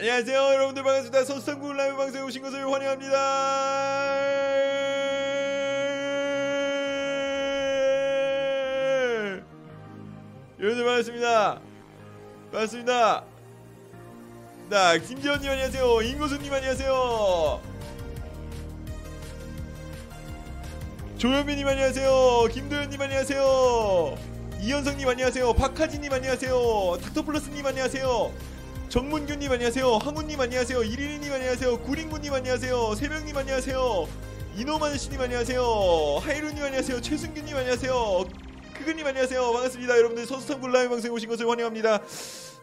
안녕하세요 여러분들 반갑습니다. 선수상국 라이브 방송에 오신 것을 환영합니다. 여러분들 반갑습니다. 반갑습니다. 자 김지현님 안녕하세요. 임고수님 안녕하세요. 조현민님 안녕하세요. 김도현님 안녕하세요. 이현성님 안녕하세요. 박하진님 안녕하세요. 닥터플러스님 안녕하세요 정문규님 안녕하세요. 항우님 안녕하세요. 이리리님 안녕하세요. 구링구님 안녕하세요. 세명님 안녕하세요. 이노마느씨님 안녕하세요. 하이루님 안녕하세요. 최승규님 안녕하세요. 크그님 안녕하세요. 반갑습니다. 여러분들 선수탐구 라이브 방송에 오신 것을 환영합니다.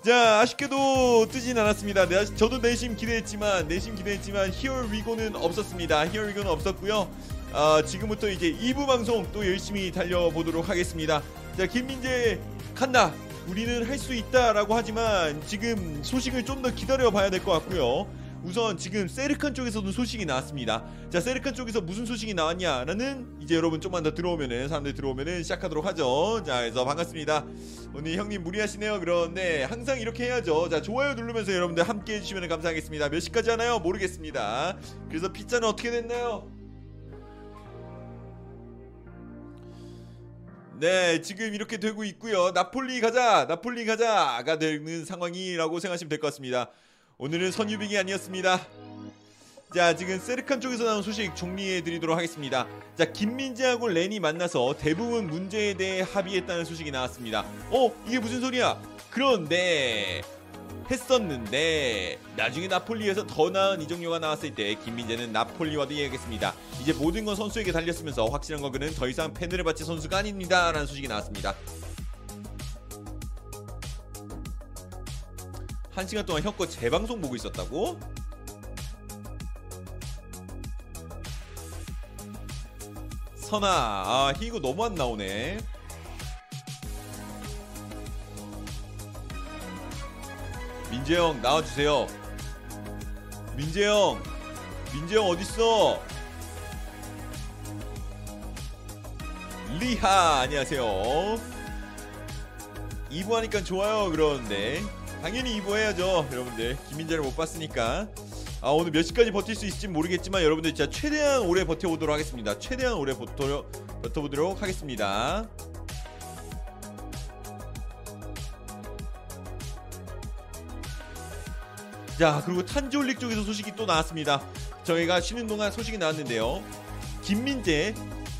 자 아쉽게도 뜨진 않았습니다. 네, 저도 내심 기대했지만 내심 기대했지만 히얼 위고는 없었습니다. 히얼 위고는 없었고요. 아, 지금부터 이제 2부 방송 또 열심히 달려보도록 하겠습니다. 자 김민재 간다. 우리는 할 수 있다라고 하지만 지금 소식을 좀 더 기다려 봐야 될 것 같고요. 우선 지금 세르칸 쪽에서도 소식이 나왔습니다. 자, 세르칸 쪽에서 무슨 소식이 나왔냐라는 이제 여러분 좀만 더 들어오면은 사람들 들어오면은 시작하도록 하죠. 자, 그래서 반갑습니다. 오늘 형님 무리하시네요. 그런데 항상 이렇게 해야죠. 자, 좋아요 누르면서 여러분들 함께 해주시면 감사하겠습니다. 몇 시까지 하나요? 모르겠습니다. 그래서 피자는 어떻게 됐나요? 네, 지금 이렇게 되고 있고요. 나폴리 가자, 나폴리 가자가 되는 상황이라고 생각하시면 될 것 같습니다. 오늘은 선유빅이 아니었습니다. 자, 지금 세르칸 쪽에서 나온 소식 정리해 드리도록 하겠습니다. 자, 김민재하고 렌이 만나서 대부분 문제에 대해 합의했다는 소식이 나왔습니다. 어, 이게 무슨 소리야? 그런데 했었는데 나중에 나폴리에서 더 나은 이적료가 나왔을 때 김민재는 나폴리와도 이야기했습니다. 이제 모든 건 선수에게 달렸으면서 확실한 건 그는 더 이상 팬을 받칠 선수가 아닙니다. 라는 소식이 나왔습니다. 한 시간 동안 형거 재방송 보고 있었다고? 선아, 아, 희고 너무 안 나오네. 민재형 나와주세요. 민재형, 민재형 어딨어? 리하 안녕하세요. 2부 하니까 좋아요 그러는데 당연히 2부 해야죠 여러분들 김민재를 못 봤으니까 아 오늘 몇 시까지 버틸 수 있을지 모르겠지만 여러분들 진짜 최대한 오래 버텨보도록 하겠습니다 최대한 오래 버텨, 버텨보도록 하겠습니다 자 그리고 탄지올릭 쪽에서 소식이 또 나왔습니다 저희가 쉬는 동안 소식이 나왔는데요 김민재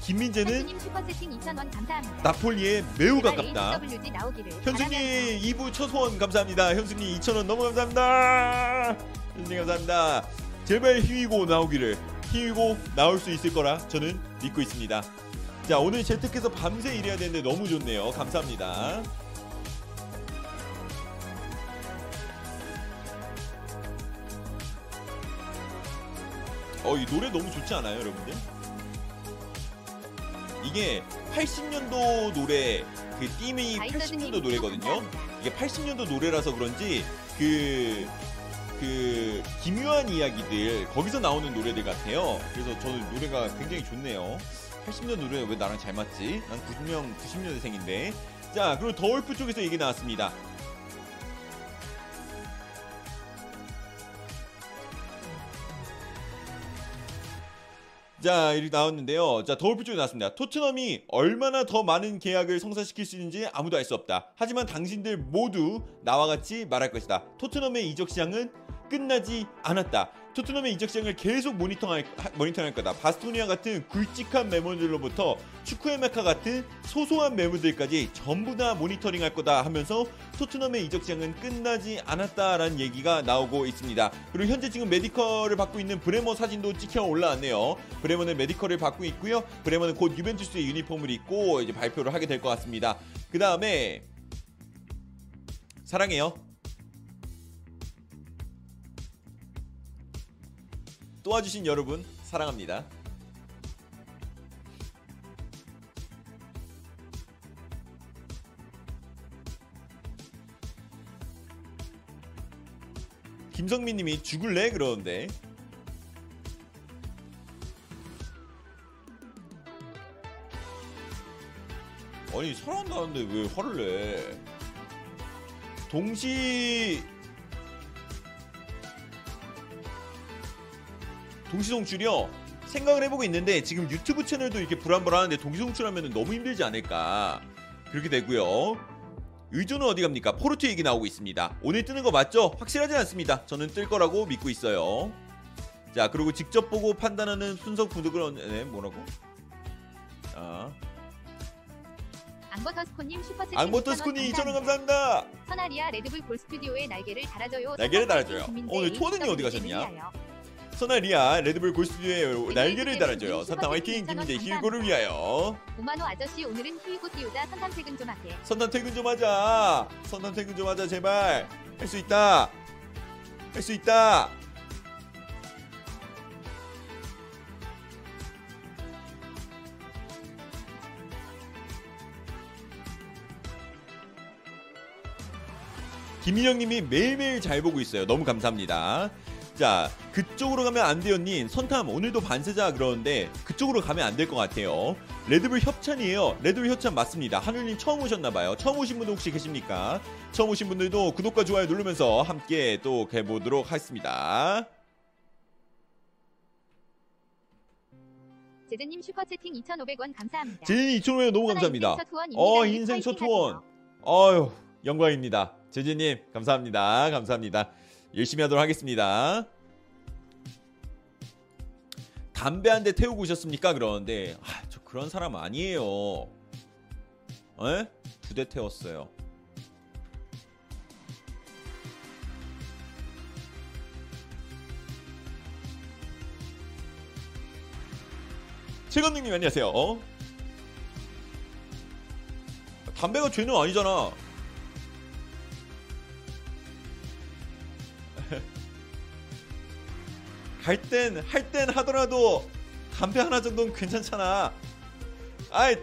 김민재는 현수님 슈퍼채팅 2,000원 감사합니다. 나폴리에 매우 가깝다 현수님 바라면서 2부 첫 후원 감사합니다. 현수님 2,000원 너무 감사합니다. 현수님 감사합니다. 제발 희위고 나오기를 희위고 나올 수 있을 거라 저는 믿고 있습니다. 자 오늘 재택해서 밤새 일해야 되는데 너무 좋네요. 감사합니다. 어 이 노래 너무 좋지 않아요 여러분들? 이게 80년도 노래 그 띠이 80년도 노래거든요. 이게 80년도 노래라서 그런지 그, 그, 기묘한 이야기들, 거기서 나오는 노래들 같아요. 그래서 저는 노래가 굉장히 좋네요. 80년 노래 왜 나랑 잘 맞지? 난 90년, 90년생인데. 자, 그리고 더울프 쪽에서 얘기 나왔습니다. 자, 이렇게 나왔는데요. 자, 더울프 쪽에 나왔습니다. 토트넘이 얼마나 더 많은 계약을 성사시킬 수 있는지 아무도 알 수 없다. 하지만 당신들 모두 나와 같이 말할 것이다. 토트넘의 이적 시장은 끝나지 않았다. 토트넘의 이적 시장을 계속 모니터할, 하- 모니터할 거다. 바스토니 같은 굵직한 매물들로부터 축구의 메카 같은 소소한 매물들까지 전부 다 모니터링할 거다 하면서 토트넘의 이적 시장은 끝나지 않았다라는 얘기가 나오고 있습니다. 그리고 현재 지금 메디컬을 받고 있는 브레머 사진도 찍혀 올라왔네요. 브레머는 메디컬을 받고 있고요. 브레머는 곧 유벤투스의 유니폼을 입고 이제 발표를 하게 될 것 같습니다. 그 다음에 사랑해요. 도와주신 여러분 사랑합니다. 김성민님이 죽을래 그러는데 아니 사랑한다는데 왜 화를 내? 동시 동시송출이요. 생각을 해보고 있는데 지금 유튜브 채널도 이렇게 불안불안한데 동시송출하면 너무 힘들지 않을까 그렇게 되고요. 의존은 어디 갑니까? 포르투 얘기 나오고 있습니다. 오늘 뜨는 거 맞죠? 확실하지 않습니다. 저는 뜰 거라고 믿고 있어요. 자 그리고 직접 보고 판단하는 순서 구독을 네, 뭐라고? 자 앙버터스코님 슈퍼채팅 앙버터스코니 2,000원 감사합니다. 선아리아 레드불 골스튜디오에 날개를 달아줘요. 날개를 달아줘요. 오늘 HW를 어디 가셨냐? 위하여. 선아 리아 레드불 골스튜디오에 네, 날개를 네, 달아줘요. 네, 사탕 화이팅 김민재 2,000원 힐고를 위하여. 오마노 아저씨 오늘은 힐고 띄우자 선탐 퇴근 좀 하게. 선탄 퇴근 좀 하자. 선탄 퇴근 좀 하자 제발. 할 수 있다. 할 수 있다. 김민영님이 매일매일 잘 보고 있어요. 너무 감사합니다. 자, 그쪽으로 가면 안 돼요님. 선탐 오늘도 반세자 그러는데 그쪽으로 가면 안 될 것 같아요. 레드불 협찬이에요. 레드불 협찬 맞습니다. 하늘님 처음 오셨나봐요. 처음 오신 분들 혹시 계십니까? 처음 오신 분들도 구독과 좋아요 누르면서 함께 또 해보도록 하겠습니다. 제드님 슈퍼채팅 2,500원 감사합니다. 제진이 2,500원 너무 감사합니다. 어, 인생 첫 후원. 어휴, 영광입니다. 제진님, 감사합니다. 감사합니다. 열심히 하도록 하겠습니다. 담배 한 대 태우고 오셨습니까? 그러는데, 아, 저 그런 사람 아니에요. 에? 두 대 태웠어요. 최건능님 안녕하세요. 어? 담배가 죄는 아니잖아. 할 땐, 할 땐 하더라도 담배 하나 정도는 괜찮잖아. 아이,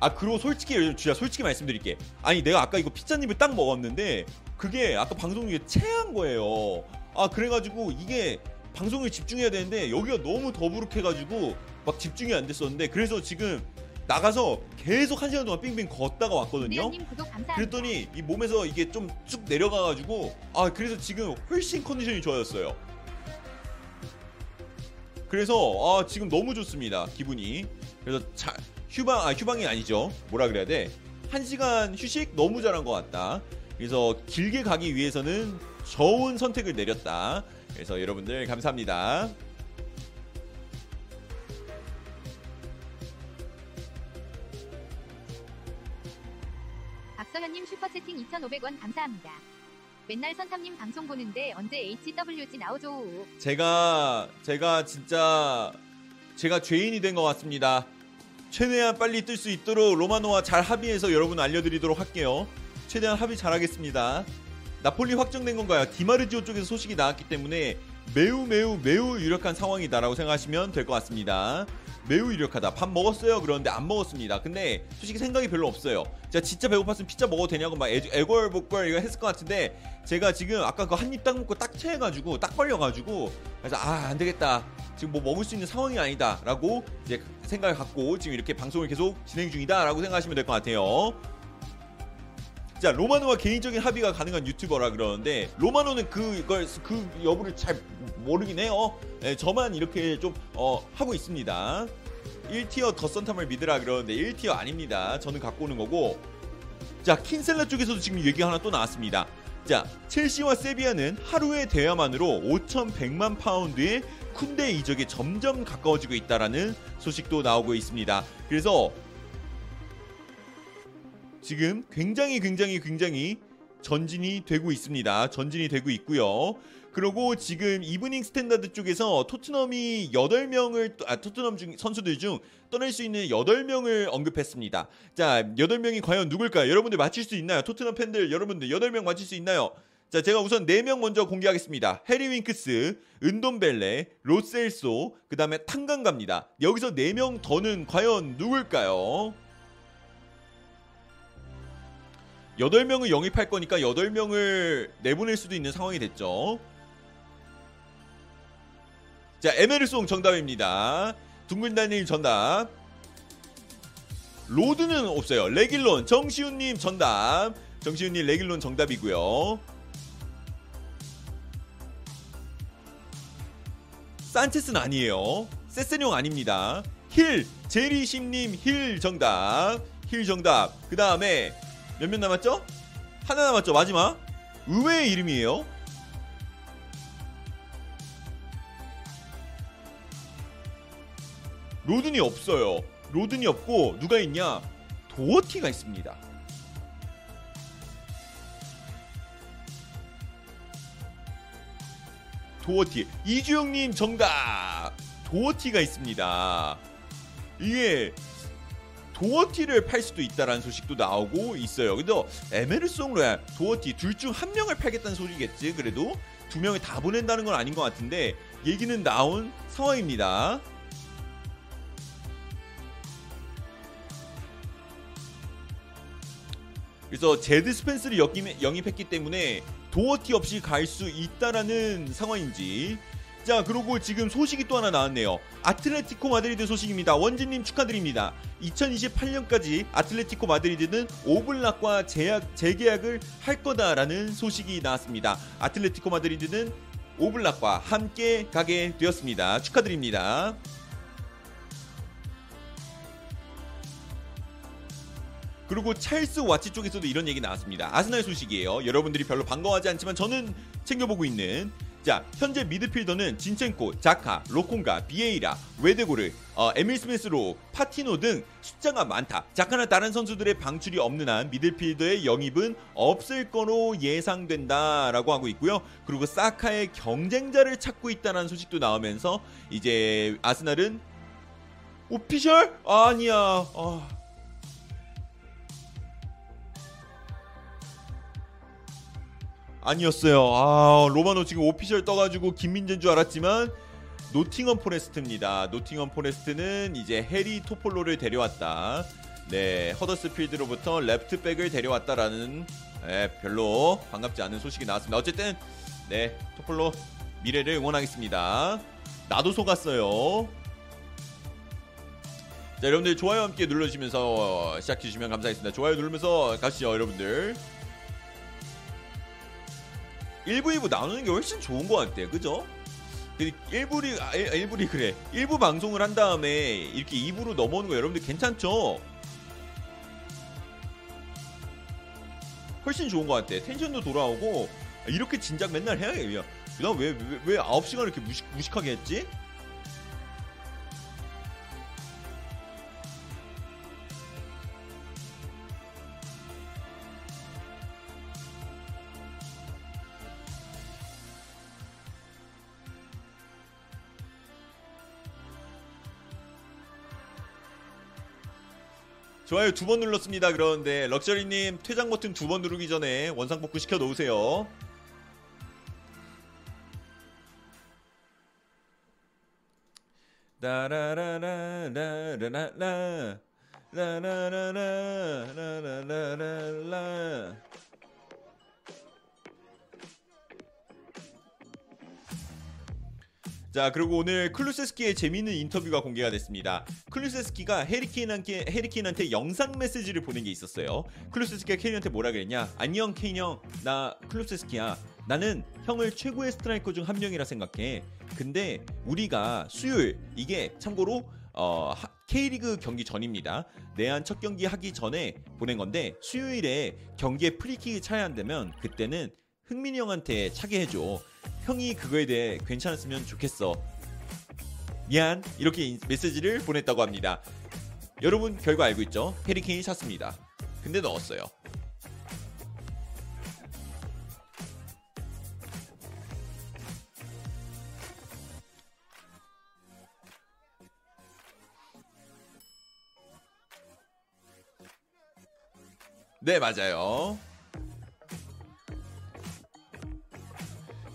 아, 그리고 솔직히, 진짜 솔직히 말씀드릴게. 아니, 내가 아까 이거 피자님을 딱 먹었는데, 그게 아까 방송 중에 체한 거예요. 아, 그래가지고 이게 방송에 집중해야 되는데, 여기가 너무 더부룩해가지고, 막 집중이 안 됐었는데, 그래서 지금 나가서 계속 한 시간 동안 빙빙 걷다가 왔거든요. 감사합니다. 그랬더니 이 몸에서 이게 좀 쭉 내려가가지고 아 그래서 지금 훨씬 컨디션이 좋아졌어요. 그래서 아 지금 너무 좋습니다 기분이. 그래서 자, 휴방 아 휴방이 아니죠. 뭐라 그래야 돼? 한 시간 휴식 너무 잘한 것 같다. 그래서 길게 가기 위해서는 좋은 선택을 내렸다. 그래서 여러분들 감사합니다. 박서현님 슈퍼채팅 2,500원 감사합니다. 맨날 선탐님 방송 보는데 언제 HWG 나오죠? 제가 제가 진짜 제가 죄인이 된 것 같습니다. 최대한 빨리 뜰 수 있도록 로마노와 잘 합의해서 여러분 알려드리도록 할게요. 최대한 합의 잘하겠습니다. 나폴리 확정된 건가요? 디마르지오 쪽에서 소식이 나왔기 때문에 매우 매우 매우 유력한 상황이다라고 생각하시면 될 것 같습니다. 매우 유력하다. 밥 먹었어요? 그러는데 안 먹었습니다. 근데 솔직히 생각이 별로 없어요. 제가 진짜 배고팠으면 피자 먹어도 되냐고 막 애- 애걸복걸 이거 했을 것 같은데 제가 지금 아까 그 한 입 딱 먹고 딱 체해가지고 딱 걸려가지고 그래서 아 안 되겠다. 지금 뭐 먹을 수 있는 상황이 아니다라고 이제 생각을 갖고 지금 이렇게 방송을 계속 진행 중이다라고 생각하시면 될 것 같아요. 자 로마노와 개인적인 합의가 가능한 유튜버라 그러는데 로마노는 그걸 그 여부를 잘 모르긴 해요. 예, 저만 이렇게 좀 어, 하고 있습니다. 1티어 더선탐을 믿으라 그러는데 1티어 아닙니다. 저는 갖고 오는 거고. 자 킨셀라 쪽에서도 지금 얘기가 하나 또 나왔습니다. 자 첼시와 세비야는 하루의 대화만으로 5,100만 파운드의 쿤데 이적에 점점 가까워지고 있다라는 소식도 나오고 있습니다. 그래서 지금 굉장히 굉장히 굉장히 전진이 되고 있습니다. 전진이 되고 있고요. 그리고 지금 이브닝 스탠다드 쪽에서 토트넘이 8명을 아 토트넘 중 선수들 중 떠날 수 있는 8명을 언급했습니다. 자, 8명이 과연 누굴까요? 여러분들 맞힐 수 있나요? 토트넘 팬들 여러분들 8명 맞힐 수 있나요? 자, 제가 우선 4명 먼저 공개하겠습니다. 해리 윙크스, 은돈벨레, 로셀소, 그 다음에 탕강갑니다. 여기서 4명 더는 과연 누굴까요? 8명을 영입할 거니까 8명을 내보낼 수도 있는 상황이 됐죠. 자, 에메르송 정답입니다. 둥근다님 정답. 로든은 없어요. 레길론 정시훈님 정답. 정시훈님 레길론 정답이고요. 산체스는 아니에요. 세세뇽 아닙니다. 힐 제리심님 힐 정답. 힐 정답. 그 다음에 몇 명 남았죠? 하나 남았죠. 마지막. 의외의 이름이에요. 로든이 없어요. 로든이 없고 누가 있냐? 도어티가 있습니다. 도어티 이주영님 정답 도어티가 있습니다 이게 도어티를 팔 수도 있다라는 소식도 나오고 있어요 근데 에메르송 로얄 도어티 둘 중 한 명을 팔겠다는 소리겠지 그래도 두 명을 다 보낸다는 건 아닌 것 같은데 얘기는 나온 상황입니다 그래서 제드 스펜스를 영입, 영입했기 때문에 도어티 없이 갈 수 있다라는 상황인지. 자 그리고 지금 소식이 또 하나 나왔네요. 아틀레티코 마드리드 소식입니다. 원진님 축하드립니다. 2028년까지 아틀레티코 마드리드는 오블락과 재약, 재계약을 할 거다라는 소식이 나왔습니다. 아틀레티코 마드리드는 오블락과 함께 가게 되었습니다. 축하드립니다 그리고 찰스 와츠 쪽에서도 이런 얘기 나왔습니다. 아스날 소식이에요. 여러분들이 별로 반가워하지 않지만 저는 챙겨보고 있는 자 현재 미드필더는 진첸코, 자카, 로콩가, 비에이라, 외데고르, 어, 에밀 스미스 로우, 파티노 등 숫자가 많다. 자카나 다른 선수들의 방출이 없는 한 미드필더의 영입은 없을 거로 예상된다라고 하고 있고요. 그리고 사카의 경쟁자를 찾고 있다는 소식도 나오면서 이제 아스날은 official 아니야. 아. 아니었어요. 아, 로마노 지금 official 떠가지고 김민재인 줄 알았지만 노팅엄 포레스트입니다. 노팅엄 포레스트는 이제 해리 토폴로를 데려왔다. 네, 허더스필드로부터 레프트백을 데려왔다라는 네, 별로 반갑지 않은 소식이 나왔습니다. 어쨌든 네, 토폴로 미래를 응원하겠습니다. 나도 속았어요. 자, 여러분들 좋아요 함께 눌러주시면서 시작해주시면 감사하겠습니다. 좋아요 누르면서 가시죠, 여러분들. 1부 2부 나누는 게 훨씬 좋은 것 같아요. 그죠? 1부 리, 아, 1부 리 그래. 1부 방송을 한 다음에 이렇게 2부로 넘어오는 거 여러분들 괜찮죠? 훨씬 좋은 것 같아. 텐션도 돌아오고 이렇게 진작 맨날 해야겠냐. 나왜 왜, 왜 9시간 이렇게 무식, 무식하게 했지? 좋아요 두 번 눌렀습니다. 그런데 럭셔리님 퇴장 버튼 두 번 누르기 전에 원상 복구 시켜 놓으세요. 라라라라라라라라 라라라라라 자 그리고 오늘 클루세스키의 재미있는 인터뷰가 공개가 됐습니다. 쿨루셉스키가 해리 케인한테, 해리 케인한테 영상 메시지를 보낸 게 있었어요. 쿨루셉스키가 케인한테 뭐라 그랬냐? 안녕 케인 형, 나 쿨루셉스키야. 나는 형을 최고의 스트라이커 중 한 명이라 생각해. 근데 우리가 수요일 이게 참고로 어, K리그 경기 전입니다. 내한 첫 경기 하기 전에 보낸 건데 수요일에 경기에 프리킥이 차야 한다면 그때는 흥민이 형한테 차게 해줘. 형이 그거에 대해 괜찮았으면 좋겠어. 미안. 이렇게 메시지를 보냈다고 합니다. 여러분 결과 알고 있죠? 해리케인이 찼습니다. 근데 넣었어요. 네, 맞아요.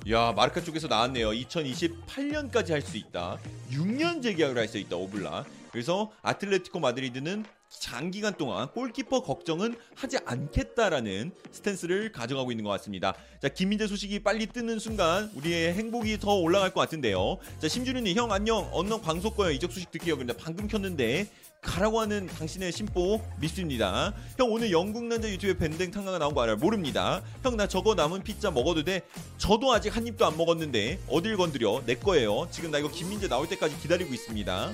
야 마르카 쪽에서 나왔네요. 2028년까지 할 수 있다. 6년 재계약을 할 수 있다. 오블락. 그래서 아틀레티코 마드리드는 장기간 동안 골키퍼 걱정은 하지 않겠다라는 스탠스를 가져가고 있는 것 같습니다. 자, 김민재 소식이 빨리 뜨는 순간 우리의 행복이 더 올라갈 것 같은데요. 자, 심준우님 형 안녕. 방송 꺼요 이적 소식 듣기요. 근데 방금 켰는데 가라고 하는 당신의 심보 믿습니다. 형 오늘 영국 남자 유튜브에 밴댕 탕가가 나온 거 알아요? 모릅니다. 형 나 저거 남은 피자 먹어도 돼? 저도 아직 한 입도 안 먹었는데 어딜 건드려? 내 거예요. 지금 나 이거 김민재 나올 때까지 기다리고 있습니다.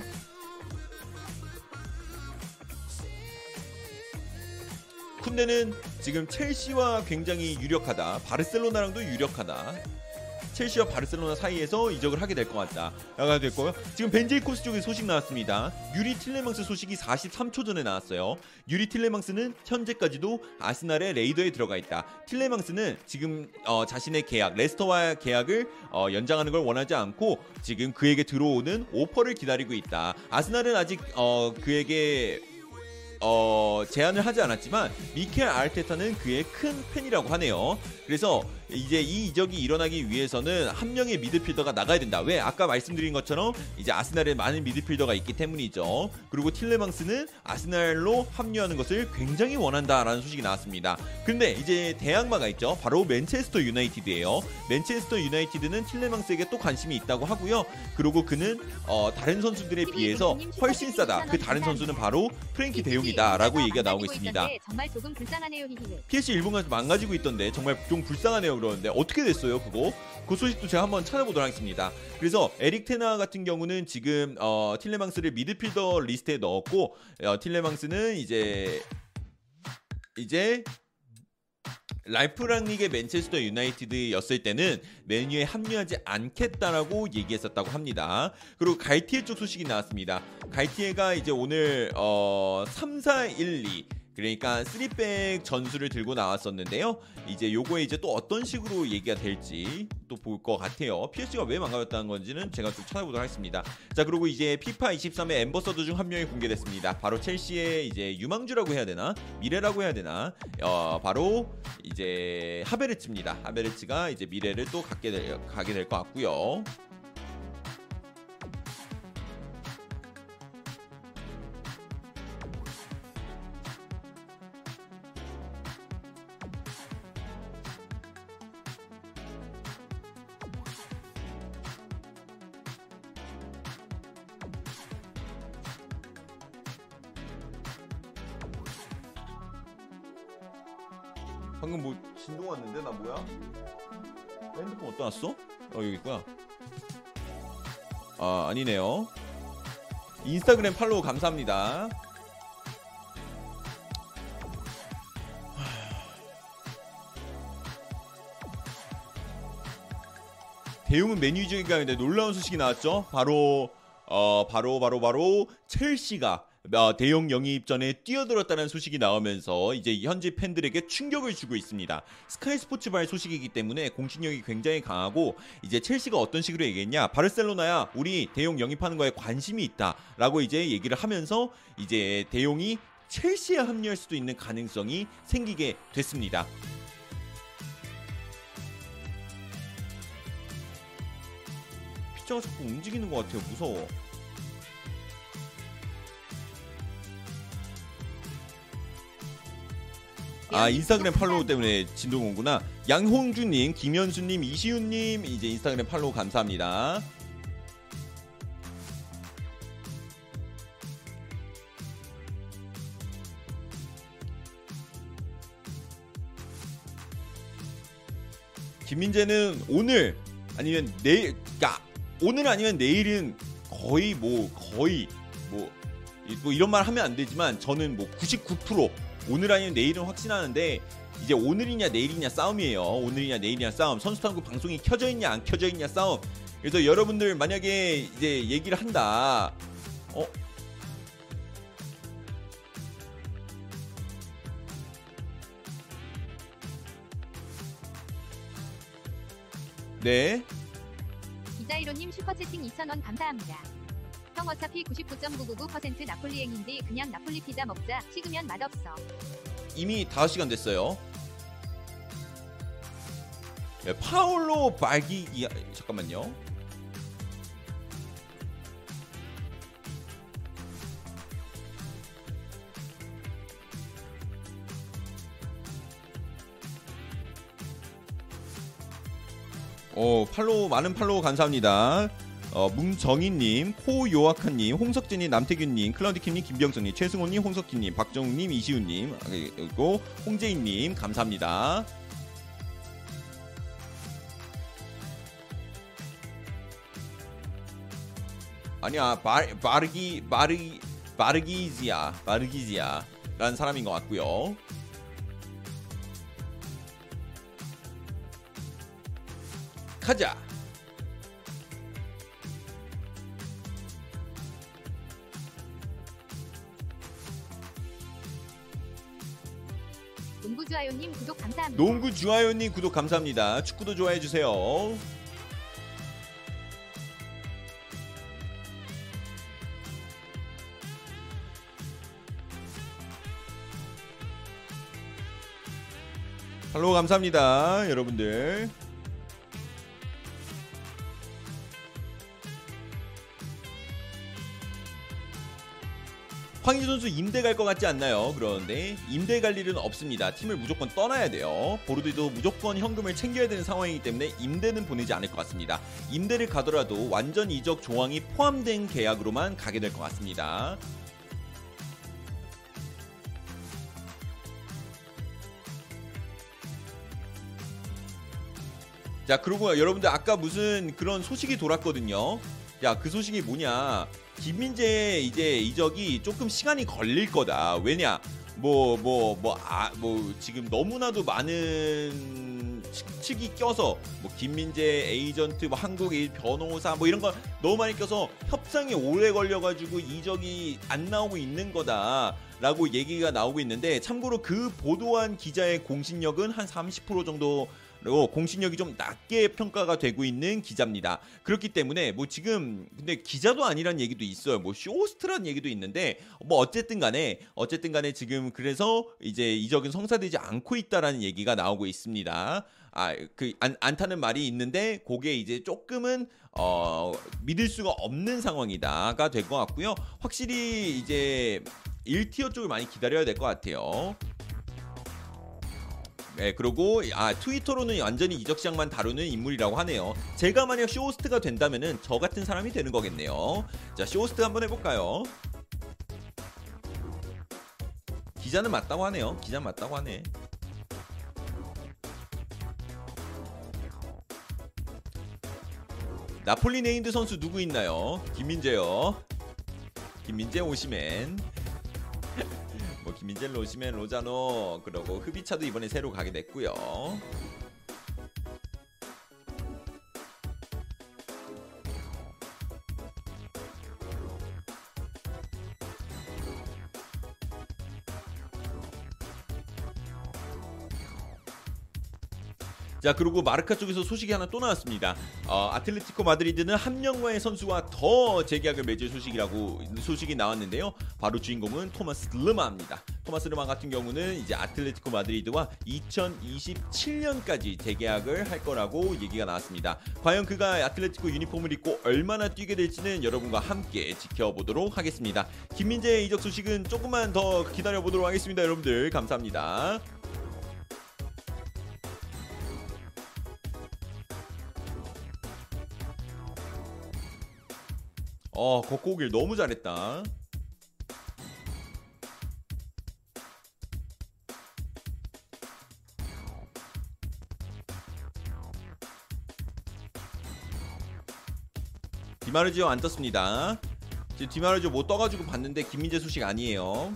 쿤데는 지금 첼시와 굉장히 유력하다. 바르셀로나랑도 유력하다. 첼시와 바르셀로나 사이에서 이적을 하게 될 것 같다. 라고 됐고요. 지금 벤 제이콥스 쪽에 소식 나왔습니다. 유리 틸레망스 소식이 43초 전에 나왔어요. 유리 틸레망스는 현재까지도 아스날의 레이더에 들어가 있다. 틸레망스는 지금 어, 자신의 계약, 레스터와 계약을 어, 연장하는 걸 원하지 않고 지금 그에게 들어오는 오퍼를 기다리고 있다. 아스날은 아직 어, 그에게 어, 제안을 하지 않았지만 미켈 아르테타는 그의 큰 팬이라고 하네요. 그래서 이제 이 이적이 일어나기 위해서는 한 명의 미드필더가 나가야 된다. 왜? 아까 말씀드린 것처럼 이제 아스날에 많은 미드필더가 있기 때문이죠. 그리고 틸레망스는 아스날로 합류하는 것을 굉장히 원한다라는 소식이 나왔습니다. 근데 이제 대항마가 있죠. 바로 맨체스터 유나이티드예요. 맨체스터 유나이티드는 틸레망스에게 또 관심이 있다고 하고요. 그리고 그는 어, 다른 선수들에 비해서 훨씬 싸다. 그 다른 선수는 바로 프랭키 데 용이다라고 얘기가 나오고 있습니다. PSG 일본 가 망가지고 있던데 정말 좀 불쌍하네요 그러는데 어떻게 됐어요 그거 그 소식도 제가 한번 찾아보도록 하겠습니다 그래서 에릭 텐 하 같은 경우는 지금 어, 틸레망스를 미드필더 리스트에 넣었고 어, 틸레망스는 이제 이제 랄프 랑닉의 맨체스터 유나이티드였을 때는 맨유에 합류하지 않겠다라고 얘기했었다고 합니다. 그리고 갈티에 쪽 소식이 나왔습니다. 갈티에가 이제 오늘 어 3, 4, 1, 2 그러니까 3백 전술을 들고 나왔었는데요. 이제 요거에 이제 또 어떤 식으로 얘기가 될지 또 볼 것 같아요. PSG가 왜 망가졌다는 건지는 제가 좀 찾아보도록 하겠습니다. 자, 그리고 이제 피파 23의 엠버서더 중 한 명이 공개됐습니다. 바로 첼시의 이제 유망주라고 해야 되나? 미래라고 해야 되나? 어, 바로 이제 하베르츠입니다. 하베르츠가 이제 미래를 또 갖게 될, 가게 될 것 같고요. 왔는데 나 뭐야? 나 핸드폰 어디다 놨어? 어 여기 있구나. 아 아니네요. 인스타그램 팔로우 감사합니다. 대용은 메뉴지가 있는데 놀라운 소식이 나왔죠. 바로 어 바로 바로 바로 첼시가 어, 대용 영입 전에 뛰어들었다는 소식이 나오면서 이제 현지 팬들에게 충격을 주고 있습니다. 스카이 스포츠발 소식이기 때문에 공신력이 굉장히 강하고 이제 첼시가 어떤 식으로 얘기했냐? 바르셀로나야 우리 대용 영입하는 거에 관심이 있다라고 이제 얘기를 하면서 이제 대용이 첼시에 합류할 수도 있는 가능성이 생기게 됐습니다. 피자가 자꾸 움직이는 것 같아요. 무서워. 아 인스타그램 팔로우 때문에 진동 온구나. 양홍주님, 김현수님, 이시훈님 이제 인스타그램 팔로우 감사합니다. 김민재는 오늘 아니면 내일, 야 오늘 아니면 내일은 거의 뭐 거의 뭐, 이- 뭐 이런 말 하면 안 되지만 저는 뭐 99% 오늘 아니면 내일은 확신하는데 이제 오늘이냐 내일이냐 싸움이에요. 오늘이냐 내일이냐 싸움. 선수탐구 방송이 켜져 있냐 안 켜져 있냐 싸움. 그래서 여러분들 만약에 이제 얘기를 한다. 어? 네. 이자이로님 슈퍼채팅 2,000원 감사합니다. 형 어차피 99.999% 나폴리행인데 그냥 나폴리 피자 먹자. 식으면 맛없어. 이미 5시간 됐어요. 예, 파울로 발기 이 잠깐만요. 오 팔로우 많은 팔로우 감사합니다. 어, 문정희님, 코요아카님, 홍석진님, 남태균님, 클라우디킴님, 김병성님, 최승호님, 홍석희님, 박정우님, 이시훈님, 아, 그리고 홍재인님 감사합니다. 아니야, 바, 바르기 바르기 바르기지아 바르기지아라는 사람인 것 같고요. 가자. 농구 주아요님 구독 감사합니다. 농구 주아요님 구독 감사합니다. 축구도 좋아해 주세요. 팔로우 감사합니다, 여러분들. 황희조 선수 임대 갈 것 같지 않나요? 그런데 임대 갈 일은 없습니다. 팀을 무조건 떠나야 돼요. 보르디도 무조건 현금을 챙겨야 되는 상황이기 때문에 임대는 보내지 않을 것 같습니다. 임대를 가더라도 완전 이적 조항이 포함된 계약으로만 가게 될 것 같습니다. 자, 그리고 여러분들 아까 무슨 그런 소식이 돌았거든요. 야, 그 소식이 뭐냐? 김민재 이제 이적이 조금 시간이 걸릴 거다. 왜냐? 뭐 뭐 뭐 아 뭐 지금 너무나도 많은 측- 측이 껴서 뭐 김민재 에이전트 뭐 한국일 변호사 뭐 이런 거 너무 많이 껴서 협상이 오래 걸려 가지고 이적이 안 나오고 있는 거다 라고 얘기가 나오고 있는데 참고로 그 보도한 기자의 공신력은 한 30% 정도 로 공신력이 좀 낮게 평가가 되고 있는 기자입니다. 그렇기 때문에 뭐 지금 근데 기자도 아니란 얘기도 있어요. 뭐 쇼호스트란 얘기도 있는데 뭐 어쨌든 간에 어쨌든 간에 지금 그래서 이제 이적은 성사되지 않고 있다라는 얘기가 나오고 있습니다. 아, 그 안, 안타는 말이 있는데 그게 이제 조금은 어 믿을 수가 없는 상황이다가 될 것 같고요. 확실히 이제 1티어 쪽을 많이 기다려야 될 것 같아요. 네, 그리고 아 트위터로는 완전히 이적 시장만 다루는 인물이라고 하네요. 제가 만약 쇼호스트가 된다면은 저 같은 사람이 되는 거겠네요. 자, 쇼호스트 한번 해볼까요? 기자는 맞다고 하네요. 기자 맞다고 하네. 나폴리 named 선수 누구 있나요? 김민재요. 김민재 오시맨. 뭐 김민재 로시맨 로자노 그리고 흡이차도 이번에 새로 가게 됐고요. 자 그리고 마르카 쪽에서 소식이 하나 또 나왔습니다. 어, 아틀레티코 마드리드는 한 명과의 선수와 더 재계약을 맺을 소식이라고 소식이 나왔는데요. 바로 주인공은 토마스 르마입니다. 토마스 르마 같은 경우는 이제 아틀레티코 마드리드와 2027년까지 재계약을 할 거라고 얘기가 나왔습니다. 과연 그가 아틀레티코 유니폼을 입고 얼마나 뛰게 될지는 여러분과 함께 지켜보도록 하겠습니다. 김민재의 이적 소식은 조금만 더 기다려 보도록 하겠습니다. 여러분들 감사합니다. 어, 걷고 오길 너무 잘했다. 디마르지오 안 떴습니다. 지금 디마르지오 못 떠가지고 봤는데 김민재 소식 아니에요.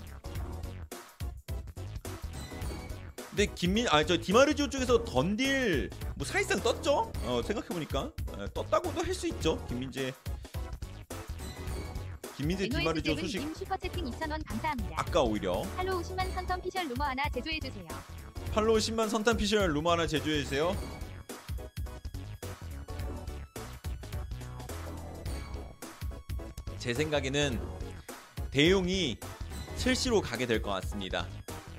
근데 김민 아 저 디마르지오 쪽에서 던딜 뭐 사실상 떴죠? 어 생각해 보니까 떴다고도 할 수 있죠. 김민재 김민재 디마르지오 소식 님 슈퍼채팅 2,000원 감사합니다. 아까 오히려 팔로우 10만 선탐 피셜 루머 하나 제조해주세요. 팔로우 10만 선탐 피셜 루머 하나 제조해 주세요. 제 생각에는 데용이 첼시로 가게 될 것 같습니다.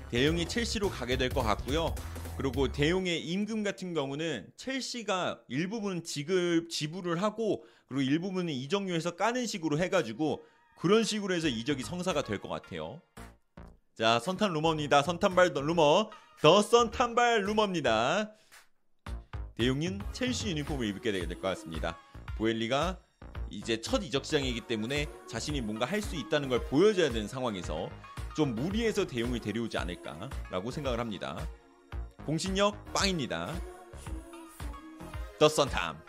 데용이 첼시로 가게 될 것 같고요. 그리고 대용의 임금 같은 경우는 첼시가 일부분 지급 지불을 하고 그리고 일부분은 이적료에서 까는 식으로 해가지고 그런 식으로 해서 이적이 성사가 될 것 같아요. 자 선탄 루머입니다. 선탄발 루머 더 선탄발 루머입니다. 대용인 첼시 유니폼을 입게 될것 같습니다. 보엘리가 이제 첫 이적 시장이기 때문에 자신이 뭔가 할 수 있다는 걸 보여줘야 되는 상황에서 좀 무리해서 대용을 데려오지 않을까라고 생각을 합니다. 공신력 빵입니다. 더 선탐.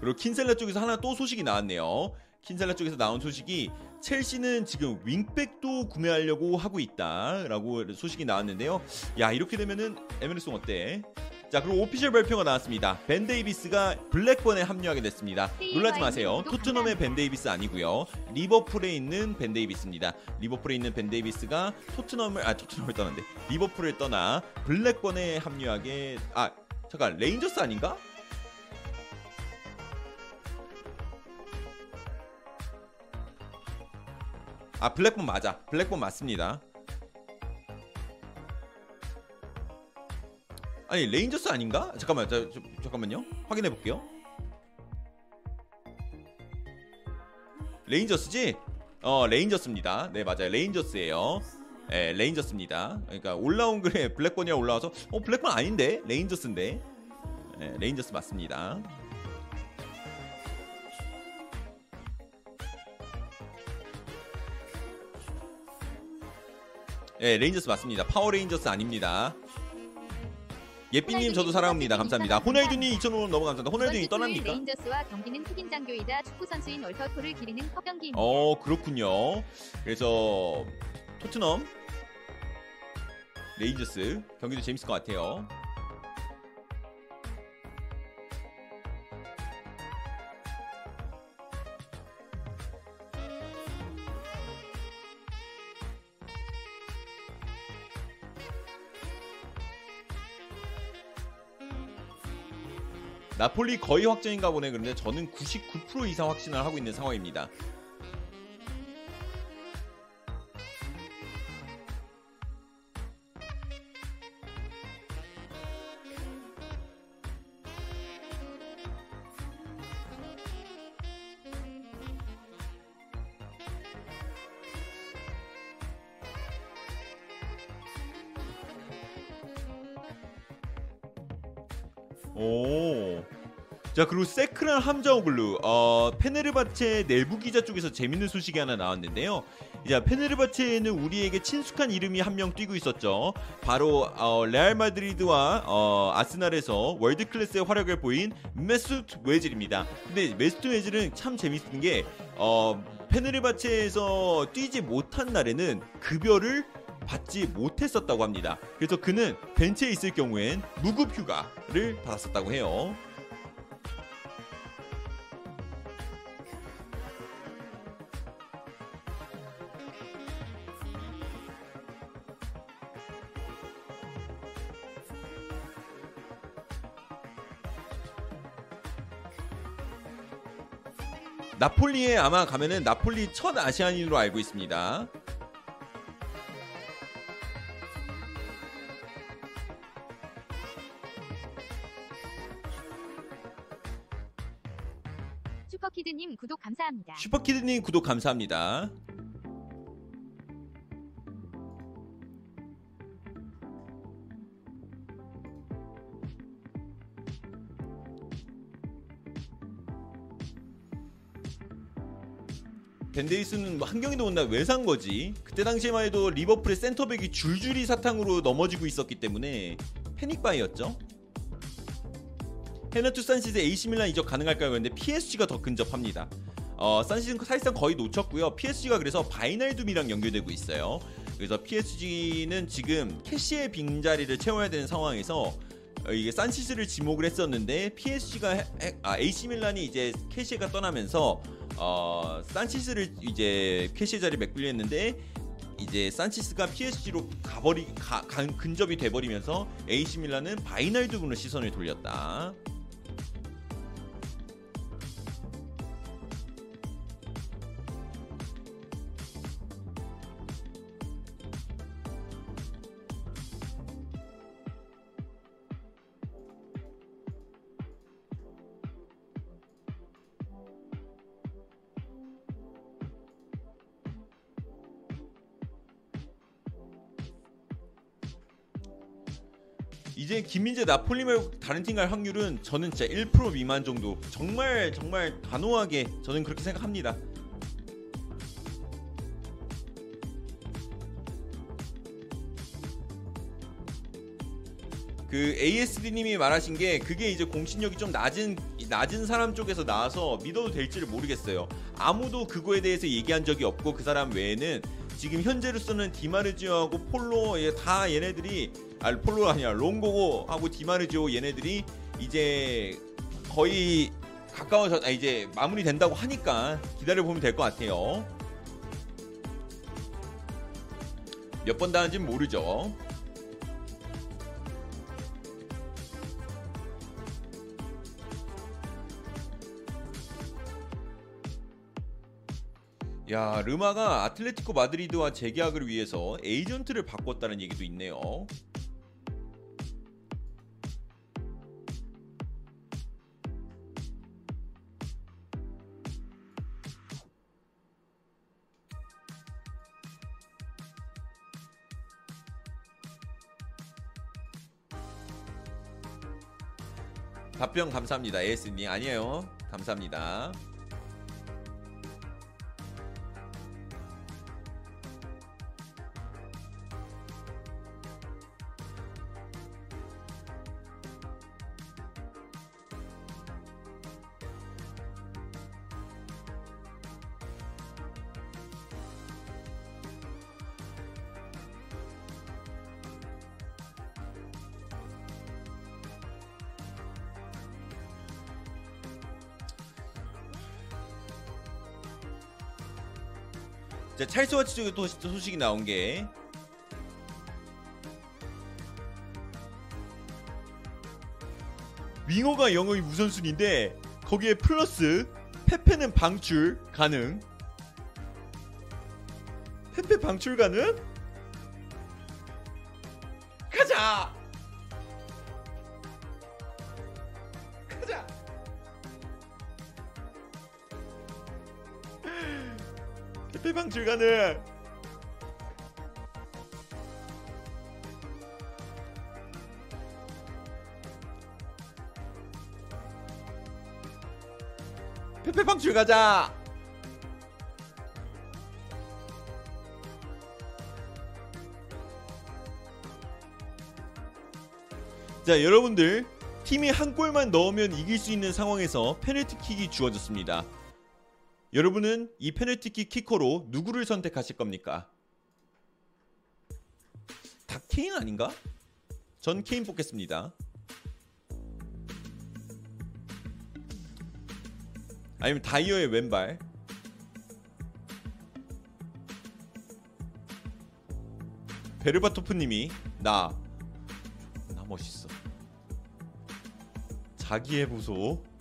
그리고 킨셀라 쪽에서 하나 또 소식이 나왔네요. 킨셀라 쪽에서 나온 소식이 첼시는 지금 윙백도 구매하려고 하고 있다라고 소식이 나왔는데요. 야 이렇게 되면은 에메르송 어때? 자 그리고 오피셜 발표가 나왔습니다. 벤 데이비스가 블랙번에 합류하게 됐습니다. 놀라지 마세요. 토트넘의 벤 데이비스 아니고요. 리버풀에 있는 벤 데이비스입니다. 리버풀에 있는 벤 데이비스가 토트넘을 아 토트넘을 떠났는데 리버풀을 떠나 블랙번에 합류하게 아 잠깐 레인저스 아닌가? 아 블랙번 맞아 블랙번 맞습니다 아니 레인저스 아닌가? 잠깐만 자, 저, 잠깐만요. 확인해 볼게요. 레인저스지? 어 레인저스입니다. 네 맞아요. 레인저스예요. 네 레인저스입니다. 그러니까 올라온 글에 블랙번이라 올라와서 어 블랙번 아닌데? 레인저스인데? 네, 레인저스 맞습니다. 예, 레인저스 맞습니다. 파워레인저스 아닙니다. 예삐님 저도 사랑합니다. 감사합니다. 호날두님 2,000원 너무 감사합니다. 호날두님 떠납니까? 레인저스와 경기는 흑인 장교이다 축구 선수인 월터 툴을 기리는 헌정 경기입니다. 어 그렇군요. 그래서 토트넘 레인저스 경기도 재밌을 것 같아요. 나폴리 거의 확정인가 보네. 그런데 저는 99% 이상 확신을 하고 있는 상황입니다. 자 그리고 세크란 함자오글루 어, 페네르바체 내부 기자 쪽에서 재밌는 소식이 하나 나왔는데요. 이제 페네르바체에는 우리에게 친숙한 이름이 한 명 뛰고 있었죠. 바로 어, 레알 마드리드와 어, 아스날에서 world class의 활약을 보인 메수트 외질입니다. 근데 메수트 외질은 참 재밌는 게 어, 페네르바체에서 뛰지 못한 날에는 급여를 받지 못했었다고 합니다. 그래서 그는 벤치에 있을 경우엔 무급 휴가를 받았었다고 해요. 나폴리에 아마 가면은 나폴리 첫 아시아인으로 알고 있습니다. 슈퍼키드님 구독 감사합니다. 슈퍼키드님 구독 감사합니다. 벤데이스는 뭐한 경기도 못나 왜산 거지? 그때 당시에만 해도 리버풀의 센터백이 줄줄이 사탕으로 넘어지고 있었기 때문에 panic buy였죠. 헤나투 산시스 AC 밀란 이적 가능할까요? 근데 PSG가 더 근접합니다. 어, 산시스는 사실상 거의 놓쳤고요. PSG가 그래서 바이날둠이랑 연결되고 있어요. 그래서 PSG는 지금 케시에의 빈자리를 채워야 되는 상황에서 어, 이게 산시스를 지목을 했었는데 PSG가 아, AC 밀란이 이제 케시에가 떠나면서 어, 산시스를 이제 케시에 자리 메꾸려 했는데 이제 산시스가 PSG로 가버리 가, 가, 근접이 돼버리면서 AC 밀란은 바이날둠으로 시선을 돌렸다. 이제 김민재 나폴리 말고 다른 팀 갈 확률은 저는 진짜 1% 미만 정도. 정말 정말 단호하게 저는 그렇게 생각합니다. 그 ASD님이 말하신 게 그게 이제 공신력이 좀 낮은 낮은 사람 쪽에서 나와서 믿어도 될지를 모르겠어요. 아무도 그거에 대해서 얘기한 적이 없고 그 사람 외에는 지금 현재로서는 디마르지오하고 폴로 얘다 얘네들이 아 폴로가 아니라 롱고고 하고 디마르지오 얘네들이 이제 거의 가까워져 아, 이제 마무리 된다고 하니까 기다려 보면 될 것 같아요. 몇 번 다는지는 모르죠. 야 르마가 아틀레티코 마드리드와 재계약을 위해서 에이전트를 바꿨다는 얘기도 있네요. 답변 감사합니다. AS님 아니에요. 감사합니다. 찰스와치 쪽에 또 소식이 나온 게 윙어가 영어의 우선순위인데 거기에 플러스 페페는 방출 가능. 페페 방출 가능? 가자. 페페 방출 가능. 페페 방출 가자. 자, 여러분들 팀이 한 골만 넣으면 이길 수 있는 상황에서 페널티킥이 주어졌습니다. 여러분은 이 페널티킥 키커로 누구를 선택하실 겁니까? 다 케인 아닌가? 전 케인 뽑겠습니다. 아니면 다이어의 왼발. 베르바토프님이 나. 나 멋있어. 자기의 부소.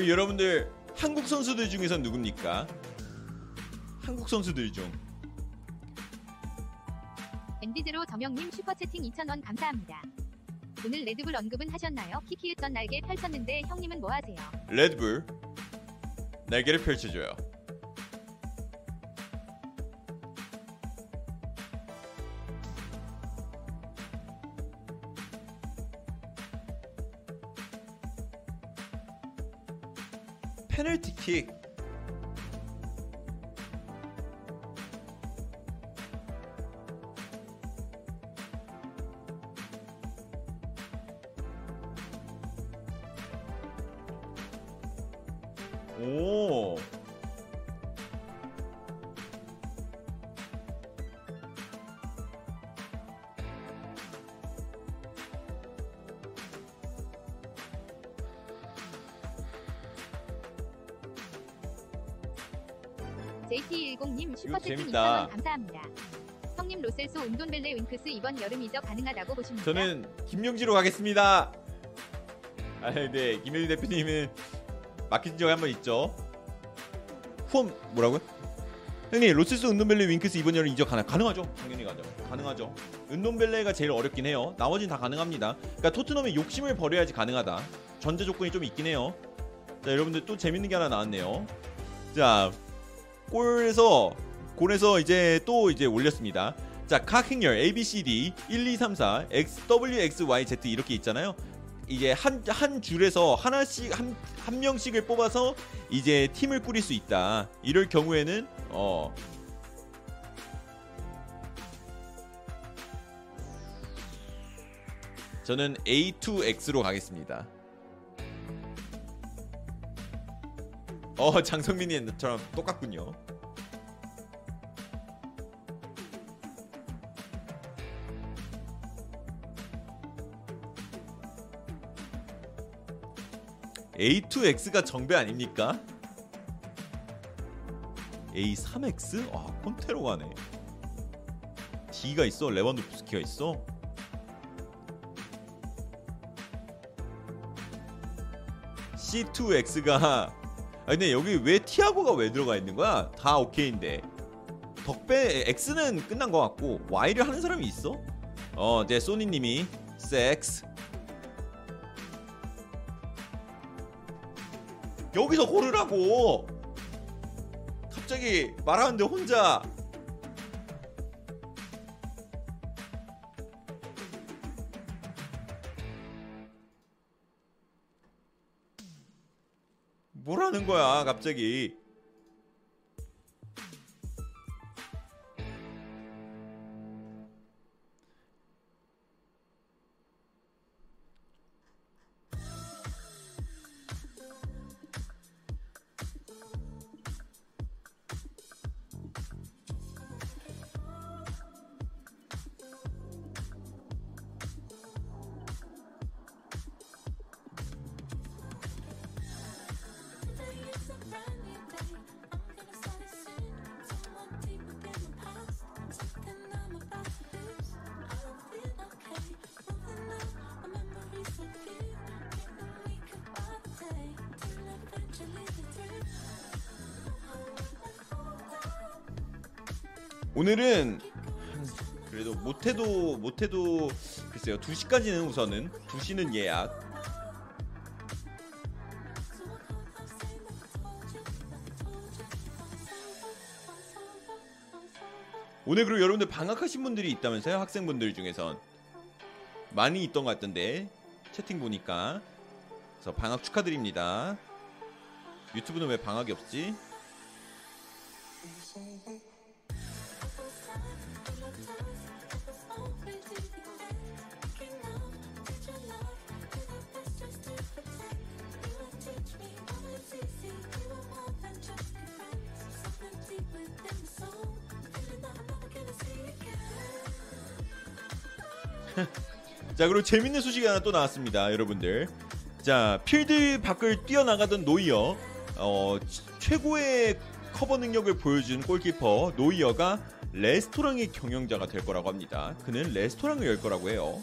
그리고 여러분들 한국 선수들 중에서 누굽니까? 한국 선수들 중 엔디즈로 저명님 슈퍼채팅 2,000원 감사합니다. 오늘 레드불 언급은 하셨나요? 키키읒던 날개 펼쳤는데 형님은 뭐 하세요? 레드불 날개를 펼쳐줘요. 페 로셀소 운돈벨레 윙크스 이번 여름이죠 가능하다고 보십니까? 저는 김용지로 가겠습니다. 아, 네, 김용지 대표님은 막힌 적이 한번 있죠. 후원 뭐라고요? 형님 로스스 은돈벨레 윙크스 이번 여름 이적 가능 가능하죠? 당연히 가죠. 가능하죠. 은돈벨레가 제일 어렵긴 해요. 나머지는 다 가능합니다. 그러니까 토트넘의 욕심을 버려야지 가능하다. 전제 조건이 좀 있긴 해요. 자 여러분들 또 재밌는 게 하나 나왔네요. 자 골에서 골에서 이제 또 이제 올렸습니다. 자, 각 행렬 A, B, C, D 1, 2, 3, 4 X, W, X, Y, Z 이렇게 있잖아요. 이제 한 한 줄에서 하나씩 한, 한 명씩을 뽑아서 이제 팀을 꾸릴 수 있다. 이럴 경우에는 어 저는 A2X로 가겠습니다. 어 장성민이 처럼 똑같군요. A2X가 정배 아닙니까? A3X? 아 콘테로 가네. D가 있어. 레반도프스키가 있어. C2X가 아 근데 여기 왜 티아고가 왜 들어가 있는 거야? 다 오케이인데 덕배 X는 끝난 것 같고 Y를 하는 사람이 있어? 어, 네 소니님이 섹스 여기서 고르라고. 갑자기 말하는데 혼자. 뭐라는 거야 갑자기 오늘은 그래도 못해도 못해도 글쎄요 2시까지는 우선은 2시는 예약. 오늘 그리고 여러분들 방학하신 분들이 있다면서요 학생분들 중에선. 많이 있던 것 같던데 채팅 보니까. 그래서 방학 축하드립니다. 유튜브는 왜 방학이 없지? 자 그리고 재밌는 소식이 하나 또 나왔습니다 여러분들. 자 필드 밖을 뛰어나가던 노이어 어, 치- 최고의 커버 능력을 보여준 골키퍼 노이어가 레스토랑의 경영자가 될 거라고 합니다. 그는 레스토랑을 열 거라고 해요.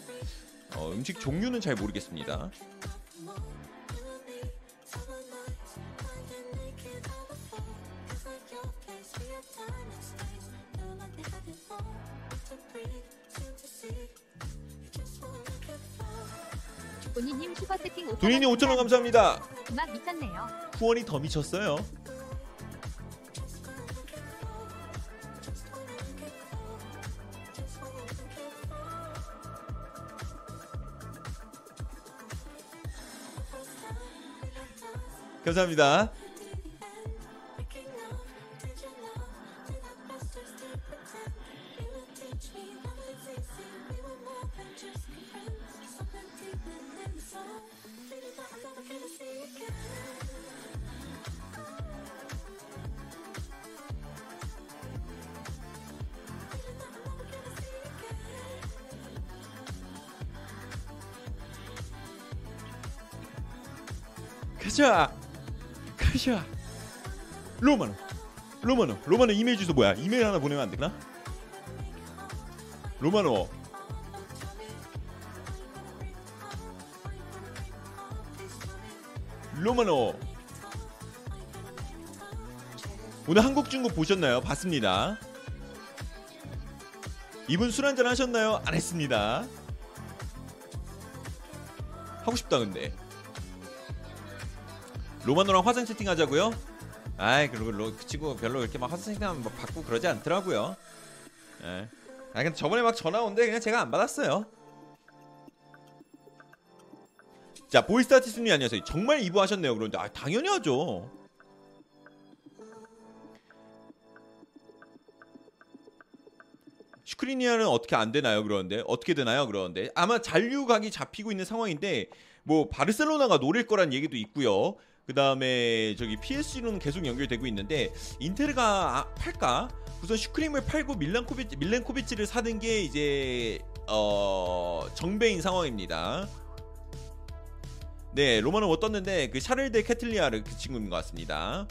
어, 음식 종류는 잘 모르겠습니다 5,000원 돈이님 5천원 감사합니다. 음악 미쳤네요. 후원이 더 미쳤어요. 감사합니다 로마노 이메일 주소 뭐야 이메일 하나 보내면 안 되나 로마노 로마노 오늘 한국 중국 보셨나요? 봤습니다. 이분 술 한잔 하셨나요? 안 했습니다. 하고 싶다 근데 로마노랑 화상 채팅 하자고요? 아이 그리고 로, 그 친구 별로 이렇게 막 화상 채팅하면 뭐 받고 그러지 않더라고요. 예. 아 근데 저번에 막 전화 온데 그냥 제가 안 받았어요. 자 보이스 아티스트님 안녕하세요. 정말 2부 하셨네요. 그런데 아 당연히 하죠. 슈크리니아르는 어떻게 안 되나요? 그러는데 어떻게 되나요? 그러는데 아마 잔류각이 잡히고 있는 상황인데 뭐 바르셀로나가 노릴 거란 얘기도 있고요. 그 다음에 저기 PSG는 계속 연결되고 있는데 인테르가 아, 팔까? 우선 슈크림을 팔고 밀란코비 밀렌코비치를 사는 게 이제 어 정배인 상황입니다. 네 로마노 떴는데 그 샤를 데 케텔라에르 그 친구인 것 같습니다.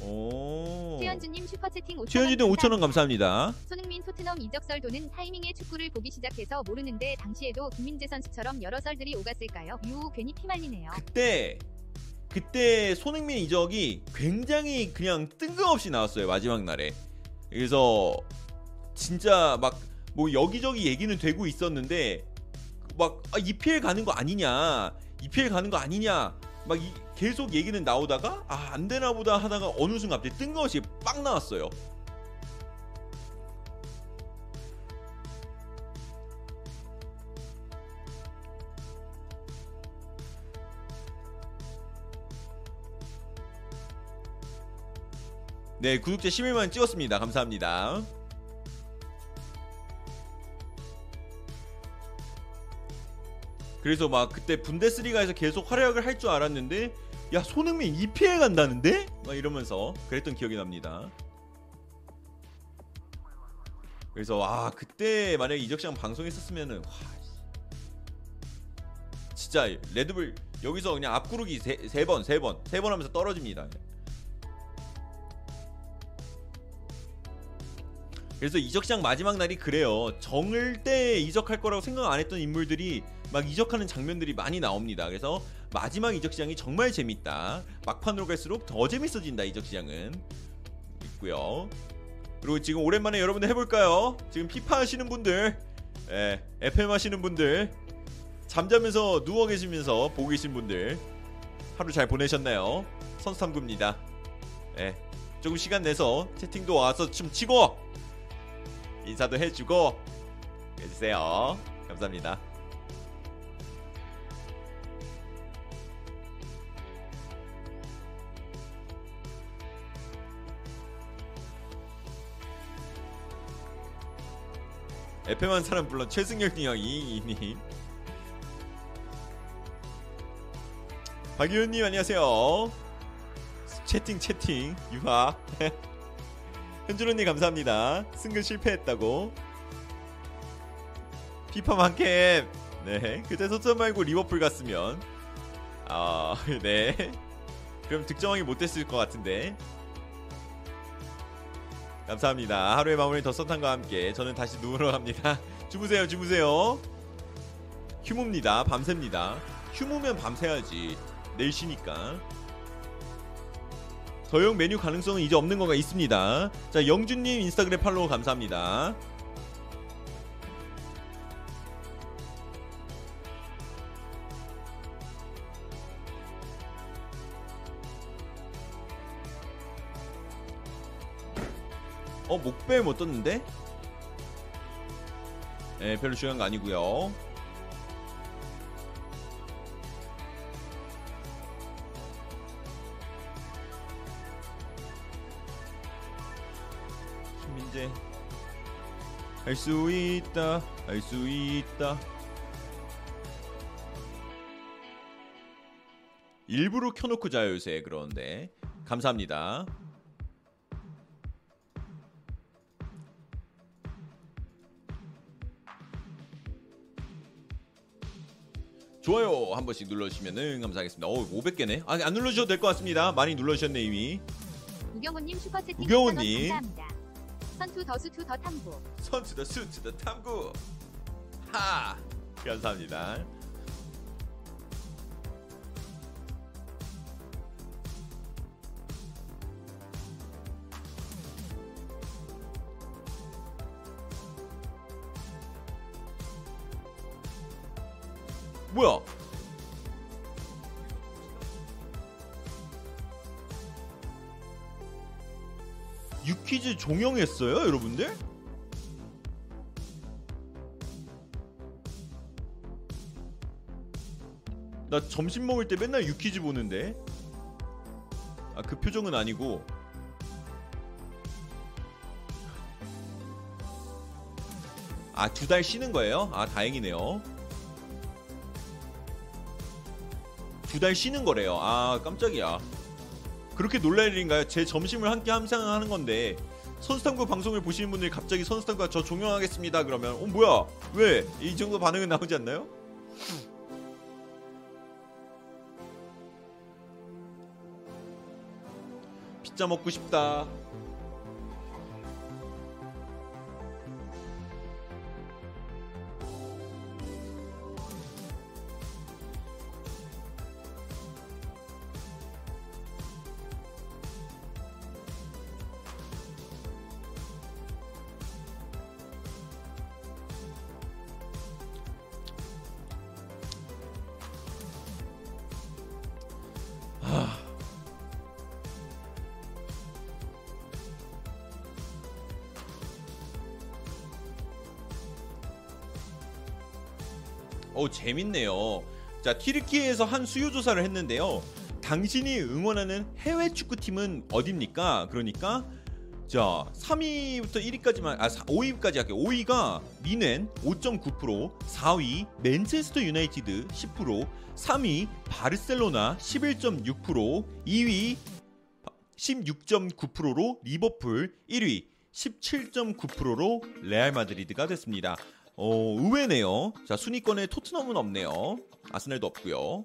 오. 최현주님 슈퍼채팅 5,000원 최현주님 5천 원 감사합니다. 손흥민 토트넘 이적 썰도는 타이밍에 축구를 보기 시작해서 모르는데 당시에도 김민재 선수처럼 여러 썰들이 오갔을까요? 유 괜히 피말리네요. 그때 그때 손흥민 이적이 굉장히 그냥 뜬금없이 나왔어요 마지막 날에. 그래서 진짜 막 뭐 여기저기 얘기는 되고 있었는데 막 아, EPL 가는 거 아니냐, EPL 가는 거 아니냐, 막 이- 계속 얘기는 나오다가 아 안 되나 보다 하다가 어느 순간 갑자기 뜬금없이 빵 나왔어요. 네, 구독자 11만 찍었습니다. 감사합니다. 그래서 막 그때 분데스리가에서 계속 활약을 할 줄 알았는데 야 손흥민 EPL 간다는데? 막 이러면서 그랬던 기억이 납니다. 그래서 아 그때 만약에 이적시장 방송했었으면은 와 진짜 레드불 여기서 그냥 앞구르기 세 번 세 번 세 번 하면서 떨어집니다. 그래서 이적시장 마지막 날이 그래요. 정을 때 이적할 거라고 생각 안 했던 인물들이 막 이적하는 장면들이 많이 나옵니다. 그래서 마지막 이적 시장이 정말 재밌다. 막판으로 갈수록 더 재밌어진다. 이적 시장은 있고요. 그리고 지금 오랜만에 여러분들 해볼까요? 지금 피파 하시는 분들, 예, FM 하시는 분들, 잠자면서 누워 계시면서 보고 계신 분들 하루 잘 보내셨나요? 선수 탐구입니다. 예, 조금 시간 내서 채팅도 와서 좀 치고 인사도 해주고 해주세요. 감사합니다. 에페만 사람 불러 최승열님 이님 박유현님 안녕하세요. 채팅 채팅 유하 현준언니 감사합니다. 승근 실패했다고. 피파 만캠. 네. 그때 소천 말고 리버풀 갔으면 아, 네. 그럼 득점하기 못했을 것 같은데. 감사합니다. 하루의 마무리 더선탄과 함께 저는 다시 누우러 갑니다. 주무세요, 주무세요. 휴무입니다. 밤새입니다. 휴무면 밤새야지. 내일 쉬니까. 더용 메뉴 가능성은 이제 없는 거가 있습니다. 자, 영준님 인스타그램 팔로우 감사합니다. 어, 목벨 못 떴는데? 네, 별로 중요한 거 아니고요. 김민재. 할 수 있다 할 수 있다. 일부러 켜놓고 자요 요새. 그런데. 감사합니다 좋아요 한 번씩 눌러주시면 감사하겠습니다. 어 500개네. 아, 안 눌러주셔도 될 것 같습니다. 많이 눌러주셨네 이미. 우경호님 슈퍼채팅 우경호님. 2,000원 감사합니다. 선투 더 수투 더 탐구. 선수다 수트다 탐구. 하 감사합니다. 뭐야? 유퀴즈 종영했어요, 여러분들? 나 점심 먹을 때 맨날 유퀴즈 보는데. 아, 그 표정은 아니고. 아, 두 달 쉬는 거예요? 아, 다행이네요. 두 달 쉬는 거래요. 아, 깜짝이야. 그렇게 놀랄 일인가요? 제 점심을 함께 항상 하는 건데 선수탐구 방송을 보시는 분들이 갑자기 선수탐구가 저 종영하겠습니다 그러면 어 뭐야 왜 이 정도 반응은 나오지 않나요? 피자 먹고 싶다. 재밌네요. 자 티르키에서 한 수요 조사를 했는데요. 당신이 응원하는 해외 축구팀은 어딥니까? 그러니까 자 3위부터 1위까지만 아 5위까지 할게요. 5위가 미넨 5.9%, 4위 맨체스터 유나이티드 10%, 3위 바르셀로나 11.6%, 2위 16.9%로 리버풀, 1위 17.9%로 레알 마드리드가 됐습니다. 어, 의외네요. 자, 순위권에 토트넘은 없네요. 아스날도 없고요.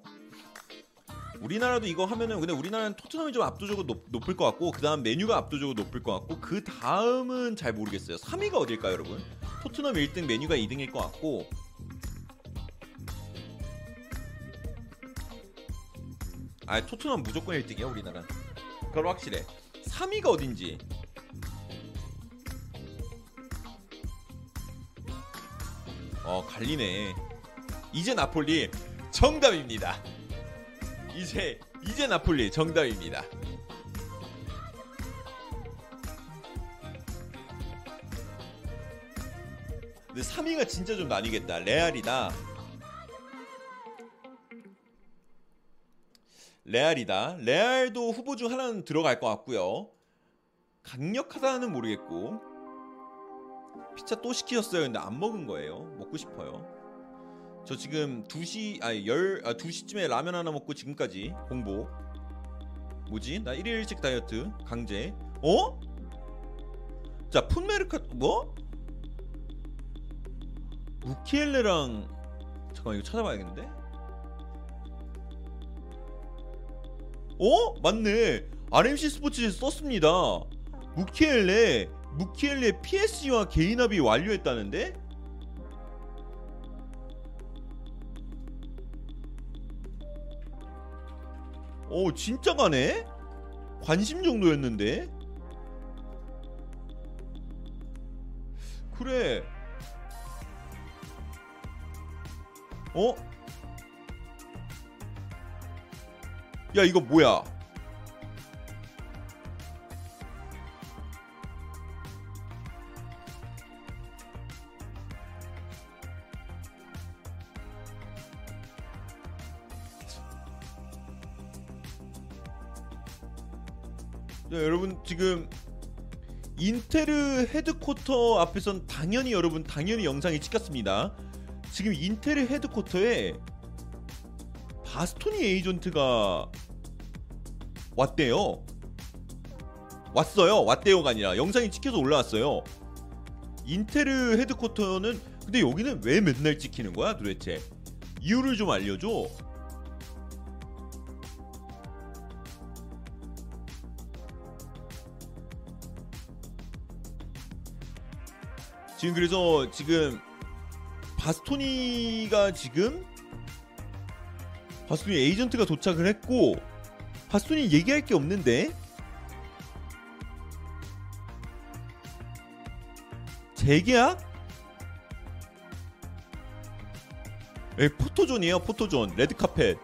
우리나라도 이거 하면은 근데 우리나라는 토트넘이 좀 압도적으로 높, 높을 것 같고 그 다음 메뉴가 압도적으로 높을 것 같고 그 다음은 잘 모르겠어요. 3위가 어딜까요, 여러분? 토트넘 1등, 메뉴가 2등일 것 같고 아 토트넘 무조건 1등이야 우리나라. 그건 확실해. 3위가 어딘지 어 갈리네. 이제 나폴리 정답입니다. 이제 이제 나폴리 정답입니다. 근데 3위가 진짜 좀 나뉘겠다. 레알이다. 레알이다. 레알도 후보 중 하나는 들어갈 것 같고요. 강력하다는 모르겠고 피자 또 시키셨어요. 근데 안 먹은 거예요. 먹고 싶어요. 저 지금 2시 아니 열 아, 2시쯤에 라면 하나 먹고 지금까지 공복. 뭐지? 나 1일 일찍 다이어트 강제. 어? 자, 푼메르카 뭐? 무키엘레랑 잠깐 이거 찾아봐야겠는데? 어? 맞네. RMC 스포츠에서 썼습니다. 무키엘레 무키엘레 PSG와 개인 합의 완료했다는데? 오 진짜 가네? 관심 정도였는데? 그래 어? 야 이거 뭐야 네, 여러분 지금 인테르 헤드쿼터 앞에선 당연히 여러분 당연히 영상이 찍혔습니다. 지금 인테르 헤드쿼터에 바스토니 에이전트가 왔대요. 왔어요. 왔대요가 아니라 영상이 찍혀서 올라왔어요. 인테르 헤드쿼터는 근데 여기는 왜 맨날 찍히는 거야 도대체? 이유를 좀 알려줘. 지금 그래서 지금 바스토니가 지금 바스토니 에이전트가 도착을 했고 바스토니 얘기할 게 없는데 재계약? 에 포토존이에요 포토존. 레드카펫.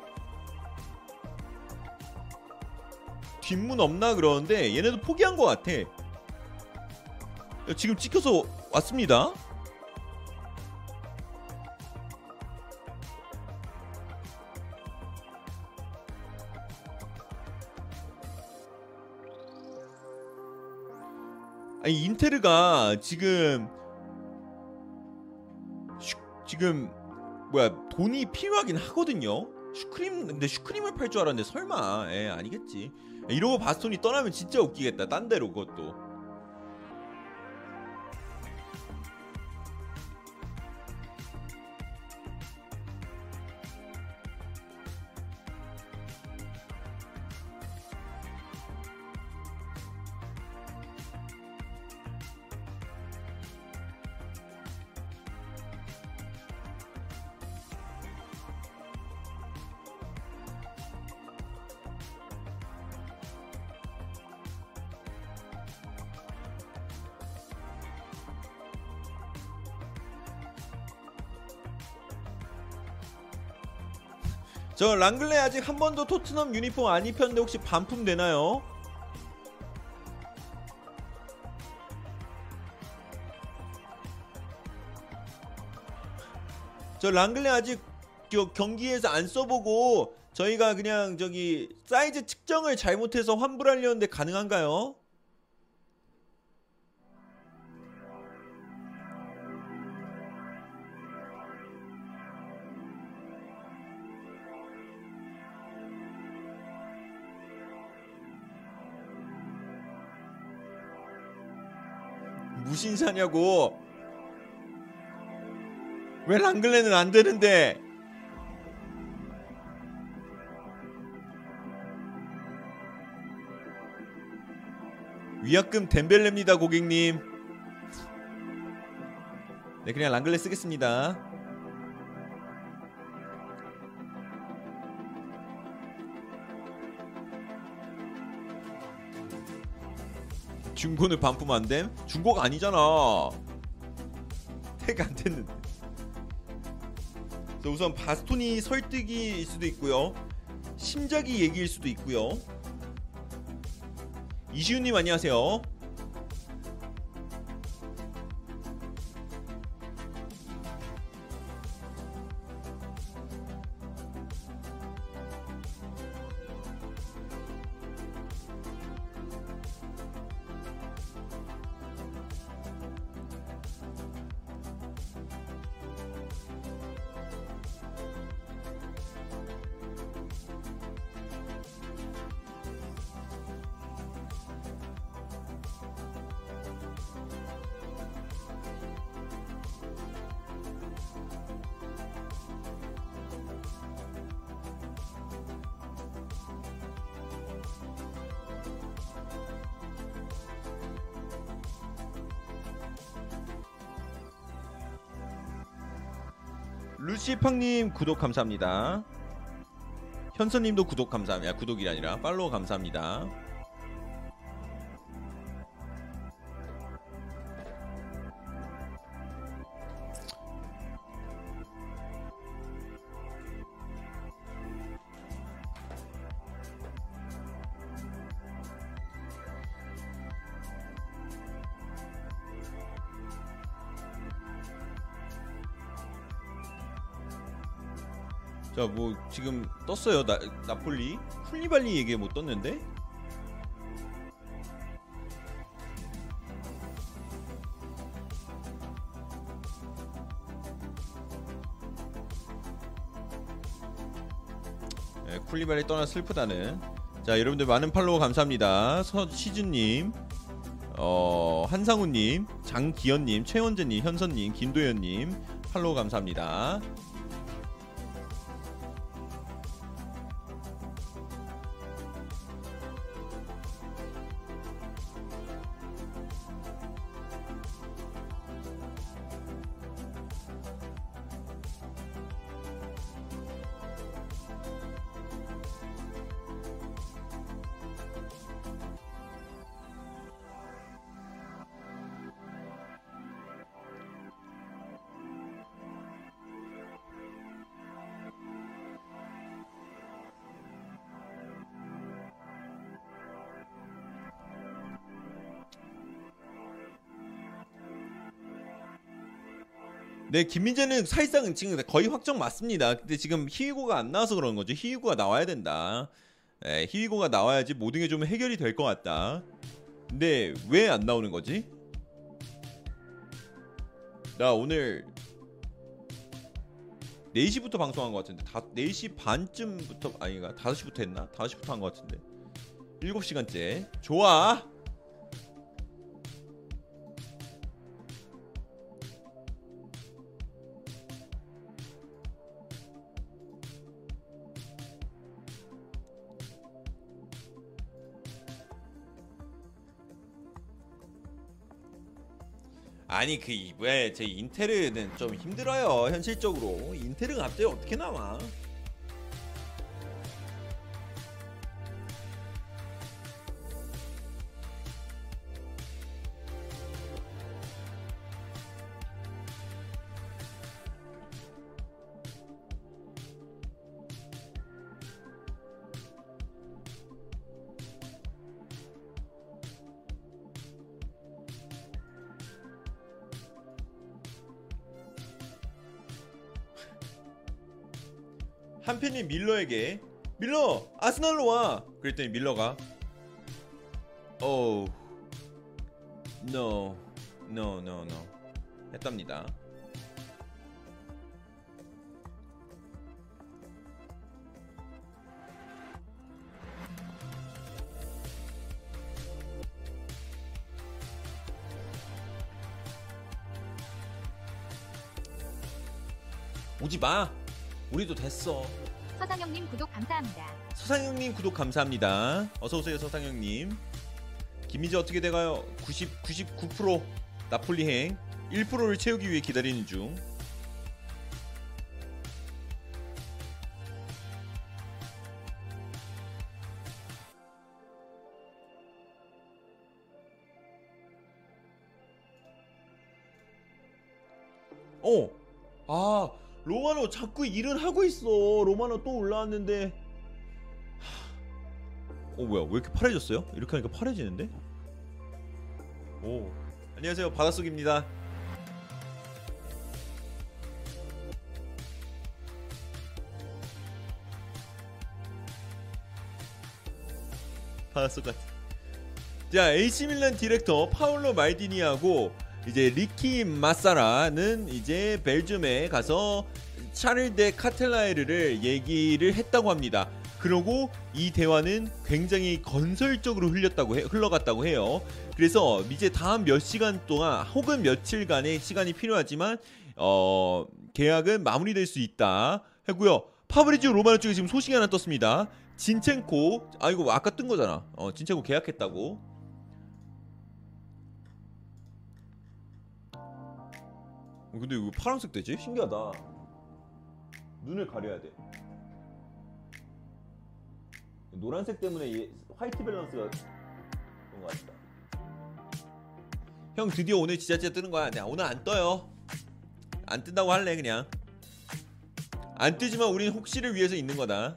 뒷문 없나 그러는데 얘네도 포기한 것 같아. 지금 찍혀서 왔습니다 아니 인테르가 지금 슈, 지금 뭐야 돈이 필요하긴 하거든요. 슈크림 근데 슈크림을 팔 줄 알았는데 설마 에 아니겠지. 이러고 바스톤이 떠나면 진짜 웃기겠다. 딴 데로 그것도. 랑글레 아직 한 번도 토트넘 유니폼 안 입혔는데 혹시 반품 되나요? 저 랑글레 아직 겨- 경기에서 안 써보고 저희가 그냥 저기 사이즈 측정을 잘못해서 환불하려는데 가능한가요? 무신사냐고. 왜 랑글레는 안 되는데? 위약금 덴벨레입니다 고객님. 네 그냥 랑글레 쓰겠습니다 중고는 반품 안 됨? 중고가 아니잖아. 택 안 됐는데. 자, 우선 바스토니 설득이일 수도 있고요. 심작이 얘기일 수도 있고요. 이시훈님 안녕하세요. 루시팡님 구독 감사합니다. 현선님도 구독 감사합니다. 구독이 아니라 팔로우 감사합니다. 떴어요. 나, 나폴리? 쿨리발리 얘기 못 떴는데? 네, 쿨리발리 떠나 슬프다는. 자 여러분들 많은 팔로우 감사합니다. 서시즈님 어 한상우님 장기현님 최원재님 현선님 김도현님 팔로우 감사합니다 네, 김민재는 사실상 지금 거의 확정 맞습니다. 근데 지금 희위고가 안 나와서 그런 거죠. 희위고가 나와야 된다. 네, 희위고가 나와야지 모든 게 좀 해결이 될 것 같다. 근데 왜 안 나오는 거지? 나 오늘 4시부터 방송한 것 같은데 다 4시 반쯤부터 아니가 5시부터 했나? 5시부터 한 것 같은데 7시간째 좋아 아니 그왜제 인테르는 좀 힘들어요 현실적으로. 인테르가 갑자기 어떻게 나와 한편이 밀러에게 밀러 아스날로 와. 그랬더니 밀러가 oh no no no. 했답니다. 오지 마. 우리도 됐어 서상영님 구독 감사합니다. 서상영님 구독 감사합니다. 어서 오세요 서상영님. 김민재 어떻게 돼가요? 90 99% 나폴리행 1%를 채우기 위해 기다리는 중. 로마노 자꾸 일은 하고 있어. 로마노 또 올라왔는데. 하... 어 뭐야 왜 이렇게 파래졌어요? 이렇게 하니까 파래지는데? 오 안녕하세요 바닷속입니다. 바닷속 같아. 자 AC 밀란 디렉터 파울로 말디니하고 이제 리키 마사라는 이제 벨기에에 가서 샤를 데 케텔라에르를 얘기를 했다고 합니다. 그러고 이 대화는 굉장히 건설적으로 흘렸다고 해, 흘러갔다고 해요. 그래서 이제 다음 몇 시간 동안 혹은 며칠간의 시간이 필요하지만 어, 계약은 마무리될 수 있다 했고요. 파브리지오 로마노 쪽에 지금 소식이 하나 떴습니다. 진첸코 아 이거 아까 뜬 거잖아. 어, 진첸코 계약했다고. 어, 근데 이거 파란색 되지? 신기하다. 눈을 가려야 돼. 노란색 때문에 이 화이트 밸런스가 그런 것 같다. 형 드디어 오늘 지자체 뜨는 거야. 네, 오늘 안 떠요. 안 뜬다고 할래 그냥. 안 뜨지만 우린 혹시를 위해서 있는 거다.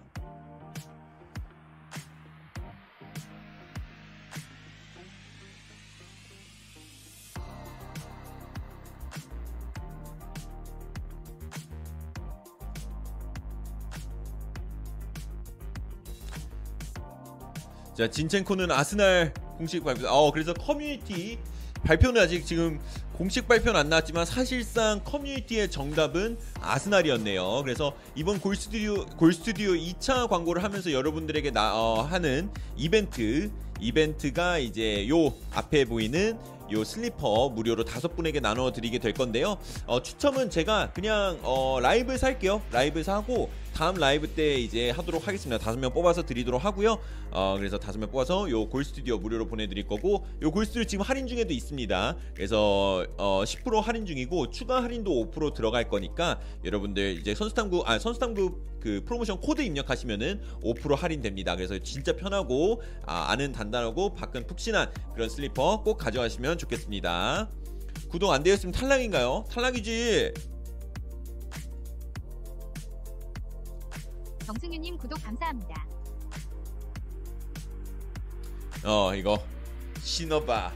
자 진첸코는 아스날 공식 발표. 어 그래서 커뮤니티 발표는 아직 지금 공식 발표는 안 나왔지만 사실상 커뮤니티의 정답은 아스날이었네요. 그래서 이번 골스튜디오 골스튜디오 2차 광고를 하면서 여러분들에게 나, 어, 하는 이벤트 이벤트가 이제 요 앞에 보이는 요 슬리퍼 무료로 다섯 분에게 나눠 드리게 될 건데요. 어, 추첨은 제가 그냥 어, 라이브 살게요. 라이브 사고 다음 라이브 때 이제 하도록 하겠습니다. 다섯 명 뽑아서 드리도록 하고요. 어, 그래서 다섯 명 뽑아서 요 골스튜디오 무료로 보내드릴 거고 요 골스튜디오 지금 할인 중에도 있습니다. 그래서 어, 10% 할인 중이고 추가 할인도 5% 들어갈 거니까 여러분들 이제 선수탐구 아 선수탐구 그 프로모션 코드 입력하시면은 5% 할인됩니다. 그래서 진짜 편하고 아, 안은 단단하고 밖은 푹신한 그런 슬리퍼 꼭 가져가시면 좋겠습니다. 구독 안 되었으면 탈락인가요? 탈락이지. 정승윤님 구독 감사합니다. 어 이거 신어봐.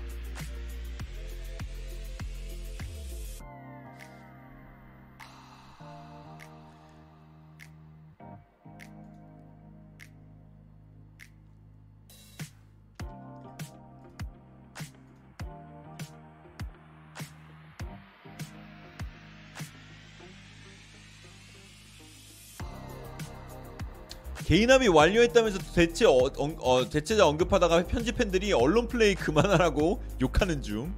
개인합의 완료했다면서 대체 어, 어, 어, 대체자 언급하다가 현지 팬들이 언론 플레이 그만하라고 욕하는 중.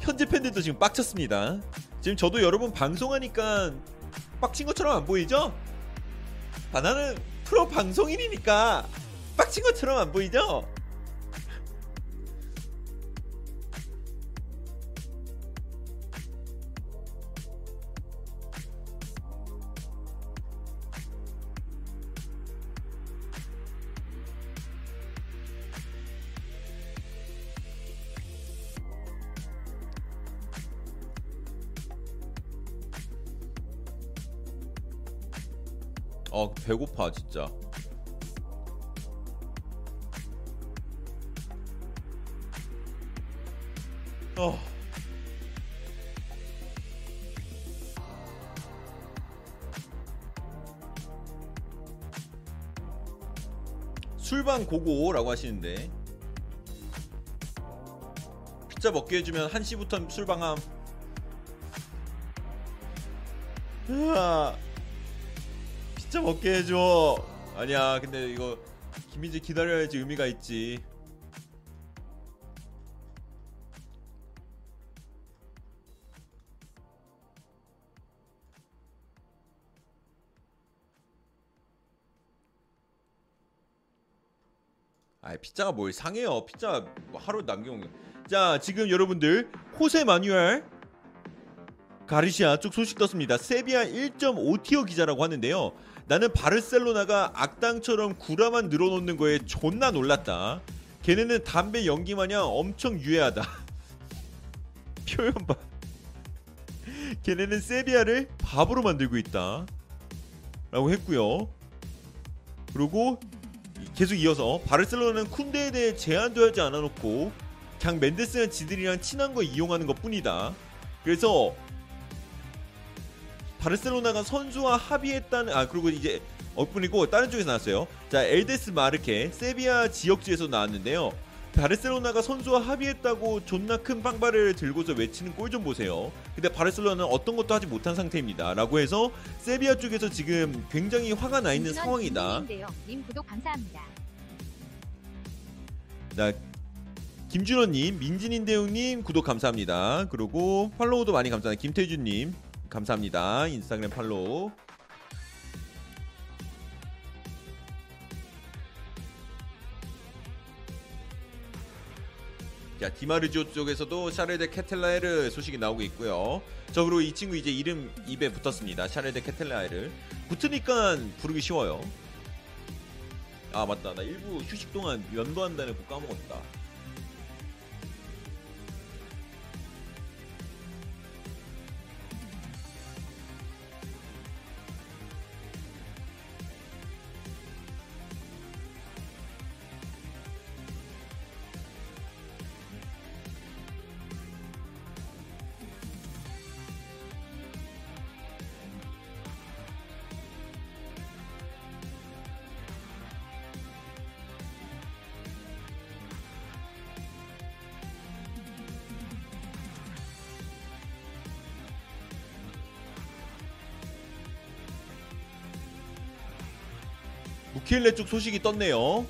현지 팬들도 지금 빡쳤습니다. 지금 저도 여러분 방송하니까 빡친 것처럼 안 보이죠? 아 나는 프로 방송인이니까 빡친 것처럼 안 보이죠? 배고파 진짜. 어. 술방 고고라고 하시는데 피자 먹게 해주면 1시부터 술방함 으아 피자 먹게 해줘. 아니야 근데 이거 김민지 기다려야지 의미가 있지. 아 피자가 뭘 상해요. 피자 뭐 하루 남겨온 자 지금 여러분들 호세 마뉴엘 가르시아 쪽 소식 떴습니다. 세비야 1.5티어 기자라고 하는데요. 나는 바르셀로나가 악당처럼 구라만 늘어놓는 거에 존나 놀랐다. 걔네는 담배 연기 마냥 엄청 유해하다. 표현 봐. 걔네는 세비야를 밥으로 만들고 있다. 라고 했고요. 그리고 계속 이어서 바르셀로나는 쿤데에 대해 제한도 하지 않아놓고 그냥 멘데스는 지들이랑 친한 거 이용하는 것 뿐이다. 그래서 바르셀로나가 선수와 합의했다는 아 그리고 이제 엇뿐이고 다른 쪽에서 나왔어요. 자 엘데스 마르케 세비야 지역지에서 나왔는데요. 바르셀로나가 선수와 합의했다고 존나 큰 빵발을 들고서 외치는 꼴 좀 보세요. 근데 바르셀로나는 어떤 것도 하지 못한 상태입니다. 라고 해서 세비야 쪽에서 지금 굉장히 화가 나 있는 상황이다. 님 구독 감사합니다. 자 김준호님, 민진인 대웅님 구독 감사합니다. 그리고 팔로우도 많이 감사합니다. 김태준님 감사합니다. 인스타그램 팔로우. 자 디마르지오 쪽에서도 샤르데 케텔라에르 소식이 나오고 있고요. 저 그리고 이 친구 이제 이름 입에 붙었습니다. 샤르데 케텔라에르 붙으니까 부르기 쉬워요. 아 맞다 나 일부 휴식 동안 연도한다는 거 까먹었다 무키엘레 쪽 소식이 떴네요.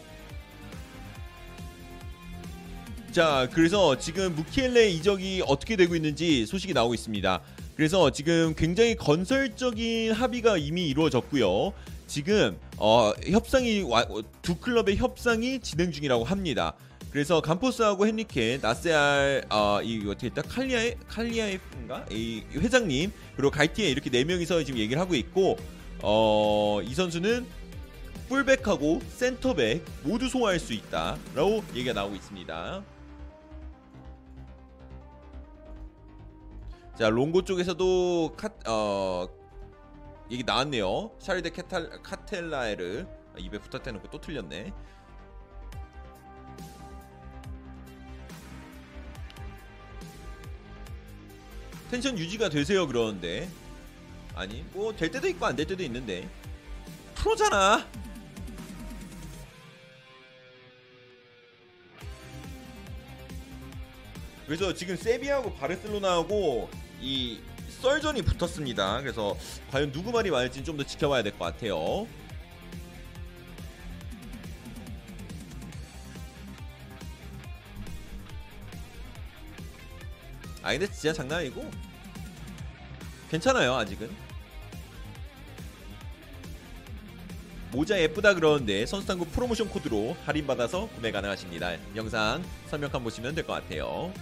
자 그래서 지금 무키엘레 이적이 어떻게 되고 있는지 소식이 나오고 있습니다. 그래서 지금 굉장히 건설적인 합의가 이미 이루어졌고요. 지금 어, 협상이 두 클럽의 협상이 진행 중이라고 합니다. 그래서 감포스하고 헨리케 나세알 어, 이 어떻게 했다? 칼리아에 칼리아에인가? 이 회장님 그리고 갈티에 이렇게 네 명이서 지금 얘기를 하고 있고 어, 이 선수는 풀백하고 센터백 모두 소화할 수 있다 라고 얘기가 나오고 있습니다. 자 롱고 쪽에서도 카, 어, 얘기 나왔네요. 샤르데 카탈, 카텔라에르 아, 입에 거또 틀렸네. 텐션 유지가 되세요 그러는데 아니 뭐 될 때도 있고 안 될 때도 있는데 프로잖아. 그래서 지금 세비하고 바르셀로나하고 이 썰전이 붙었습니다. 그래서 과연 누구 말이 맞을지 좀 더 지켜봐야 될 것 같아요. 아 근데 진짜 장난이고 괜찮아요 아직은 모자 예쁘다 그러는데 선수단구 프로모션 코드로 할인받아서 구매 가능하십니다 영상 설명칸 보시면 될 것 같아요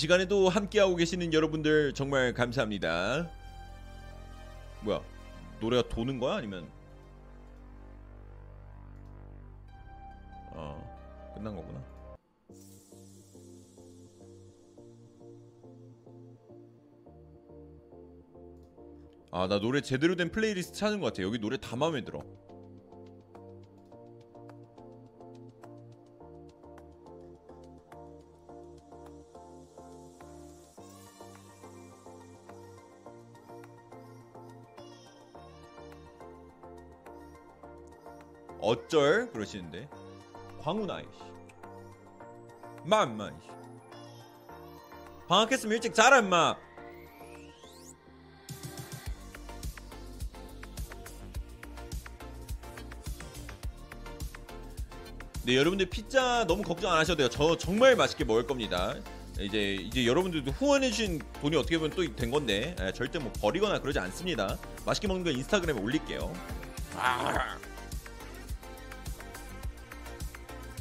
시간에도 함께하고 계시는 여러분들 정말 감사합니다. 뭐야? 노래가 도는 거야? 아니면 어 끝난 거구나. 아 나 노래 제대로 된 플레이리스트 찾은 것 같아. 여기 노래 다 마음에 들어. 어쩔 그러시는데. 광훈아 이씨 이씨 방학했으면 일찍 자라 임마. 네 여러분들 피자 너무 걱정 안 하셔도 돼요. 저 정말 맛있게 먹을 겁니다. 이제 이제 여러분들도 후원해 주신 돈이 어떻게 보면 또 된 건데 에, 절대 뭐 버리거나 그러지 않습니다. 맛있게 먹는 거 인스타그램에 올릴게요. 아.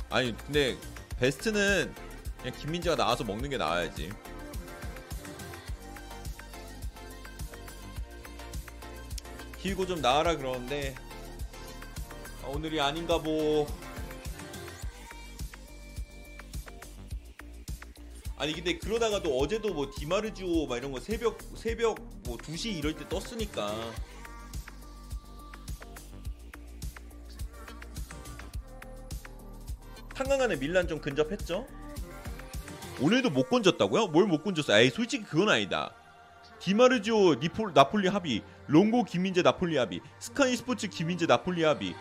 아니 근데 베스트는 그냥 김민재가 나와서 먹는 게 나아야지. 희고 좀 나와라 그러는데 아, 오늘이 아닌가 보. 아니 근데 그러다가 도 어제도 뭐 디마르지오 막 이런 거 새벽 새벽 뭐 2시 이럴 때 떴으니까 한강안에 밀란 좀 근접했죠? 오늘도 못 건졌다고요? 뭘 못 건졌어? 에이 솔직히 그건 아니다. 디마르지오 니폴, 나폴리 합의, 롱고 김민재 나폴리 합의, 스카이 스포츠 김민재 나폴리 합의,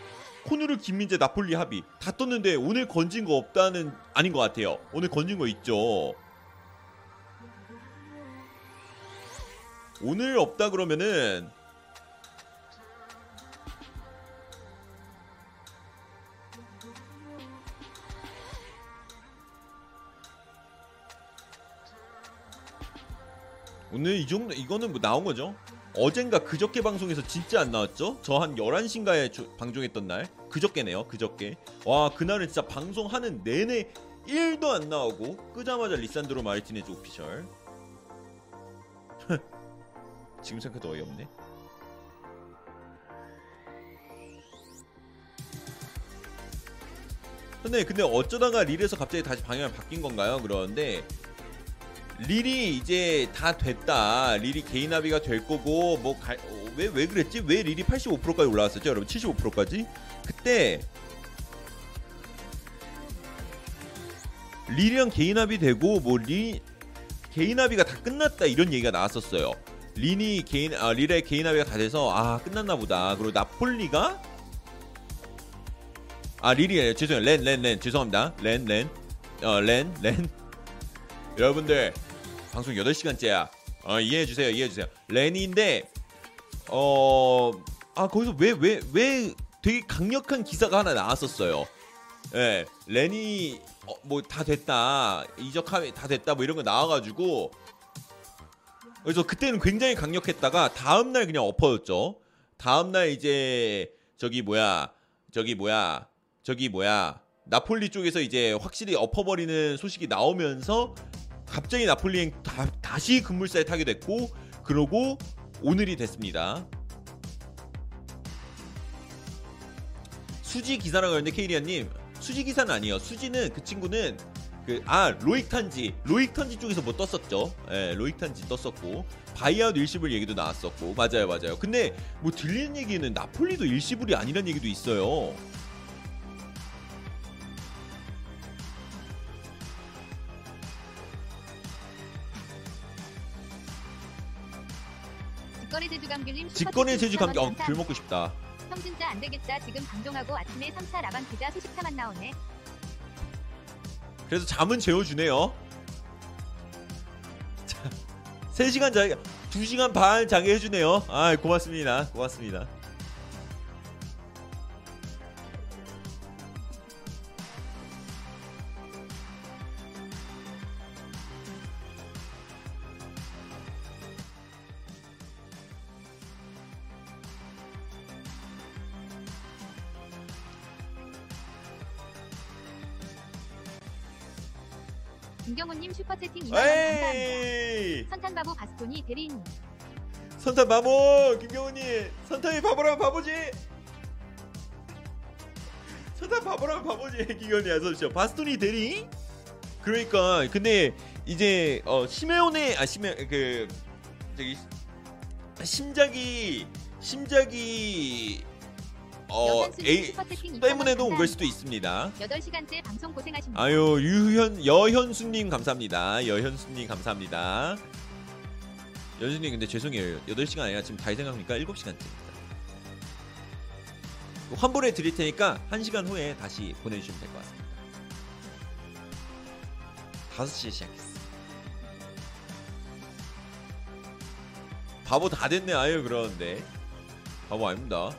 코누르 김민재 나폴리 합의 다 떴는데 오늘 건진 거 없다는 아닌 것 같아요. 오늘 건진 거 있죠. 오늘 없다 그러면은 오늘 이 정도 이거는 뭐 나온 거죠. 어젠가 그저께 방송에서 진짜 안 나왔죠? 저 한 11시인가에 주- 방송했던 날 그저께네요 그저께 와 그날은 진짜 방송하는 내내 1도 안 나오고 끄자마자 리산드로 마르티네즈 오피셜 지금 생각해도 어이없네 근데 근데 어쩌다가 릴에서 갑자기 다시 방향이 바뀐 건가요? 그러는데 릴이 이제 다 됐다. 릴이 개인 합의가 될 거고 뭐왜왜 왜 그랬지? 왜 릴이 85%까지 올라왔었죠, 여러분? 75%까지? 그때 릴이랑 개인 합의 되고 뭐 리 개인 합의가 다 끝났다 이런 얘기가 나왔었어요. 린이 개인 아 릴의 개인 합의가 다 돼서 아 끝났나 보다. 그리고 나폴리가 아 릴이 아니라 죄송해요. 렌 렌 렌 죄송합니다. 렌 렌. 어렌 렌. 여러분들 방송 8시간째야. 어, 이해해 주세요. 이해해 주세요. 렌인데 어, 아 거기서 왜 왜 왜 되게 강력한 기사가 하나 나왔었어요. 예. 렌이 어, 뭐다 됐다. 이적함이 다 됐다. 뭐 이런 거 나와 가지고 그래서 그때는 굉장히 강력했다가 다음 날 그냥 엎어졌죠. 다음 날 이제 저기 뭐야? 저기 뭐야? 저기 뭐야? 나폴리 쪽에서 이제 확실히 엎어버리는 소식이 나오면서 갑자기 나폴리행 다, 다시 급물살에 타게 됐고 그러고 오늘이 됐습니다. 수지 기사라고 하는데 케이리아님 수지 기사는 아니에요. 수지는 그 친구는 그 아 로익 탄지 로익 탄지 쪽에서 뭐 떴었죠. 예, 로익 탄지 떴었고 바이아웃 일시불 얘기도 나왔었고 맞아요, 맞아요. 근데 뭐 들리는 얘기는 나폴리도 일시불이 아니란 얘기도 있어요. 직거래 제주 감귤님 직권의 제주 감기 어, 귤. 먹고 싶다. 형 진짜 안 되겠다. 지금 방송하고 아침에 3차 라방 피자 수십 차만 나오네. 그래서 잠은 재워주네요. 자, 3시간 자기 2시간 반 자게 해주네요. 아 고맙습니다. 고맙습니다. 대리인 선탄 바보 김경훈님 선탄이 바보라면 바보지. 선탄 바보라면 바보지 김경훈이 어서 오십시오. 바스토니 대리? 그러니까 근데 이제 어 심해온의 아 심해 그 저기 심작이 심작이 어 2,000원 때문에도 온 걸 수도. 있습니다. 8시간째 방송 고생하십니다. 아유 유현 여현수님 감사합니다. 여현수님 감사합니다. 여현수님 근데 죄송해요. 8시간 아니라 지금 다이 생각하니까 7시간째입니다. 환불해 드릴 테니까 1시간 후에 다시 보내주시면 될 것 같습니다. 5시에 시작했어. 바보 다 됐네 아유 그러는데 바보 아닙니다.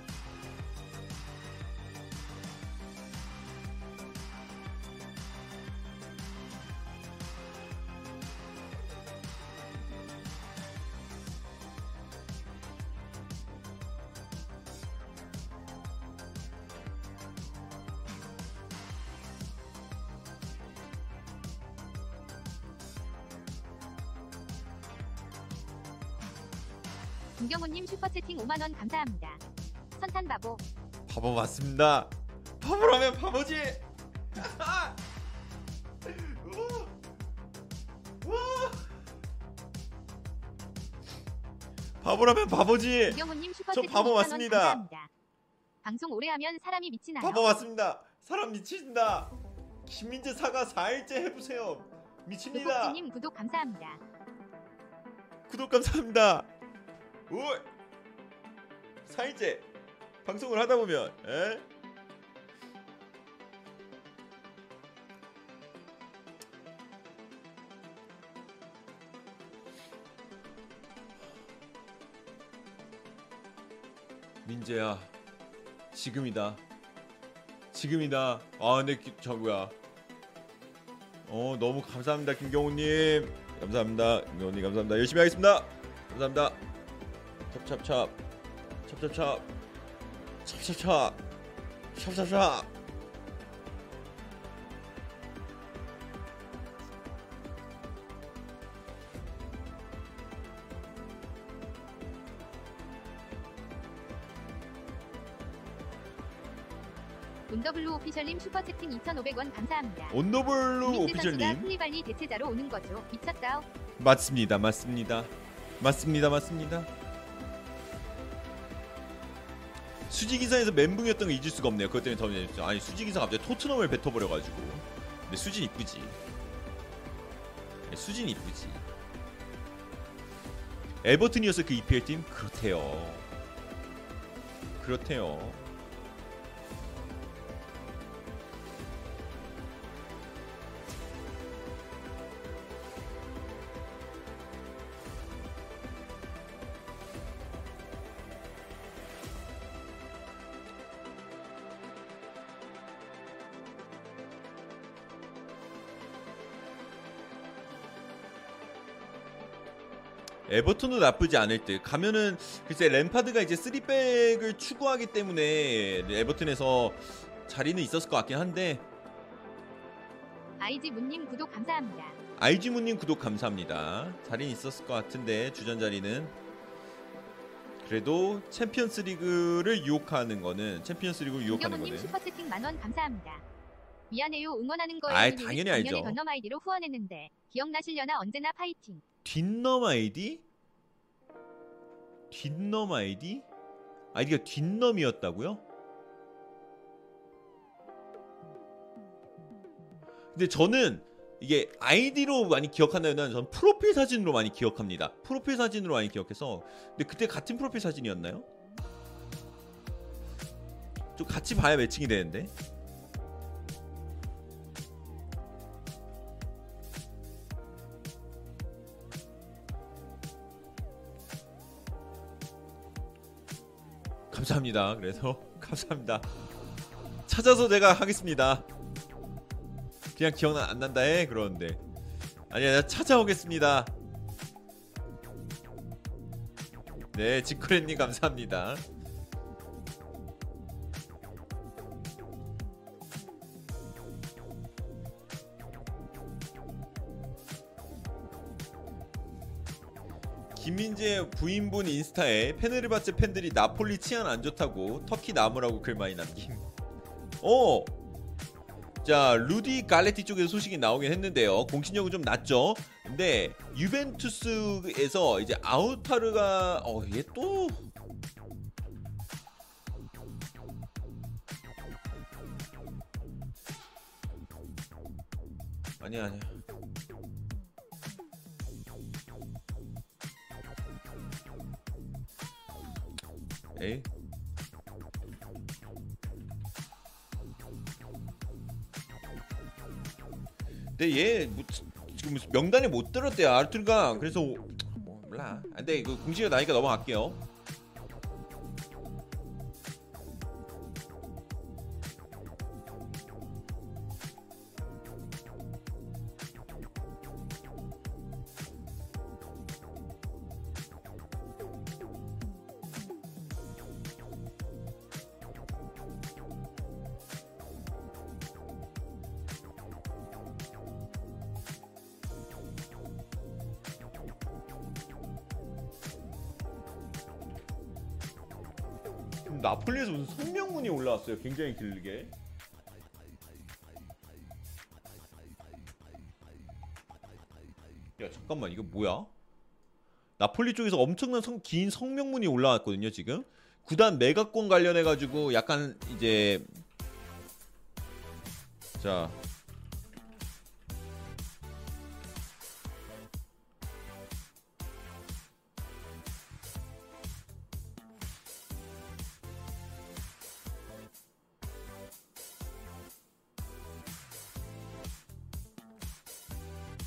바보 맞습니다. 바보라면 바보지. 우! 우! 바보라면 바보지. 슈퍼채팅 바보 2,000원 맞습니다. 감사합니다. 방송 오래 하면 사람이 미치나요? 바보 맞습니다. 사람 미친다. 김민재 사과 4일째 해보세요. 미칩니다. 불복주님 구독 감사합니다. 구독 감사합니다. 오! 4일째 방송을 하다 보면 에? 민재야 지금이다. 지금이다. 아 근데 기- 저 뭐야. 어 너무 감사합니다 김경호님. 감사합니다 김경호님. 감사합니다. 열심히 하겠습니다. 감사합니다. 찹찹찹. 찹찹찹 찹찹찹 찹찹찹 온더블루 오피셜님 슈퍼채팅 2,500원 감사합니다. 온더블루 김민재 선수가 오피셜님 쿨리발리 대체자로 오는 거죠. 미쳤다. 맞습니다 맞습니다 맞습니다 맞습니다 수지기사에서 멘붕이었던 거 잊을 수가 없네요. 그것 때문에 더 재밌어요 아니 수지기사 갑자기 토트넘을 뱉어버려가지고. 근데 수진 이쁘지? 네, 수진 이쁘지. 에버튼이었어 그 EPL팀? 그렇대요. 그렇대요 에버튼도 나쁘지 않을 듯. 가면은 글쎄 램파드가 이제 3백을 추구하기 때문에 에버튼에서 자리는 있었을 것 같긴 한데 아이지 문님 구독 감사합니다. 아이지무님 구독 감사합니다. 자리는 있었을 것 같은데 주전 자리는 그래도 챔피언스 리그를 유혹하는 거는 챔피언스 리그를 유혹하는 거는 슈퍼채팅 만원 감사합니다. 미안해요 응원하는 거예요. 유닛 당연히 알죠. 아이디로 후원했는데 기억나시려나 언제나 파이팅. 뒷넘 아이디? 뒷넘 아이디? 아이디가 뒷넘이었다고요? 근데 저는 이게 아이디로 많이 기억한다면 전 프로필 사진으로 많이 기억합니다. 프로필 사진으로 많이 기억해서 근데 그때 같은 프로필 사진이었나요? 좀 같이 봐야 매칭이 되는데. 감사합니다. 그래서 감사합니다. 찾아서 내가 하겠습니다. 그냥 기억 안 난다 해 그러는데 아니야 내가 찾아오겠습니다. 네 지코레님 감사합니다. 김민재 부인분 인스타에 페네르바체 팬들이 나폴리 치안 안 좋다고 터키 나무라고 글 많이 남김. 어. 자 루디 갈레티 쪽에서 소식이 나오긴 했는데요. 공신력은 좀 낮죠. 근데 유벤투스에서 이제 아우타르가 어얘또 아니야 아니야. 에이. 근데 얘 뭐, 지금 명단에 못 들었대요 아르투르가 그래서 뭐 몰라. 아, 근데 그 공식이 나니까 넘어갈게요. 올라왔어요. 굉장히 길게. 야 잠깐만 이거 뭐야? 나폴리 쪽에서 엄청난 성, 긴 성명문이 올라왔거든요 지금. 구단 매각권 관련해 가지고 약간 이제 자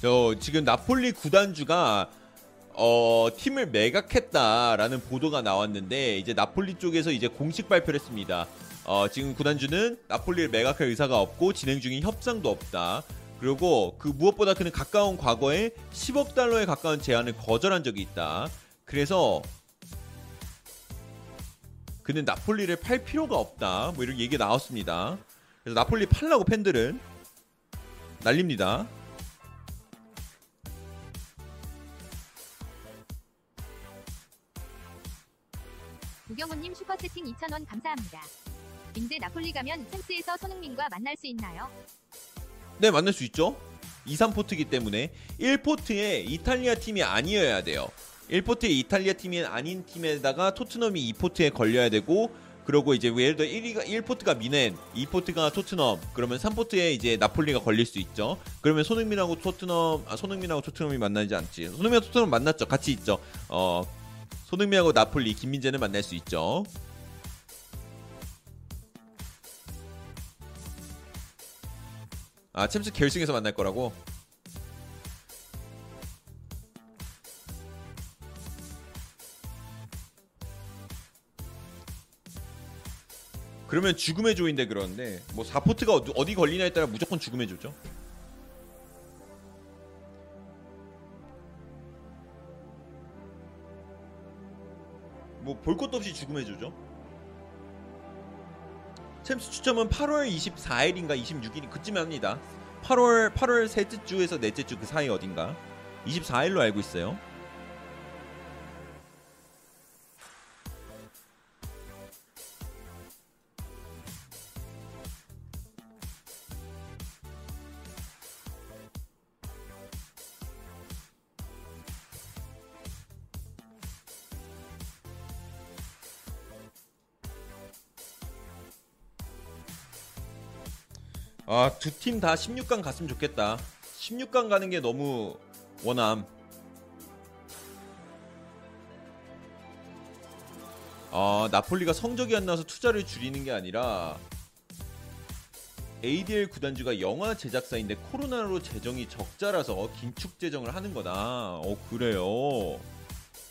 저 지금 나폴리 구단주가 어, 팀을 매각했다라는 보도가 나왔는데 이제 나폴리 쪽에서 이제 공식 발표를 했습니다. 어, 지금 구단주는 나폴리를 매각할 의사가 없고 진행 중인 협상도 없다. 그리고 그 무엇보다 그는 가까운 과거에 10억 달러에 가까운 제안을 거절한 적이 있다. 그래서 그는 나폴리를 팔 필요가 없다. 뭐 이런 얘기가 나왔습니다. 그래서 나폴리 팔라고 팬들은 난립니다. 우경훈님 슈퍼채팅 2,000원 감사합니다. 인제 나폴리 가면 챔스에서 손흥민과 만날 수 있나요? 네, 만날 수 있죠. 2, 3포트이기 때문에 1포트에 이탈리아 팀이 아니어야 돼요. 1포트에 이탈리아 팀이 아닌 팀에다가 토트넘이 2포트에 걸려야 되고 그러고 이제 예를 들어 1위가 1포트가 미넨, 2포트가 토트넘, 그러면 3포트에 이제 나폴리가 걸릴 수 있죠. 그러면 손흥민하고 토트넘, 아 손흥민하고 토트넘이 만나지 않지. 손흥민하고 토트넘 만났죠. 같이 있죠. 어 손흥민하고 나폴리, 김민재는 만날 수 있죠. 아 챔스 결승에서 만날 거라고? 그러면 죽음의 조인데 그러는데 뭐 4포트가 어디, 어디 걸리냐에 따라 무조건 죽음의 조죠. 뭐 볼 것도 없이 죽음의 조죠. 챔스 추첨은 8월 24일인가 26일 그쯤에 합니다. 8월 8월 셋째 주에서 넷째 주 그 사이 어딘가 24일로 알고 있어요. 아, 두 팀 다 16강 갔으면 좋겠다. 16강 가는 게 너무 원함. 아, 나폴리가 성적이 안 나서 투자를 줄이는 게 아니라 ADL 구단주가 영화 제작사인데 코로나로 재정이 적자라서 긴축 재정을 하는 거다. 어, 그래요.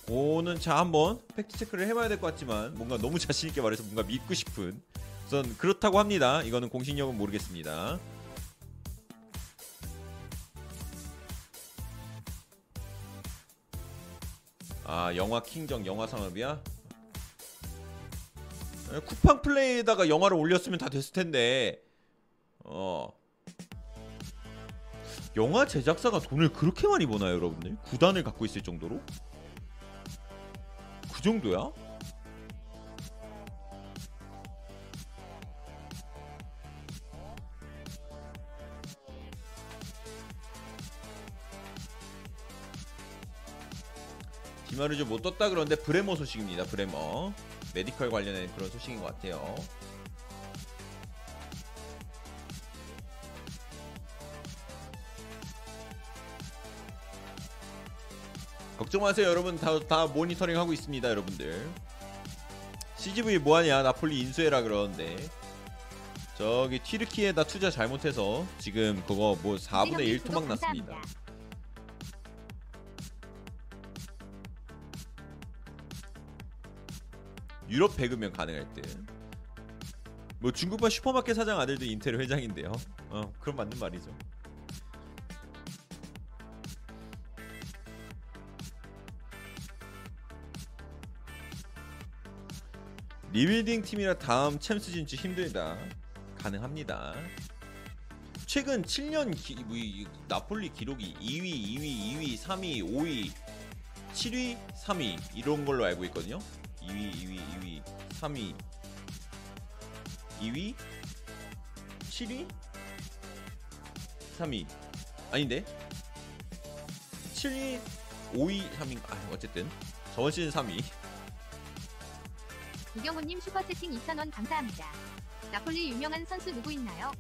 오는 자 한번 팩트 체크를 해봐야 될 것 같지만 뭔가 너무 자신 있게 말해서 뭔가 믿고 싶은 우선 그렇다고 합니다. 이거는 공식력은 모르겠습니다. 아 영화 킹정 영화 상업이야? 에, 쿠팡 플레이에다가 영화를 올렸으면 다 됐을 텐데 어 영화 제작사가 돈을 그렇게 많이 버나요 여러분들? 구단을 갖고 있을 정도로? 그 정도야? 디마르지오 떴다 그러는데 브레머 소식입니다. 브레머 메디컬 관련된 그런 소식인 것 같아요. 걱정 마세요, 여러분. 다, 다 모니터링 하고 있습니다, 여러분들. CGV 뭐하냐? 나폴리 인수해라 그러는데. 저기 튀르키에다 투자 잘못해서 지금 그거 뭐 4분의 1 토막 났습니다. 유럽 배급면 가능할 듯. 뭐 중국발 슈퍼마켓 사장 아들도 인텔 회장인데요. 어, 그럼 맞는 말이죠. 리빌딩 팀이라 다음 챔스 진출 힘들다. 가능합니다. 최근 7년 기, 뭐, 이, 나폴리 기록이 2위, 2위, 2위, 3위, 5위, 7위, 3위 이런 걸로 알고 있거든요. 2위, 2위, 2위, 3위, 2위, 7위, 3위. 아닌데? 7위, 5위, 3위. 아 어쨌든. 저번 시즌 3위. 이경훈님 슈퍼채팅 2,000원 감사합니다. 나폴리 유명한 선수 누구 있나요?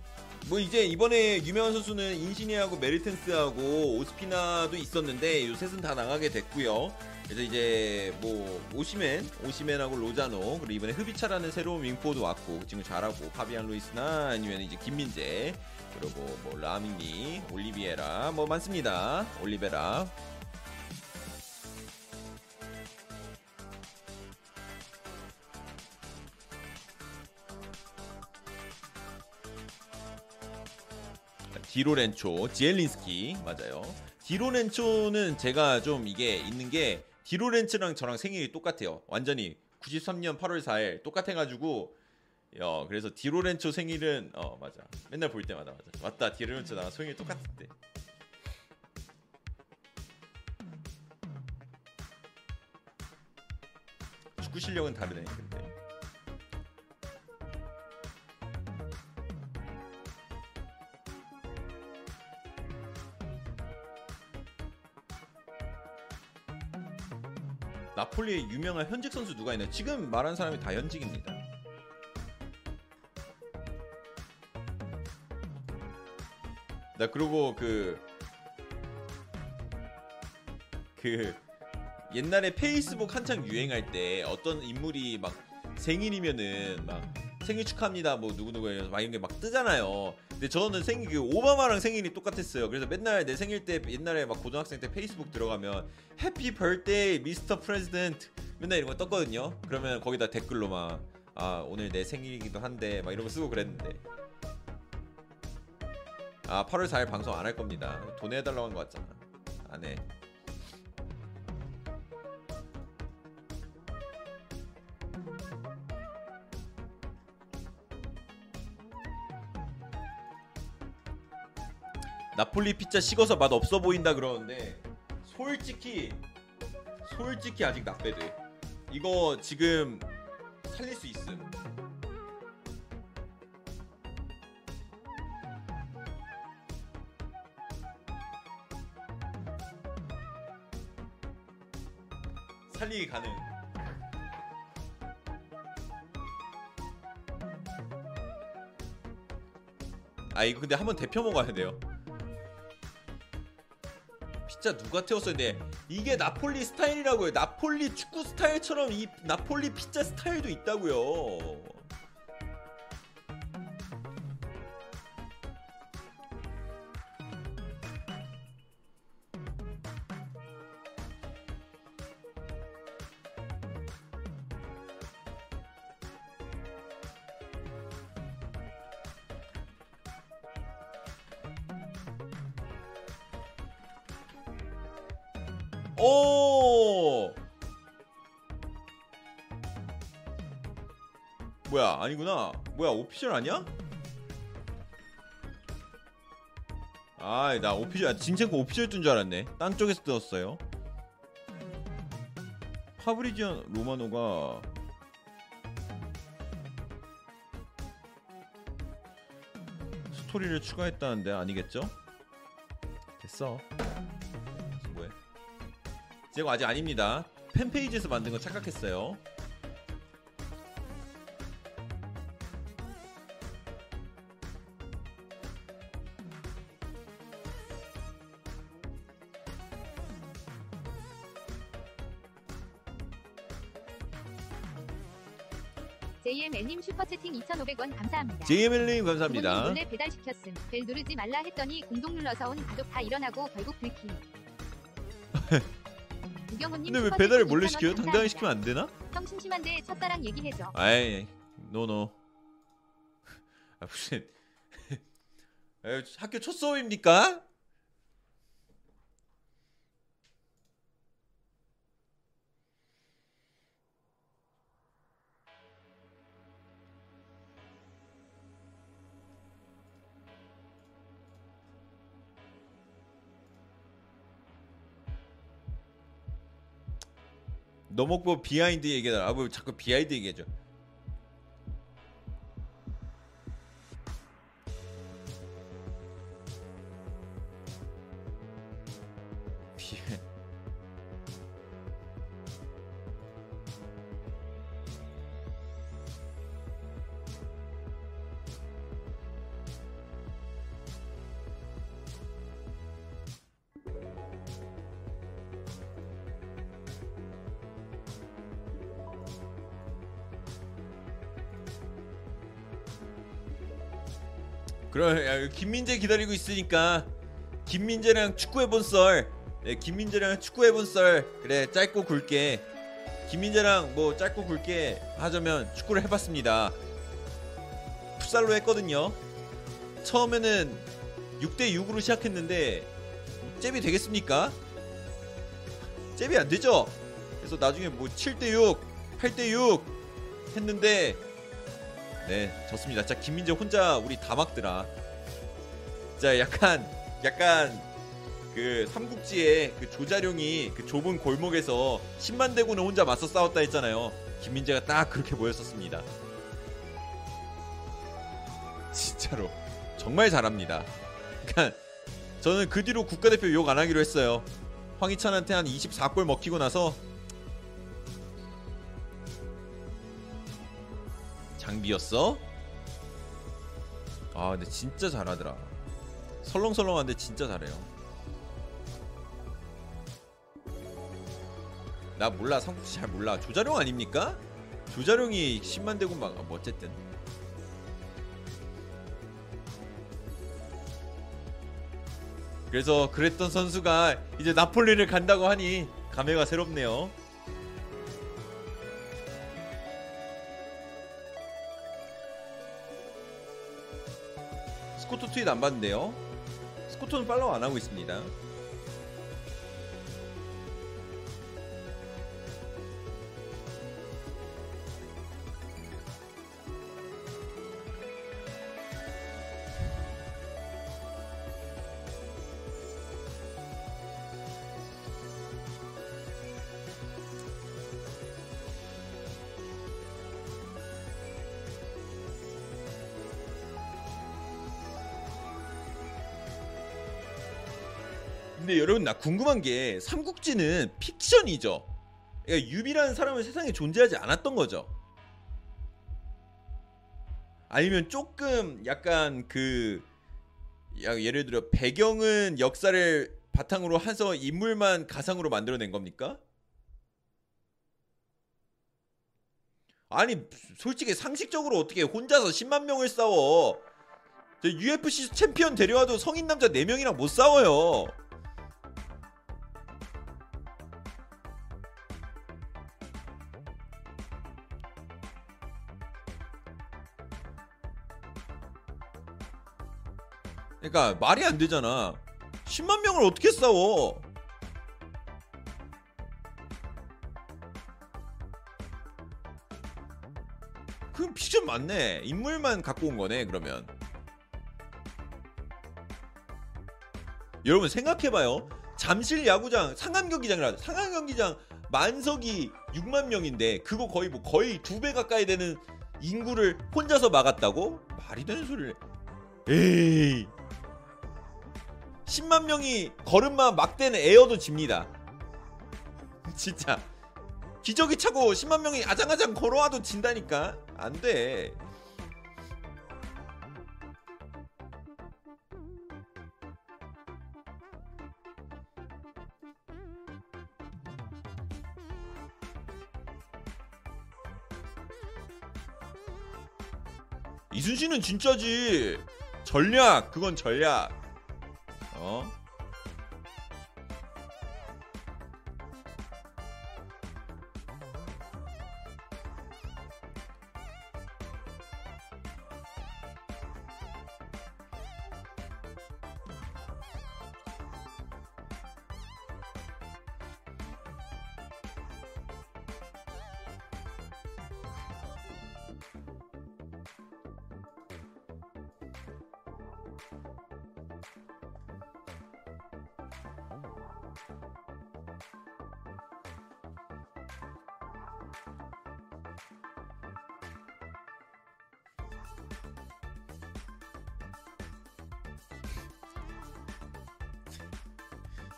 뭐 이제 이번에 유명한 선수는 인시니하고 메르텐스하고 오스피나도 있었는데 요 셋은 다 나가게 됐고요. 그래서 이제 뭐 오시멘, 오시멘하고 로자노 그리고 이번에 흐비차라는 새로운 윙포도 왔고 그 친구 잘하고 파비안 루이스나 아니면 이제 김민재 그리고 뭐 라미니, 올리비에라 뭐 많습니다. 올리베라 디로렌초, 지엘린스키 맞아요. 디로렌초는 제가 좀 이게 있는 게 디로렌츠랑 저랑 생일이 똑같아요. 완전히 93년 8월 4일 똑같아가지고 어 그래서 디로렌초 생일은 어 맞아. 맨날 볼 때마다 맞아. 맞다. 디로렌초 나랑 생일 똑같을 때 축구 실력은 다르네 근데 나폴리의 유명한 현직 선수 누가 있나요? 지금 말한 사람이 다 현직입니다. 나 그리고 그, 그, 옛날에 페이스북 한창 유행할 때 어떤 인물이 막 생일이면은 막 생일 축하합니다 뭐 누구누구 막 이런 게 막 뜨잖아요. 근데 저는 생일 그 오바마랑 생일이 똑같았어요. 그래서 맨날 내 생일 때 옛날에 막 고등학생 때 페이스북 들어가면 Happy birthday Mr. President 맨날 이런 거 떴거든요. 그러면 거기다 댓글로 막 아 오늘 내 생일이기도 한데 막 이런 거 쓰고 그랬는데 아 8월 4일 방송 안 할 겁니다. 돈 해달라고 한 거 같잖아. 안 해. 나폴리 피자 식어서 맛 없어 보인다 그러는데 솔직히 솔직히 아직 나빼드 이거 지금 살릴 수 있음. 살리기 가능. 아 이거 근데 한번 데펴 먹어야 돼요 피자 누가 태웠었는데 이게 나폴리 스타일이라고요. 나폴리 축구 스타일처럼 이 나폴리 피자 스타일도 있다고요. 아니구나. 뭐야 오피셜 아니야? 아나 오피셜 진첸코 오피셜 뜬 줄 알았네. 딴 쪽에서 떴어요. 파브리지안 로마노가 스토리를 추가했다는데 아니겠죠? 됐어. 뭐해? 제가 아직 아닙니다. 팬페이지에서 만든 거 착각했어요 4,500원 감사합니다. JML님 감사합니다. 몰래 배달시켰음. 벨 누르지 말라 했더니 공동 눌러서 온 가족 다 일어나고 결국 들킴. 우경호님 근데 왜 배달을 몰래 시켜요? 당당히 시키면 안 되나? 형 심심한데 첫사랑 얘기해줘. 아이, 노노. 아 무슨 학교 첫 수업입니까? 너 먹고 비하인드 얘기하다 아뭐 자꾸 비하인드 얘기해줘 기다리고 있으니까 김민재랑 축구해본 썰 네, 김민재랑 축구해본 썰 그래 짧고 굵게 김민재랑 뭐 짧고 굵게 하자면 축구를 해봤습니다 풋살로 했거든요 처음에는 6대6으로 시작했는데 잽이 되겠습니까? 잽이 안 되죠? 그래서 나중에 뭐 7대6 8대6 했는데 네, 졌습니다. 진짜 김민재 혼자 우리 다 막더라. 자, 약간 약간 그 삼국지에 그 조자룡이 그 좁은 골목에서 10만 대군을 혼자 맞서 싸웠다 했잖아요. 김민재가 딱 그렇게 보였었습니다. 진짜로 정말 잘합니다. 그러니까 저는 그 뒤로 국가대표 욕 안 하기로 했어요. 황희찬한테 한 24골 먹히고 나서 장비였어? 아 근데 진짜 잘하더라 설렁설렁한데 진짜 잘해요 나 몰라 삼국지 잘 몰라 조자룡 아닙니까? 조자룡이 10만 대군 막뭐 어쨌든 그래서 그랬던 선수가 이제 나폴리를 간다고 하니 감회가 새롭네요 스코토 트윗 안 봤는데요. 스코토는 팔로우 안 하고 있습니다. 여러분 나 궁금한 게 삼국지는 픽션이죠. 그러니까 유비라는 사람은 세상에 존재하지 않았던 거죠. 아니면 조금 약간 그 야, 예를 들어 배경은 역사를 바탕으로 해서 인물만 가상으로 만들어낸 겁니까? 아니 솔직히 상식적으로 어떻게 혼자서 10만 명을 싸워 저 UFC 챔피언 데려와도 성인 남자 4명이랑 못 싸워요 그러니까 말이 안 되잖아. 10만 명을 어떻게 싸워? 그럼 픽션 맞네. 인물만 갖고 온 거네 그러면. 여러분 생각해봐요. 잠실 야구장 상암 경기장이라 상암 경기장 만석이 6만 명인데 그거 거의 뭐 거의 두 배 가까이 되는 인구를 혼자서 막았다고? 말이 되는 소리를 에이 10만 명이 걸음만 막대는 에어도 집니다. 진짜. 기저귀 차고 10만 명이 아장아장 걸어와도 진다니까. 안 돼. 이순신은 진짜지. 전략 그건 전략 어?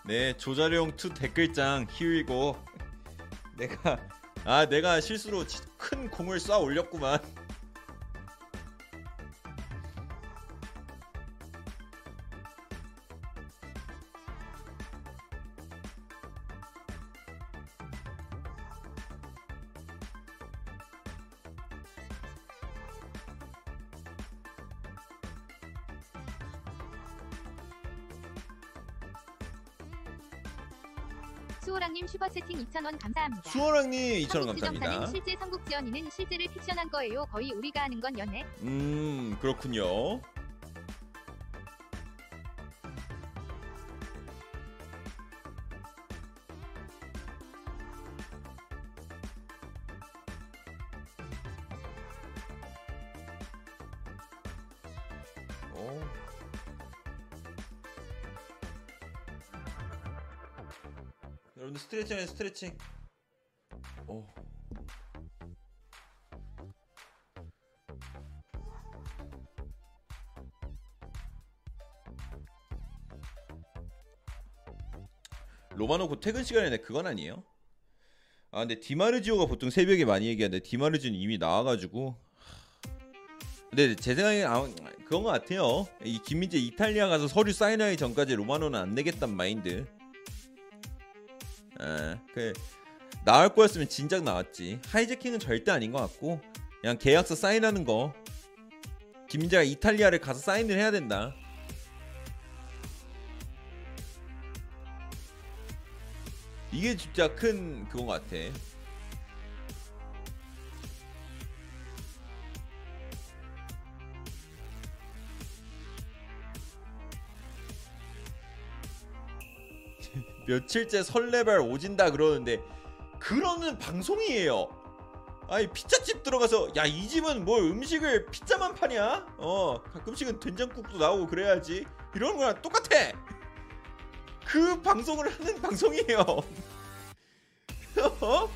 네 조자룡 2 댓글장 희위고. 내가 아 내가 실수로 지- 큰 공을 쏴 올렸구만 2,000원 감사합니다. 수호랑님 2,000원 삼국지점사님 감사합니다 실제 삼국지연이는 실제를 픽션한 거예요. 거의 우리가 하는 건 연애. 음 그렇군요 스트레칭 스트레칭. 오. 로마노 곧 퇴근 시간이네. 그건 아니에요? 아 근데 디마르지오가 보통 새벽에 많이 얘기하는데 디마르지오는 이미 나와가지고. 근데 제 생각에 아, 그런 것 같아요. 이 김민재 이탈리아 가서 서류 사인하기 전까지 로마노는 안 내겠단 마인드. 아, 그 나올 거였으면 진작 나왔지. 하이제킹은 절대 아닌 것 같고 그냥 계약서 사인하는 거. 김민재가 이탈리아를 가서 사인을 해야 된다. 이게 진짜 큰 그건 것 같아. 며칠째 설레발 오진다 그러는데 그러는 방송이에요. 아니 피자집 들어가서 야 이 집은 뭐 음식을 피자만 파냐? 어 가끔씩은 된장국도 나오고 그래야지 이런 거랑 똑같아. 그 방송을 하는 방송이에요. 어?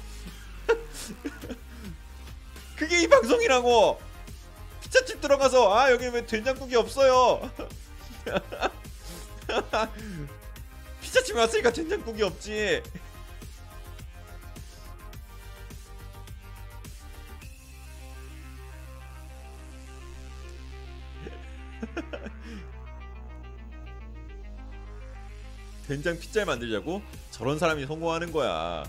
그게 이 방송이라고. 피자집 들어가서 아 여기 왜 된장국이 없어요. 피자집 왔으니까 된장국이 없지. 된장 피자 만들자고 저런 사람이 성공하는 거야.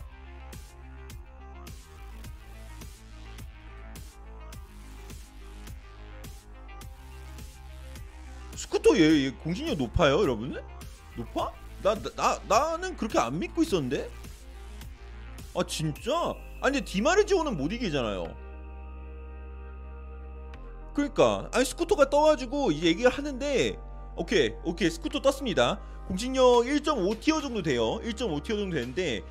스코토 얘, 얘 공신력 높아요, 여러분? 높아? 나, 나, 나 나는 그렇게 안 믿고 있었는데. 아 진짜? 아니 디마르지오는 못 이기잖아요. 그러니까 아니 스코토가 떠가지고 이 얘기를 하는데 오케이 오케이 스코토 떴습니다. 공신력 1.5 tier 정도 돼요. 1.5 tier 정도 되는데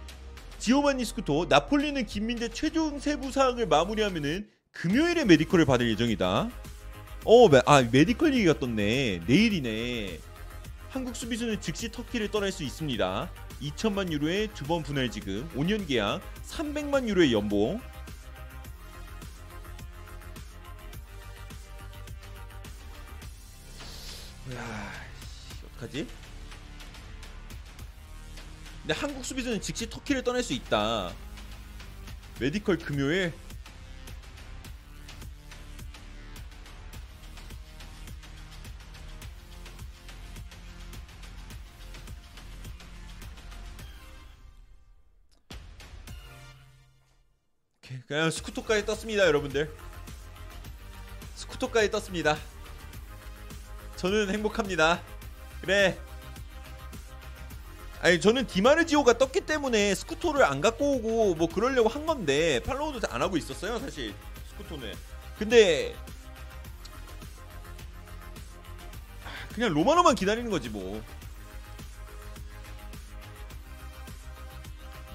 지오반니 스코토 나폴리는 김민재 최종 세부 사항을 마무리하면은 금요일에 메디컬을 받을 예정이다. 어, 메, 아 메디컬 얘기가 떴네. 내일이네. 한국 수비수는 즉시 터키를 떠날 수 있습니다. 2천만 유로의 두 번 분할 지급, 5년 계약, 300만 유로의 연봉. 야, 씨, 어떡하지? 근데 한국 수비수는 즉시 터키를 떠날 수 있다. 메디컬 금요일. 그냥 스쿠터까지 떴습니다, 여러분들. 스쿠터까지 떴습니다. 저는 행복합니다. 그래. 아니 저는 디마르지오가 떴기 때문에 스쿠터를 안 갖고 오고 뭐 그러려고 한 건데 팔로우도 안 하고 있었어요 사실 스쿠터는 근데 아, 그냥 로마노만 기다리는 거지 뭐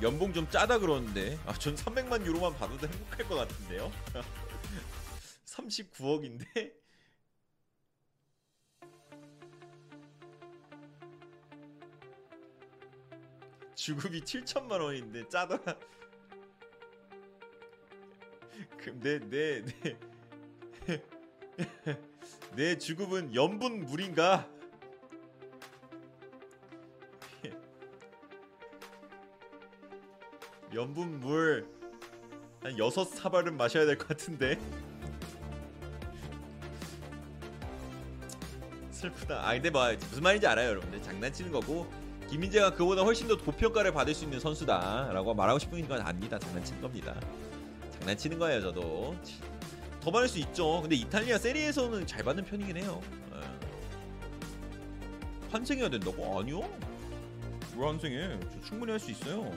연봉 좀 짜다 그러는데 아 전 300만 유로만 받아도 행복할 것 같은데요 39억인데 주급이 7천만 원인데 짜더라. 그내내 내 내 주급은 염분 물인가? 염분 물 한 여섯 사발은 마셔야 될 것 같은데. 슬프다. 아 근데 뭐 무슨 말인지 알아요, 여러분들. 장난치는 거고 김민재가 그보다 훨씬 더 고평가를 받을 수 있는 선수다 라고 말하고 싶은 건 압니다. 장난치는 겁니다. 장난치는 거예요, 저도. 더 많을 수 있죠. 근데 이탈리아 세리에서는 잘 받는 편이긴 해요. 예. 환승해야 된다고? 아니요. 왜 환승해? 저 충분히 할 수 있어요.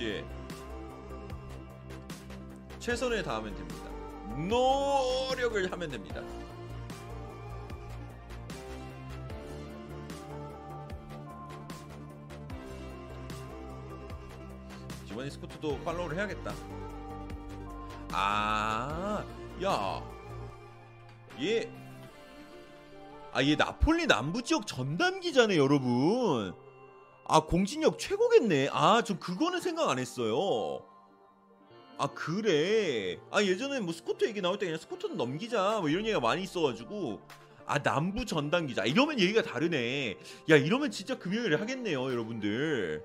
있지. 최선을 다하면 됩니다. 노력을 하면 됩니다. 지원이 스쿠트도 팔로우를 해야겠다. 아, 야, 얘, 아, 얘 나폴리 남부 지역 전담 기자네, 여러분. 아, 공신력 최고겠네. 아, 저 그거는 생각 안 했어요. 아, 그래. 아, 예전에 뭐 스쿠터 얘기 나올 때 그냥 스쿠터는 넘기자. 뭐 이런 얘기가 많이 있어가지고. 아, 남부 전담 기자. 이러면 얘기가 다르네. 야, 이러면 진짜 금요일에 하겠네요, 여러분들.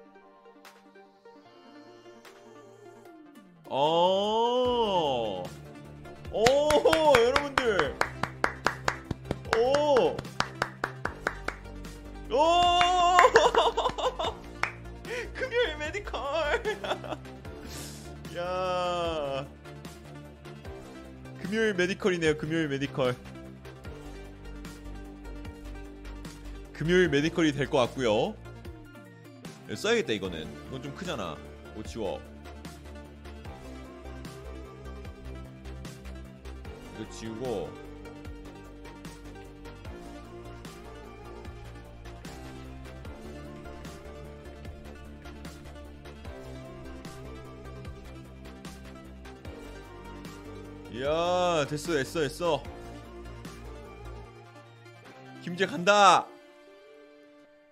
어. 오, 여러분들. 오. 오. 금요일 메디컬. 야. 금요일 메디컬이네요. 금요일 메디컬. 금요일 메디컬이 될 것 같고요. 네, 써야겠다 이거는. 이건 좀 크잖아. 오 지워. 이거 지우고 이야 됐어 됐어 됐어. 김재 간다.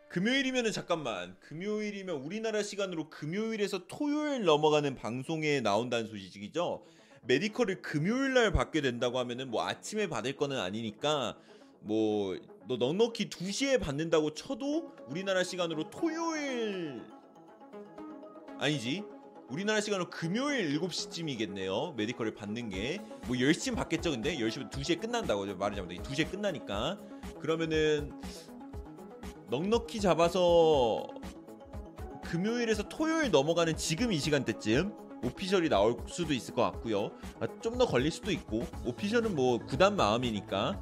금요일이면은 잠깐만. 금요일이면 우리나라 시간으로 금요일에서 토요일 넘어가는 방송에 나온다는 소식이죠? 메디컬을 금요일 날 받게 된다고 하면은 뭐 아침에 받을 거는 아니니까 뭐 너 넉넉히 2시에 받는다고 쳐도 우리나라 시간으로 토요일 아니지 우리나라 시간으로 금요일 7시쯤이겠네요. 메디컬을 받는 게. 뭐 10시쯤 받겠죠, 근데? 10시면 2시에 끝난다고 잘못해. 2시에 끝나니까. 그러면은 넉넉히 잡아서 금요일에서 토요일 넘어가는 지금 이 시간대쯤 오피셜이 나올 수도 있을 것 같고요. 아, 좀더 걸릴 수도 있고 오피셜은 뭐 구단 마음이니까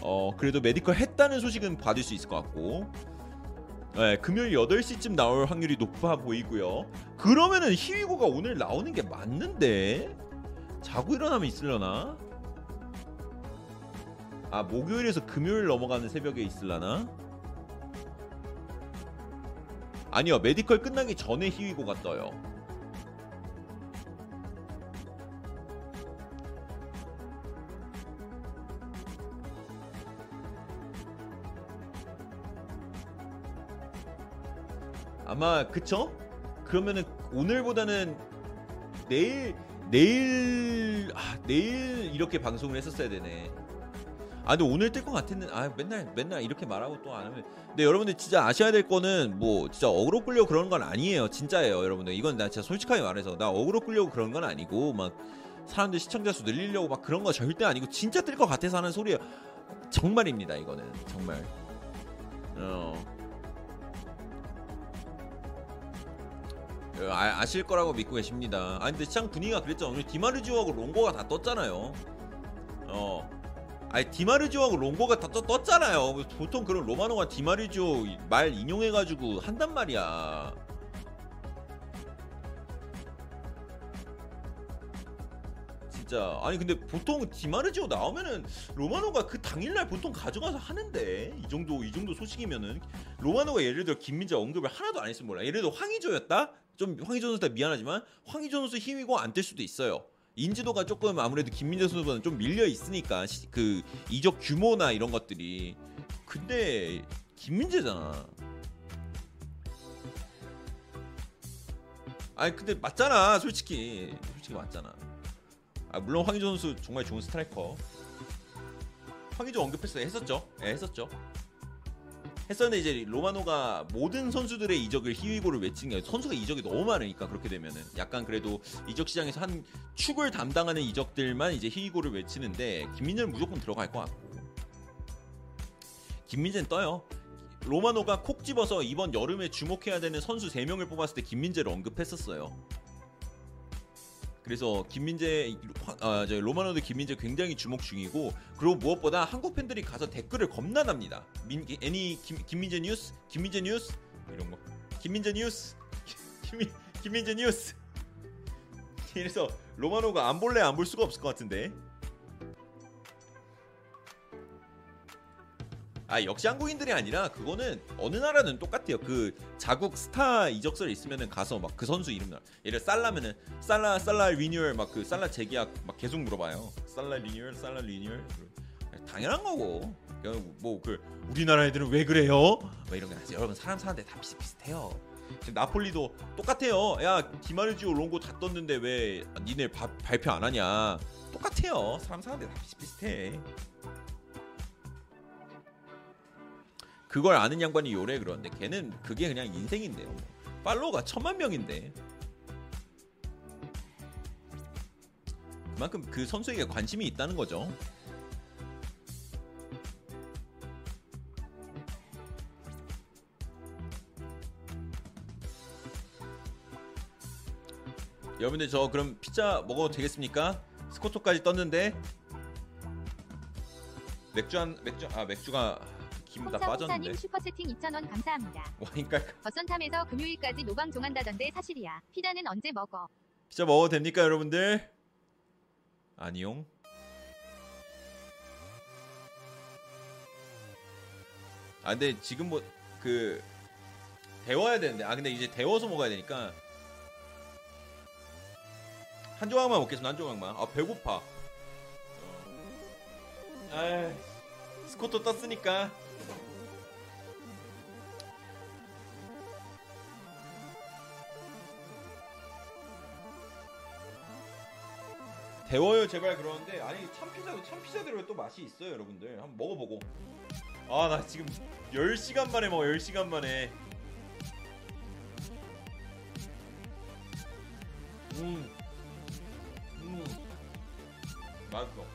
어 그래도 메디컬 했다는 소식은 받을 수 있을 것 같고 네, 금요일 8시쯤 나올 확률이 높아 보이고요. 그러면은 히위고가 오늘 나오는 게 맞는데 자고 일어나면 있으려나? 아 목요일에서 금요일 넘어가는 새벽에 있으려나? 아니요 메디컬 끝나기 전에 히위고가 떠요. 아마 그쵸? 그러면은 오늘보다는 내일 내일 아 내일 이렇게 방송을 했었어야 되네. 아 근데 오늘 뜰 것 같았는 아 맨날 맨날 이렇게 말하고 또 안 하면. 근데 여러분들 진짜 아셔야 될 거는 뭐 진짜 어그로 끌려고 그러는 건 아니에요. 진짜예요 여러분들. 이건 나 진짜 솔직하게 말해서 나 어그로 끌려고 그런 건 아니고 막 사람들 시청자 수 늘리려고 막 그런 거 절대 아니고 진짜 뜰 것 같아서 하는 소리예요. 정말입니다 이거는. 정말. 어 아, 아실 거라고 믿고 계십니다. 아 근데 시장 분위기가 그랬죠. 오늘 디마르지오하고 롱고가 다 떴잖아요. 어. 아니 디마르지오하고 롱고가 다 떴, 떴잖아요. 보통 그런 로마노가 디마르지오 말 인용해가지고 한단 말이야. 진짜 아니 근데 보통 디마르지오 나오면은 로마노가 그 당일날 보통 가져가서 하는데 이 정도 이 정도 소식이면은 로마노가 예를 들어 김민재 언급을 하나도 안 했으면 몰라 예를 들어 황의조였다 좀 황의조 선수 다 미안하지만 황의조 선수 힘이고 안뜰 수도 있어요. 인지도가 조금 아무래도 김민재 선수보다는 좀 밀려 있으니까 시- 그 이적 규모나 이런 것들이. 근데 김민재잖아. 아니 근데 맞잖아 솔직히. 솔직히 맞잖아. 아 물론 황의조 선수 정말 좋은 스트라이커. 황의조 언급했어요. 했었죠. 예 했었죠 했었는데 이제 로마노가 모든 선수들의 이적을 히위고를 외친 게 아니라 선수가 이적이 너무 많으니까 그렇게 되면은 약간 그래도 이적 시장에서 한 축을 담당하는 이적들만 이제 히위고를 외치는데 김민재는 무조건 들어갈 것 같고 김민재는 떠요. 로마노가 콕 집어서 이번 여름에 주목해야 되는 선수 3명을 뽑았을 때 김민재를 언급했었어요. 그래서 김민재 아, 저 로마노도 김민재 굉장히 주목 중이고 그리고 무엇보다 한국 팬들이 가서 댓글을 겁나 답니다. 민 any 김, 김민재 뉴스, 김민재 뉴스 이런 거. 김민재 뉴스, 김민 김민재 뉴스. 그래서 로마노가 안 볼래 안 볼 수가 없을 것 같은데. 아 역시 한국인들이 아니라 그거는 어느 나라는 똑같아요. 그 자국 스타 이적설 있으면은 가서 막 그 선수 이름 나. 예를 살라면은 살라 살라 리뉴얼 막 그 살라 재계약 막 계속 물어봐요. 살라 리뉴얼 살라 리뉴얼 당연한 거고. 뭐 그 우리나라 애들은 왜 그래요? 뭐 이런 게 아니지. 여러분 사람 사는데 다 비슷비슷해요. 나폴리도 똑같아요. 야 디마르지오 롱고 다 떴는데 왜 니네 바, 발표 안 하냐? 똑같아요. 사람 사는데 다 비슷비슷해. 그걸 아는 양반이 요래 그러는데 걔는 그게 그냥 인생인데요. 팔로워가 천만 명인데 그만큼 그 선수에게 관심이 있다는 거죠. 여러분들 저 그럼 피자 먹어도 되겠습니까? 스코토까지 떴는데 맥주 한 맥주 아 맥주가 김다 빠졌는데 슈퍼채팅 2,000원 감사합니다. 와인깔 버선탐에서 금요일까지 노방 종한다던데 사실이야. 피자는 언제 먹어? 피자 먹어도 됩니까 여러분들? 아니용 아 근데 지금 뭐 그 데워야 되는데 아 근데 이제 데워서 먹어야 되니까 한 조각만 먹겠습니다 한 조각만 아 배고파 어. 아 스코터 떴으니까 데워요 제발 그러는데 아니 참피자도 참피자대로 또 맛이 있어요 여러분들 한번 먹어보고 아 나 지금 10시간 만에 먹어 10시간 만에 음. 음. 맛있어.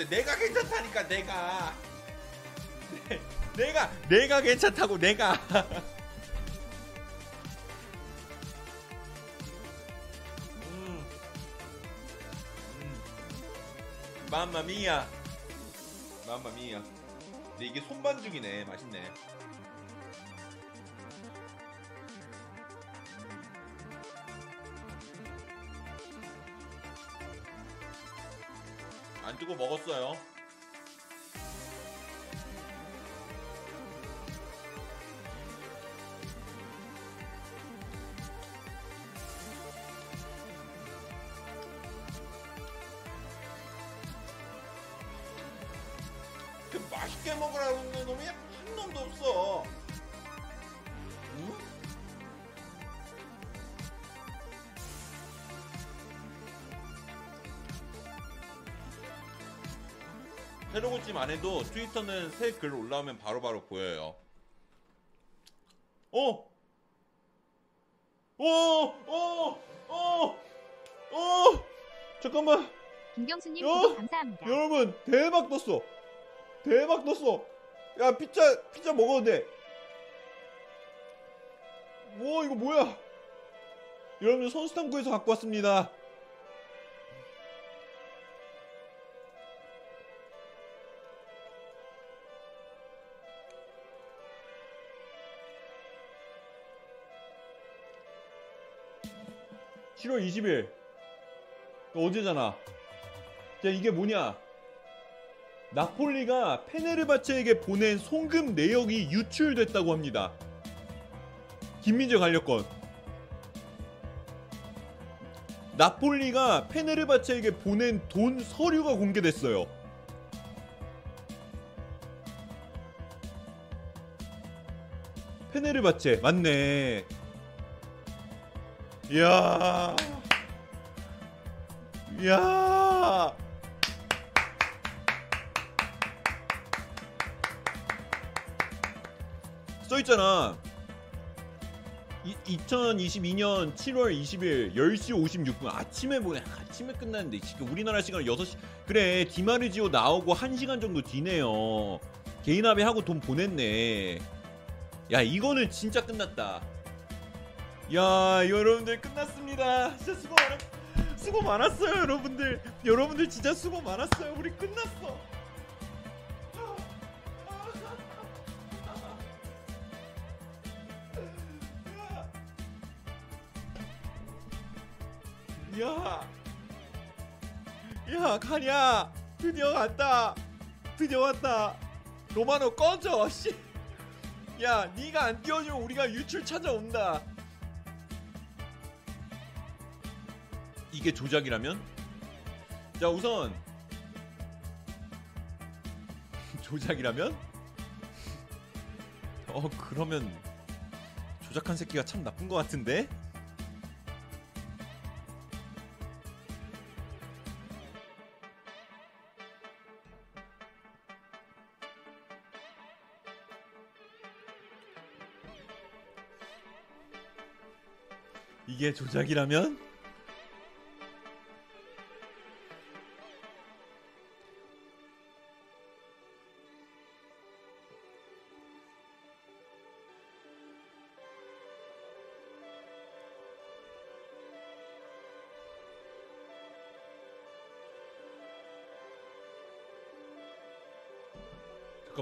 데워야하는데 내가 괜찮다니까 내가. 내, 내가 내가 괜찮다고 내가. 음. 음. 맘마미야. 맘마미야. 근데 이게 손반죽이네. 맛있네. 새로고찜 안 해도 트위터는 새 글 올라오면 바로바로 보여요. 어? 어? 어? 어? 어? 잠깐만. 김경수님 요! 구독 감사합니다. 여러분 대박 떴어 대박 떴어 야 피자 피자 먹어도 돼 와 이거 뭐야 여러분들 선수탐구에서 갖고 왔습니다 (7월 20일) 어제잖아. 자 이게 뭐냐? 나폴리가 페네르바체에게 보낸 송금 내역이 유출됐다고 합니다. 김민재 관련건 나폴리가 페네르바체에게 보낸 돈 서류가 공개됐어요. 페네르바체 맞네 이야. 이야. 써 있잖아. 이, 2022년 7월 20일 10시 56분 아침에 보내 아침에 끝났는데 지금 우리나라 시간으로 6시 그래 디마르지오 나오고 1시간 정도 뒤네요. 개인합의 하고 돈 보냈네. 야 이거는 진짜 끝났다 야 여러분들 끝났습니다 진짜 수고 많았 수고 많았어요 여러분들 여러분들 진짜 수고 많았어요 우리 끝났어 야, 야, 가냐? 드디어 갔다. 드디어 왔다. 로마노 꺼져. 씨. 야, 네가 안 띄워주면 우리가 유출 찾아온다. 이게 조작이라면? 자 우선 조작이라면? 어 그러면 조작한 새끼가 참 나쁜 것 같은데? 이게 조작이라면?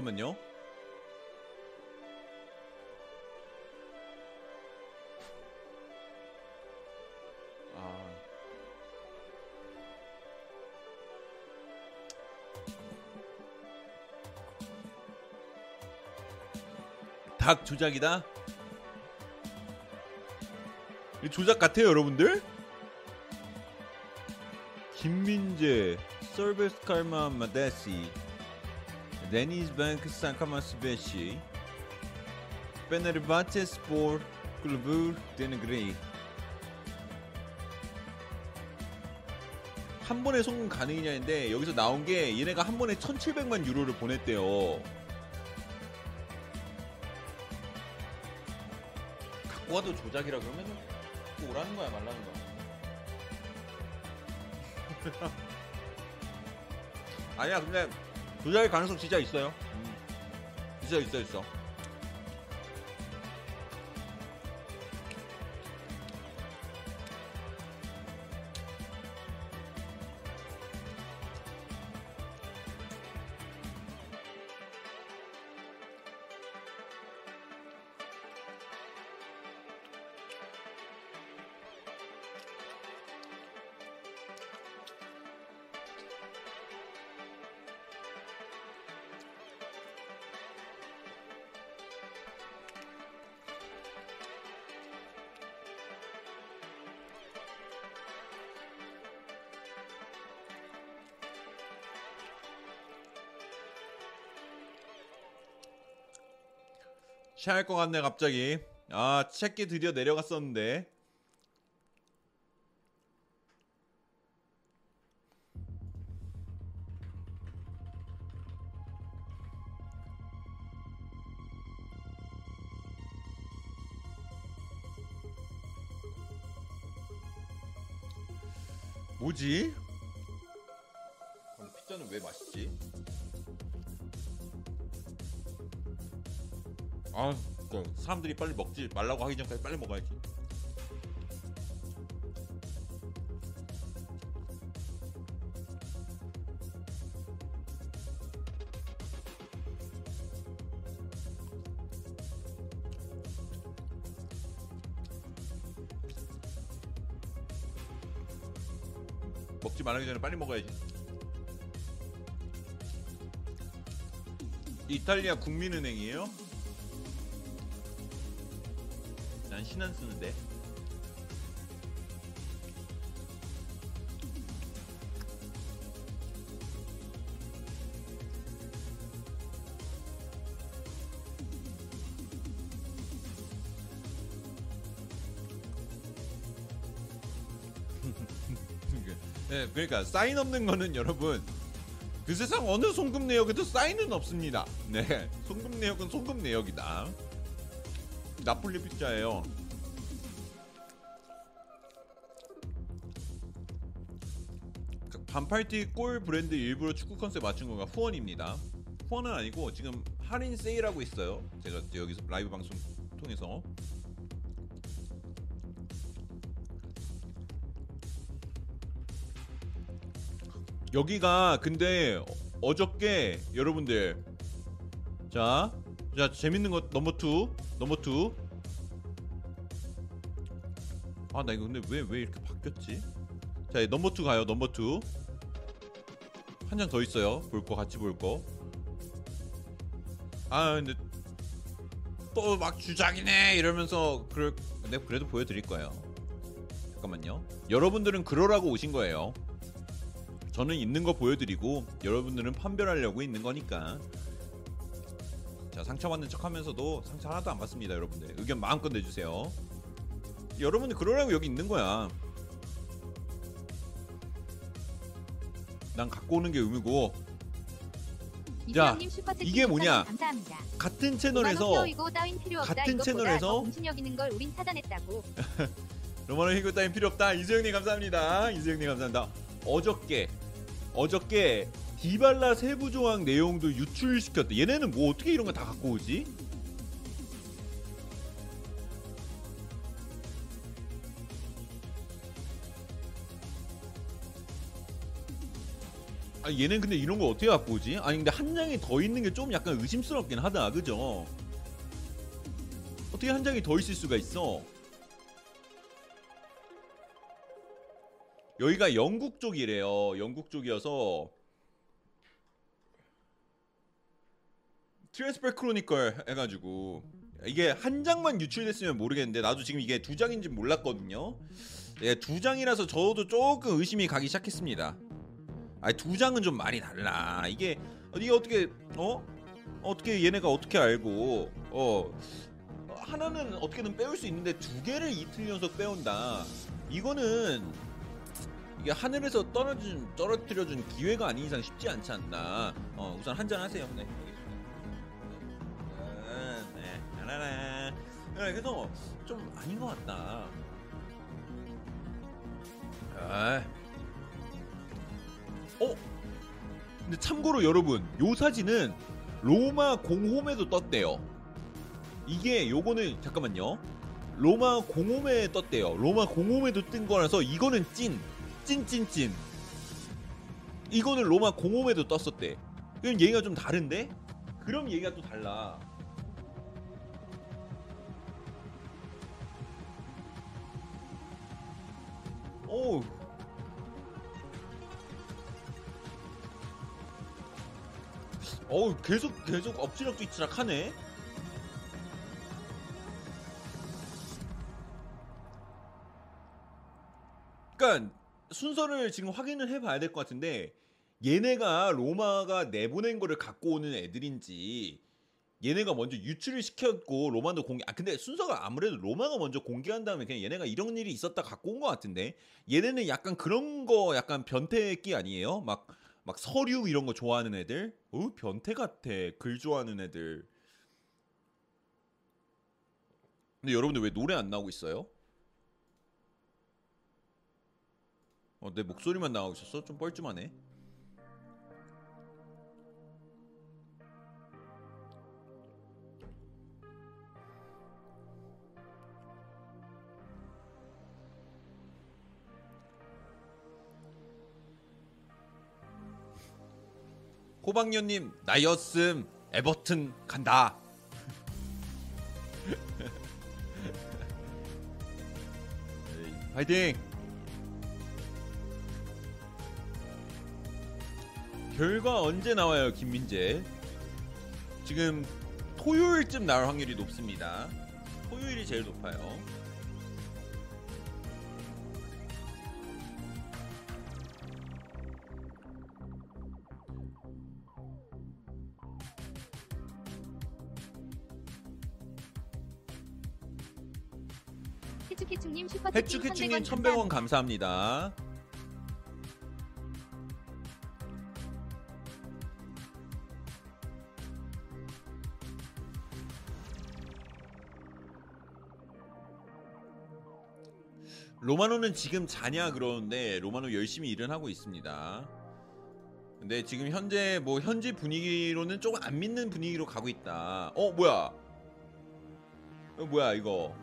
잠깐만요. 아. 닭 조작이다? 이 조작 같아요, 여러분들? 김민재, 서비스 칼마 마데시, 산카마스 베시, 페네르바체 스포르 클루브 데네그레이 한 번에 송금 가능이냐인데 여기서 나온 게 얘네가 한 번에 1700만 유로를 보냈대요. 갖고 와도 조작이라 그러면 또 오라는 거야 말라는 거야. 아니야 근데 조작의 가능성 진짜 있어요. 음. 진짜 있어 있어. 취할 것 같네 갑자기. 아 책기 드디어 내려갔었는데. 사람들이 빨리 먹지 말라고 하기 전까지 빨리 먹어야지. 먹지 말기 전에 빨리 먹어야지. 이탈리아 국민은행이에요? 신안 쓰는데. 네, 그러니까 사인 없는 거는 여러분 그 세상 어느 송금 내역에도 사인은 없습니다. 네, 송금 내역은 송금 내역이다. 나폴리 피자예요. 반팔티 골 브랜드 일부러 축구 컨셉 맞춘 건가 후원입니다. 후원은 아니고 지금 할인 세일하고 있어요. 제가 여기서 라이브 방송 통해서 여기가 근데 어저께 여러분들 자, 자 재밌는 거 넘버 2 넘버 2 아나 이거 근데 왜 왜 이렇게 바뀌었지? 자 넘버 2 가요 넘버 2 한 장 더 있어요. 볼 거 같이 볼 거 아 근데 또 막 주작이네 이러면서 그럴 근데 그래도 보여드릴 거예요. 잠깐만요. 여러분들은 그러라고 오신 거예요. 저는 있는 거 보여드리고 여러분들은 판별하려고 있는 거니까. 자 상처받는 척하면서도 상처 하나도 안 받습니다 여러분들. 의견 마음껏 내주세요. 여러분들 그러라고 여기 있는 거야 난 갖고 오는 게 의무고 슈퍼채팅 이게 뭐냐? 2,000원 감사합니다. 같은 채널에서. 같은 채널에서 더 공신력 있는 걸 우린 찾아냈다고. 로마노 히그 따윈 필요 없다. 이수영님 감사합니다. 이수영님 감사합니다. 어저께 어저께 디발라 세부 조항 내용도 유출시켰대. 얘네는 뭐 어떻게 이런 거 다 갖고 오지? 아 얘는 근데 이런 거 어떻게 갖고 오지? 아니 근데 한 장이 더 있는 게 좀 약간 의심스럽긴 하다 그죠? 어떻게 한 장이 더 있을 수가 있어? 여기가 영국 쪽이래요 영국 쪽이어서 Transfer Chronicle 해가지고 이게 한 장만 유출됐으면 모르겠는데 나도 지금 이게 두 장인지 몰랐거든요 예, 두 장이라서 저도 조금 의심이 가기 시작했습니다 아니 두 장은 좀 많이 달라. 이게 이게 어떻게 어 어떻게 얘네가 어떻게 알고 어 하나는 어떻게든 빼올 수 있는데 두 개를 이틀 연속 빼온다. 이거는 이게 하늘에서 떨어진 떨어뜨려준 기회가 아닌 이상 쉽지 않지 않나. 어 우선 한잔 하세요. 네. 알겠습니다. 네. 하나라. 네, 그래서 좀 아닌 것 같다. 아. 어? 근데 참고로 여러분 요 사진은 로마 공홈에도 떴대요. 이게 요거는 잠깐만요. 로마 공홈에 떴대요. 로마 공홈에도 뜬 거라서 이거는 찐 찐찐찐. 이거는 로마 공홈에도 떴었대. 그럼 얘기가 좀 다른데? 그럼 얘기가 또 달라. 오 어우 계속 계속 엎치락 뒤치락 하네 그니까 순서를 지금 확인을 해봐야 될 것 같은데 얘네가 로마가 내보낸 거를 갖고 오는 애들인지 얘네가 먼저 유출을 시켰고 로마도 공개 아 근데 순서가 아무래도 로마가 먼저 공개한 다음에 그냥 얘네가 이런 일이 있었다 갖고 온 것 같은데 얘네는 약간 그런 거 약간 변태끼 아니에요? 막 막 서류 이런 거 좋아하는 애들? 어 변태 같아 글 좋아하는 애들 근데 여러분들 왜 노래 안 나오고 있어요? 어, 내 목소리만 나오고 있었어? 좀 뻘쭘하네. 호박년님 나였음 에버튼 간다. 화이팅! 결과 언제 나와요, 김민재? 지금 토요일쯤 나올 확률이 높습니다. 토요일이 제일 높아요. 1100원 1100원 감사합니다. 로마노는 지금 자냐 그러는데 로마노 열심히 일은 하고 있습니다. 근데 지금 현재 뭐 현지 분위기로는 조금 안 믿는 분위기로 가고 있다. 어 뭐야? 어, 뭐야 이거?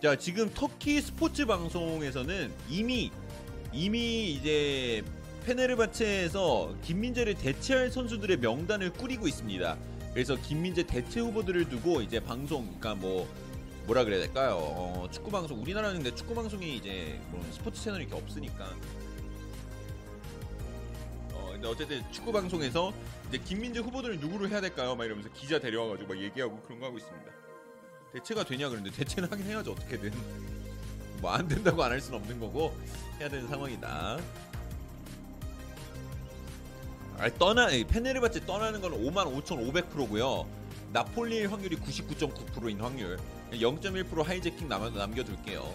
자 지금 터키 스포츠 방송에서는 이미 이미 이제 페네르바체에서 김민재를 대체할 선수들의 명단을 꾸리고 있습니다. 그래서 김민재 대체 후보들을 두고 이제 방송, 그러니까 뭐 뭐라 그래야 될까요? 어, 축구 방송 우리나라는 근데 축구 방송이 이제 뭐 스포츠 채널이 이렇게 없으니까. 어 근데 어쨌든 축구 방송에서 이제 김민재 후보들을 누구로 해야 될까요? 막 이러면서 기자 데려와가지고 막 얘기하고 그런 거 하고 있습니다. 대체가 되냐 그런데 대체는 하긴 해야죠 어떻게든 뭐 안 된다고 안 할 수는 없는 거고 해야 되는 상황이다. 아 떠나 페네르바체 떠나는 건 55,500%고요. 나폴리의 확률이 99.9%인 확률. 0.1% 하이제킹 남, 남겨둘게요.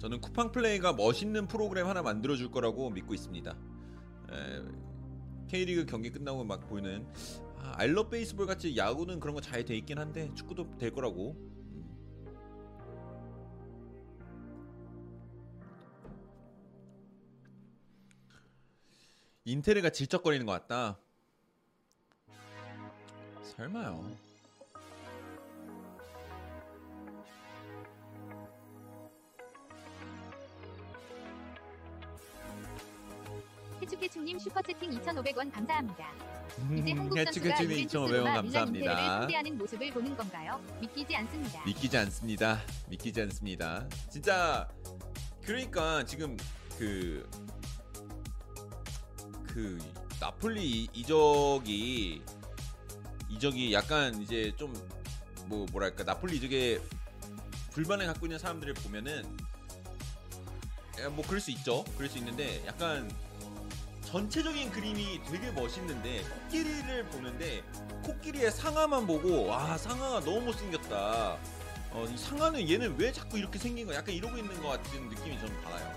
저는 쿠팡 플레이가 멋있는 프로그램 하나 만들어줄 거라고 믿고 있습니다. 에, K리그 경기 끝나고 막 보이는 아, 알러 베이스볼 같이 야구는 그런 거 잘 돼 있긴 한데 축구도 될 거라고. 음. 인테르가 질척거리는 것 같다. 설마요. 해축해축님 슈퍼채팅 2,500원 감사합니다. 이제 한국 선수가 해축님 유엔 2,500원 축구로만 밀란 인테를 감사합니다. 상대하는 모습을 보는 건가요? 믿기지 않습니다. 믿기지 않습니다. 믿기지 않습니다. 진짜 그러니까 지금 그 그 나폴리 이적이 이적이 약간 이제 좀 뭐 뭐랄까 나폴리 이적에 불만을 갖고 있는 사람들을 보면은 에, 뭐 그럴 수 있죠. 그럴 수 있는데 약간 전체적인 그림이 되게 멋있는데 코끼리를 보는데 코끼리의 상아만 보고 와 상아가 너무 못생겼다. 어, 이 상아는 얘는 왜 자꾸 이렇게 생긴 거 약간 이러고 있는 것 같은 느낌이 저는 받아요.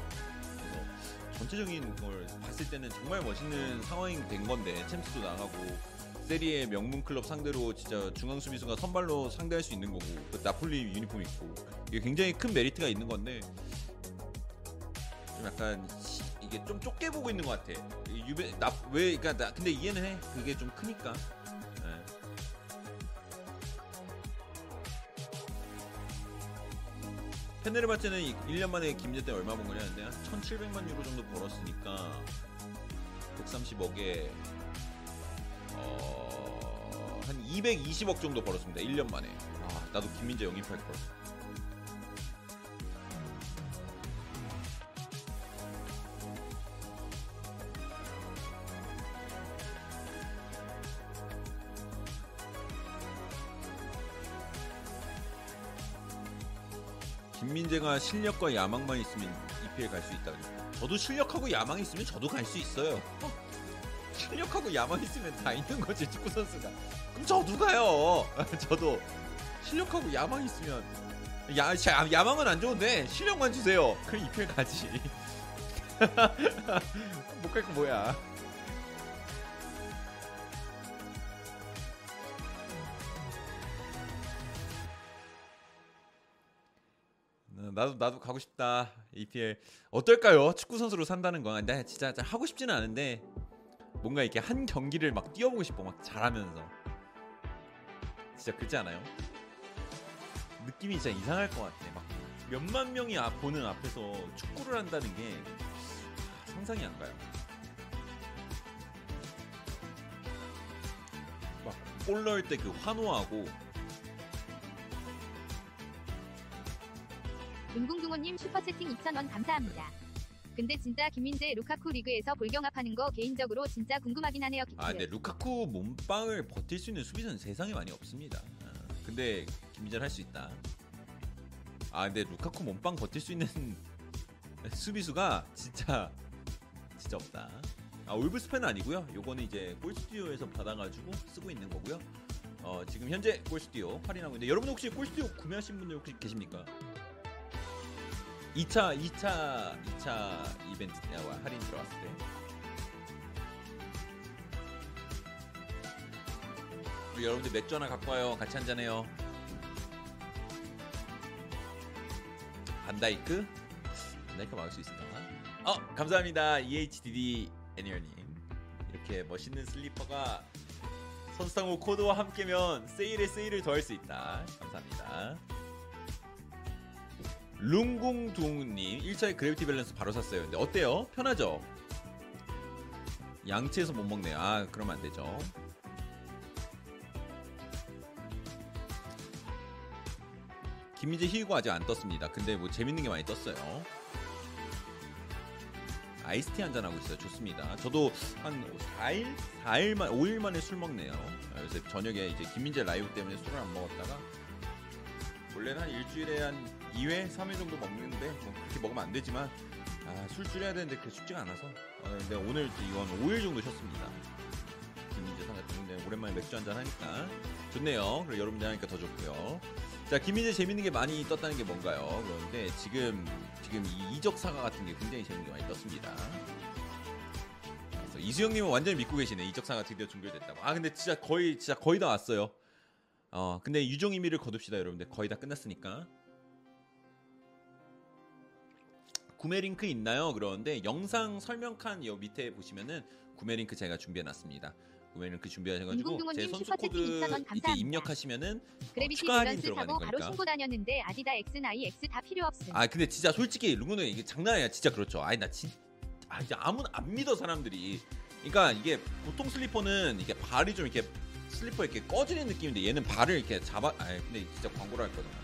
그래서 전체적인 걸 봤을 때는 정말 멋있는 상황이 된 건데 챔스도 나가고 세리의 명문 클럽 상대로 진짜 중앙 수비수가 선발로 상대할 수 있는 거고 그 나폴리 유니폼 입고 이게 굉장히 큰 메리트가 있는 건데 좀 약간 시- 이게 좀 좁게 보고 있는 것 같아. 이 유베 나왜 그러니까 나 근데 이해는 해. 그게 좀 크니까. 예. 페네르바체는 1년 만에 김제 때 얼마 번 거냐는데 한 1,700만 유로 정도 벌었으니까 130억에 어, 한 220억 정도 벌었습니다. 1년 만에. 아, 나도 김민재 영입할 걸. 김민재가 실력과 야망만 있으면 EPL 갈 수 있다. 저도 실력하고 야망 있으면 저도 갈 수 있어요. 실력하고 야망 있으면 다 있는 거지 축구 선수가. 그럼 저도 가요. 저도 실력하고 야망 있으면 야 자, 야망은 안 좋은데 실력만 주세요. 그럼 EPL 가지. 못 갈 거 뭐야? 나도 나도 가고 싶다. EPL 어떨까요? 축구 선수로 산다는 건? 나 진짜 잘 하고 싶지는 않은데 뭔가 이렇게 한 경기를 막 뛰어보고 싶어 막 잘하면서. 진짜 그렇지 않아요? 느낌이 진짜 이상할 것 같아. 막 몇만 명이 앞- 보는 앞에서 축구를 한다는 게 아, 상상이 안 가요. 막 골 넣을 때 그 환호하고 은궁둥호님 슈퍼채팅 2,000원 감사합니다. 근데 진짜 김민재 루카쿠 리그에서 볼경합하는 거 개인적으로 진짜 궁금하긴 하네요. 아, 키트. 근데 루카쿠 몸빵을 버틸 수 있는 수비수는 세상에 많이 없습니다. 아, 근데 김민재는 할수 있다. 아, 근데 루카쿠 몸빵 버틸 수 있는 수비수가 진짜 진짜 없다. 아, 올브스펜은 아니고요. 요거는 이제 골스튜디오에서 받아가지고 쓰고 있는 거고요. 어, 지금 현재 골스튜디오 할인하고 있는데 여러분 혹시 골스튜디오 구매하신 분들 혹시 계십니까? 2차 2차 2차 이벤트 때와 할인 들어왔을 때 우리 여러분들 맥주 하나 갖고 와요. 같이 한잔해요. 반다이크? 반다이크 막을 수 있을까? 어, 감사합니다. EHDD 애니얼님. 이렇게 멋있는 슬리퍼가 선수상호 코드와 함께면 세일에 세일을 더할 수 있다. 감사합니다. 룽궁둥님 1차에 그래비티 밸런스 바로 샀어요. 근데 어때요? 편하죠? 양치해서 못 먹네요. 아, 그러면 안 되죠. 김민재 here we go 아직 안 떴습니다. 근데 뭐 재밌는 게 많이 떴어요. 아이스티 한잔 하고 있어요. 좋습니다. 저도 한 4일, 4일만, 5일 만에 술 먹네요. 아, 요새 저녁에 이제 김민재 라이브 때문에 술을 안 먹었다가 원래는 한 일주일에 한 2회, 3회 정도 먹는데 뭐 그렇게 먹으면 안 되지만 아, 술 줄여야 되는데 그게 쉽지가 않아서 어, 근데 오늘 이건 5일 정도 쉬었습니다. 김민재 상가 때문에 오랜만에 맥주 한잔 하니까 좋네요. 그리고 여러분들 하니까 더 좋고요. 자, 김민재 재밌는 게 많이 떴다는 게 뭔가요? 그런데 지금 지금 이 이적 사가 같은 게 굉장히 재밌는 게 많이 떴습니다. 이수영님은 완전히 믿고 계시네. 이적사가 드디어 준비됐다고. 아 근데 진짜 거의 진짜 거의 다 왔어요. 어 근데 유종의 미를 거둡시다 여러분들. 거의 다 끝났으니까. 구매 링크 있나요? 그러는데 영상 설명칸 여 밑에 보시면은 구매 링크 제가 준비해놨습니다. 구매 링크 준비하셔가지고 제 선수 코드 2,000원 이제. 입력하시면은 그래비티 추가 할인 밸런스 들어가는 사고 바로. 신고 다녔는데 아디다 X, 나이 X 다 필요 없음. 아 근데 진짜 솔직히 루그는 이게 장난 아니야 진짜 그렇죠 아니 나 진, 아 이제 아무나 안 믿어 사람들이 그러니까 이게 보통 슬리퍼는 이게 발이 좀 이렇게 슬리퍼 이렇게 꺼지는 느낌인데 얘는 발을 이렇게 잡아 아 근데 진짜 광고를 할 거잖아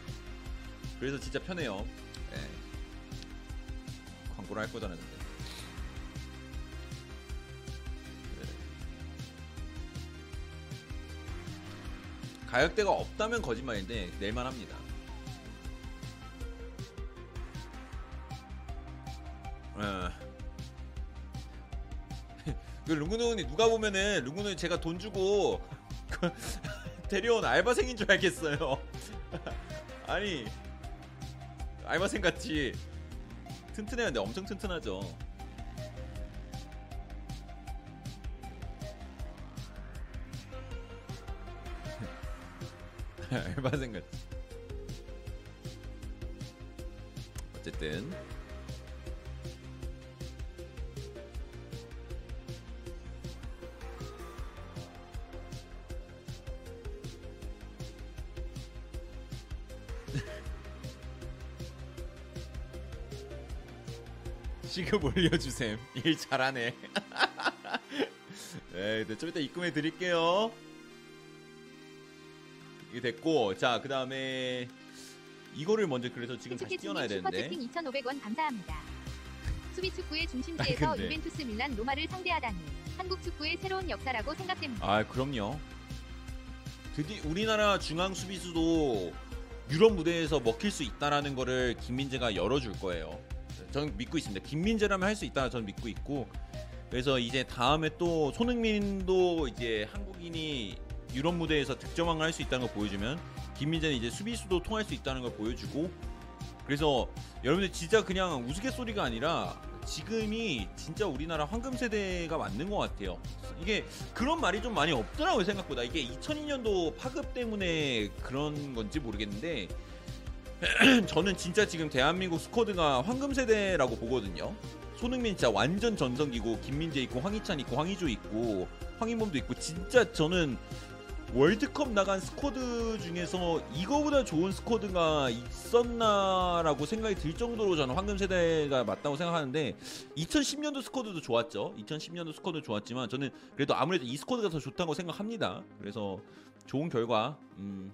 그래서 진짜 편해요 예 광고를 할 거잖아 근데 네. 가격대가 없다면 거짓말인데 낼만 합니다 예. 그 룽구누니 누가 보면은 룽구누니 제가 돈 주고 그 데려온 알바생인 줄 알겠어요. 아니 알바생 같이 튼튼해야 근데 엄청 튼튼하죠. 알바생 같이. 어쨌든 시급 올려주셈. 일 잘하네. 네, 네, 좀 이따 입금해 드릴게요. 이게 됐고, 자, 그 다음에 이거를 먼저 그래서 지금 다시 띄워놔야 되는데. 채팅 2,500원 감사합니다. 수비 축구의 아, 중심지에서 근데. 유벤투스 밀란 로마를 상대하다니 한국 축구의 새로운 역사라고 생각됩니다. 아, 그럼요. 드디 우리나라 중앙 수비수도 유럽 무대에서 먹힐 수 있다라는 거를 김민재가 열어줄 거예요. 저는 믿고 있습니다. 김민재라면 할 수 있다 저는 믿고 있고 그래서 이제 다음에 또 손흥민도 이제 한국인이 유럽 무대에서 득점왕을 할 수 있다는 걸 보여주면 김민재는 이제 수비수도 통할 수 있다는 걸 보여주고 그래서 여러분들 진짜 그냥 우스갯소리가 아니라 지금이 진짜 우리나라 황금 세대가 맞는 것 같아요. 이게 그런 말이 좀 많이 없더라고요 생각보다 이게 2002년도 파급 때문에 그런 건지 모르겠는데 저는 진짜 지금 대한민국 스쿼드가 황금 세대라고 보거든요. 손흥민 진짜 완전 전성기고 김민재 있고 황희찬 있고 황희조 있고 황인범도 있고 진짜 저는 월드컵 나간 스쿼드 중에서 이거보다 좋은 스쿼드가 있었나라고 생각이 들 정도로 저는 황금 세대가 맞다고 생각하는데 2010년도 스쿼드도 좋았죠. 2010년도 스쿼드 좋았지만 저는 그래도 아무래도 이 스쿼드가 더 좋다고 생각합니다. 그래서 좋은 결과 음,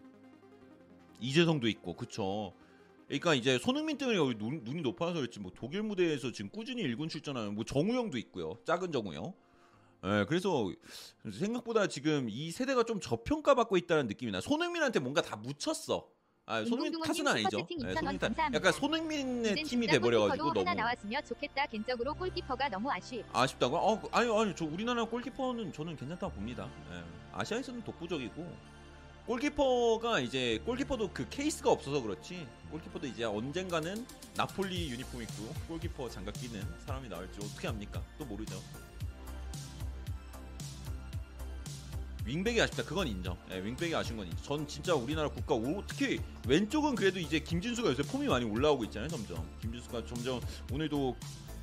이재성도 있고 그쵸. 그러니까 이제 손흥민 때문에 여기 눈, 눈이 높아서 그랬지 뭐 독일 무대에서 지금 꾸준히 일군 출전하는 뭐 정우영도 있고요. 작은 정우영. 예, 그래서 생각보다 지금 이 세대가 좀 저평가받고 있다는 느낌이 나. 손흥민한테 뭔가 다 묻혔어. 아, 손흥민 탓은 아니죠. 2,000원 손흥민 탓. 약간 손흥민의 팀이 돼버려가지고 너무 나왔으면 좋겠다. 개인적으로 골키퍼가 너무 아쉬. 아쉽다고? 어, 그- 아니 아니 저 우리나라 골키퍼는 저는 괜찮다고 봅니다. 예. 아시아에서는 독보적이고 골키퍼가 이제 골키퍼도 그 케이스가 없어서 그렇지 골키퍼도 이제 언젠가는 나폴리 유니폼 입고 골키퍼 장갑 끼는 사람이 나올지 어떻게 합니까? 또 모르죠. 윙백이 아쉽다. 그건 인정. 예, 윙백이 아쉬운 건 인정. 전 진짜 우리나라 국가 오, 특히 왼쪽은 그래도 이제 김진수가 요새 폼이 많이 올라오고 있잖아요. 점점 김진수가 점점 오늘도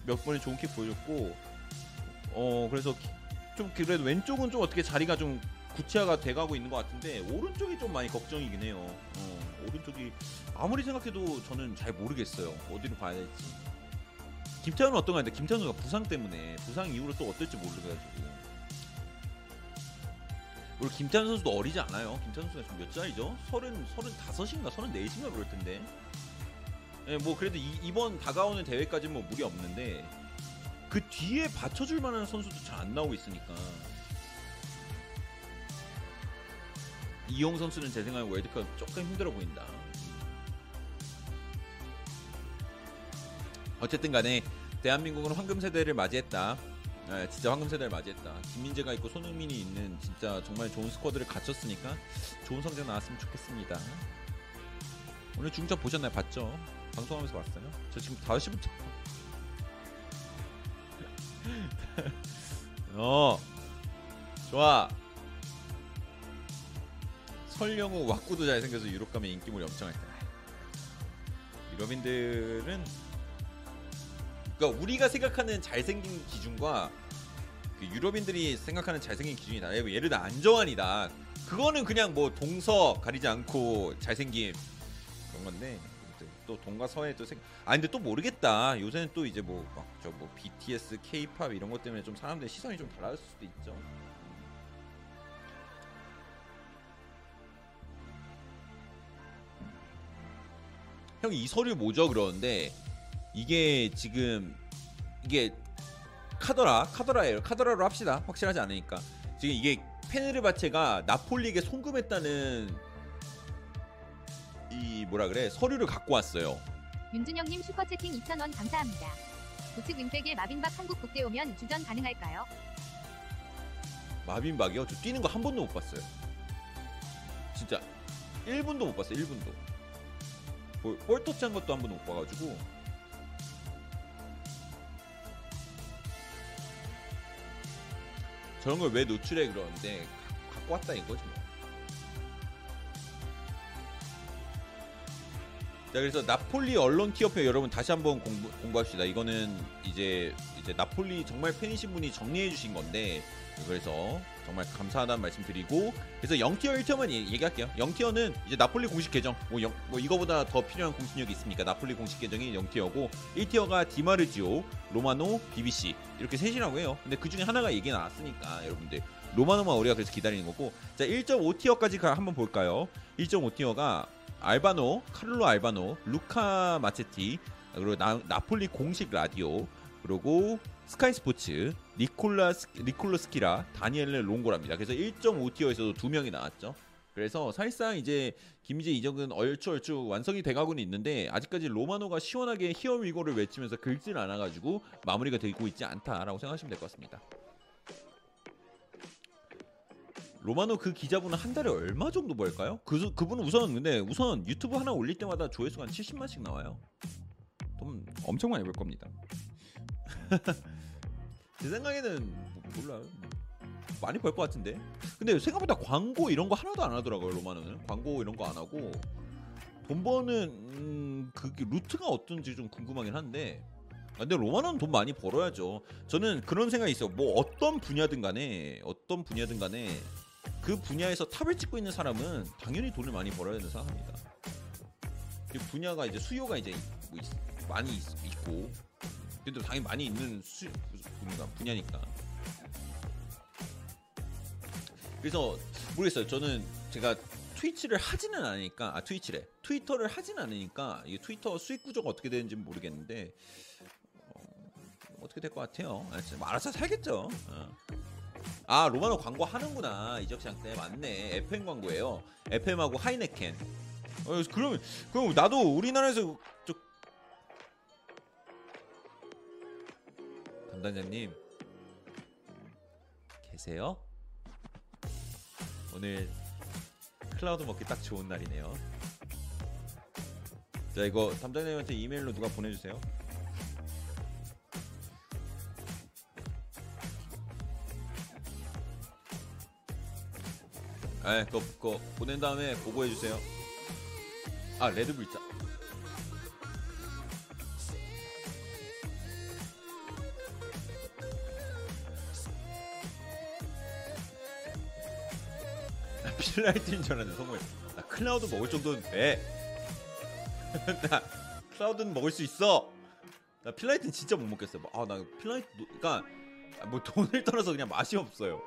몇 번의 좋은 킥 보여줬고 어 그래서 기- 좀 그래도 왼쪽은 좀 어떻게 자리가 좀 구체화가 돼가고 있는 것 같은데 오른쪽이 좀 많이 걱정이긴 해요. 어, 오른쪽이 아무리 생각해도 저는 잘 모르겠어요. 어디로 봐야 될지. 김태현은 어떤 거 같은데 김태현 선수가 부상 때문에 부상 이후로 또 어떨지 모르가지고. 우리 김태현 선수도 어리지 않아요. 김태현 선수가 지금 몇 살이죠? 서른 서른 다섯인가 서른 넷인가 그럴 텐데. 예, 뭐 그래도 이, 이번 다가오는 대회까지는 뭐 무리 없는데 그 뒤에 받쳐줄 만한 선수도 잘 안 나오고 있으니까. 이용 선수는 제 생각에 월드컵 조금 힘들어 보인다. 어쨌든 간에 대한민국은 황금 세대를 맞이했다. 아, 진짜 황금 세대를 맞이했다. 김민재가 있고 손흥민이 있는 진짜 정말 좋은 스쿼드를 갖췄으니까 좋은 성적 나왔으면 좋겠습니다. 오늘 중점 보셨나요? 봤죠? 방송하면서 봤어요? 저 지금 5시부터 어 좋아 설령우 왁구도 잘생겨서 유럽 가면 인기몰이 엄청 할 거야 유럽인들은 그러니까 우리가 생각하는 잘생긴 기준과 그 유럽인들이 생각하는 잘생긴 기준이 달라요 예를 들어 안정환이다. 그거는 그냥 뭐 동서 가리지 않고 잘생김 그런 건데 또 동과 서에 또 생각 아 근데 또 모르겠다. 요새는 또 이제 뭐 막 저뭐 BTS, K-팝 이런 것 때문에 좀 사람들 시선이 좀 달라질 수도 있죠. 형 이 서류 뭐죠 그러는데 이게 지금 이게 카더라 카더라예요 카더라로 합시다 확실하지 않으니까 지금 이게 페네르바체가 나폴리에게 송금했다는 이 뭐라 그래 서류를 갖고 왔어요. 윤준영님 슈퍼채팅 2,000원 감사합니다. 우측 윙백에 마빈박 한국 국대 오면 주전 가능할까요? 마빈박이요? 저 뛰는 거 한 번도 못 봤어요. 진짜 1분도 못 봤어요. 1분도. 볼, 볼 터치한 것도 한 번도 못 봐가지고 저런 걸 왜 노출해 그러는데 가- 갖고 왔다 이거지 뭐. 자 그래서 나폴리 언론 티어표 여러분 다시 한번 공부, 공부합시다. 이거는 이제 이제 나폴리 정말 팬이신 분이 정리해 주신 건데 그래서 정말 감사하다는 말씀 드리고 그래서 0티어 1티어만 얘기할게요. 0tier는 이제 나폴리 공식 계정 뭐, 영- 뭐 이거보다 더 필요한 공신력이 있습니까? 나폴리 공식 계정이 0tier고 1tier가 디마르지오, 로마노, BBC 이렇게 셋이라고 해요. 근데 그 중에 하나가 얘기 나왔으니까 여러분들 로마노만 우리가 그래서 기다리는 거고 자 1.5tier까지 한번 볼까요? 1.5tier가 알바노, 카를로 알바노, 루카 마체티 그리고 나, 나폴리 공식 라디오 그리고 스카이 스포츠, 니콜라 스- 니콜로 스키라, 다니엘레 롱고랍니다. 그래서 1.5tier에서도 두 명이 나왔죠. 그래서 사실상 이제 김민재 이적은 얼추 얼추 완성이 돼가고는 있는데 아직까지 로마노가 시원하게 here we go를 외치면서 긁질 않아가지고 마무리가 되고 있지 않다라고 생각하시면 될 것 같습니다. 로마노 그 기자분은 한 달에 얼마 정도 벌까요? 그 그분은 우선 근데 우선 유튜브 하나 올릴 때마다 조회수가 한 70만씩 나와요. 돈 엄청 많이 벌 겁니다. 제 생각에는 뭐- 몰라요. 많이 벌 것 같은데. 근데 생각보다 광고 이런 거 하나도 안 하더라고요. 로마노는 광고 이런 거 안 하고 돈 버는 음, 그 루트가 어떤지 좀 궁금하긴 한데. 아, 근데 로마노는 돈 많이 벌어야죠. 저는 그런 생각이 있어요. 뭐 어떤 분야든 간에 어떤 분야든 간에 그 분야에서 탑을 찍고 있는 사람은 당연히 돈을 많이 벌어야 된다 생각합니다. 그 분야가 이제 수요가 이제 많이 있, 고 근데 당연히 많이 있는 수 분야, 분야니까. 그래서 모르겠어요. 저는 제가 트위치를 하지는 않으니까 아 트위치래 트위터를 하지는 않으니까 이게 트위터 수익 구조가 어떻게 되는지 는 모르겠는데 어, 어떻게 될 것 같아요. 아, 뭐 알아서 살겠죠. 어. 아 로마노 광고 하는구나 이적시장 때 맞네 FM 광고예요 FM하고 하이네켄 어, 그럼 그럼 나도 우리나라에서 담당자님 계세요? 오늘 클라우드 먹기 딱 좋은 날이네요 자 이거 담당자님한테 이메일로 누가 보내주세요 네, 그거, 그거 보낸 다음에 보고해 주세요. 아, 레드불 자. 필라이트인 줄 알았는데 성공해. 나 클라우드 먹을 정도는 돼. 나 클라우드는 먹을 수 있어. 나 필라이트는 진짜 못 먹겠어. 아, 나 필라이트, 그러니까 뭐 돈을 떠나서 그냥 맛이 없어요.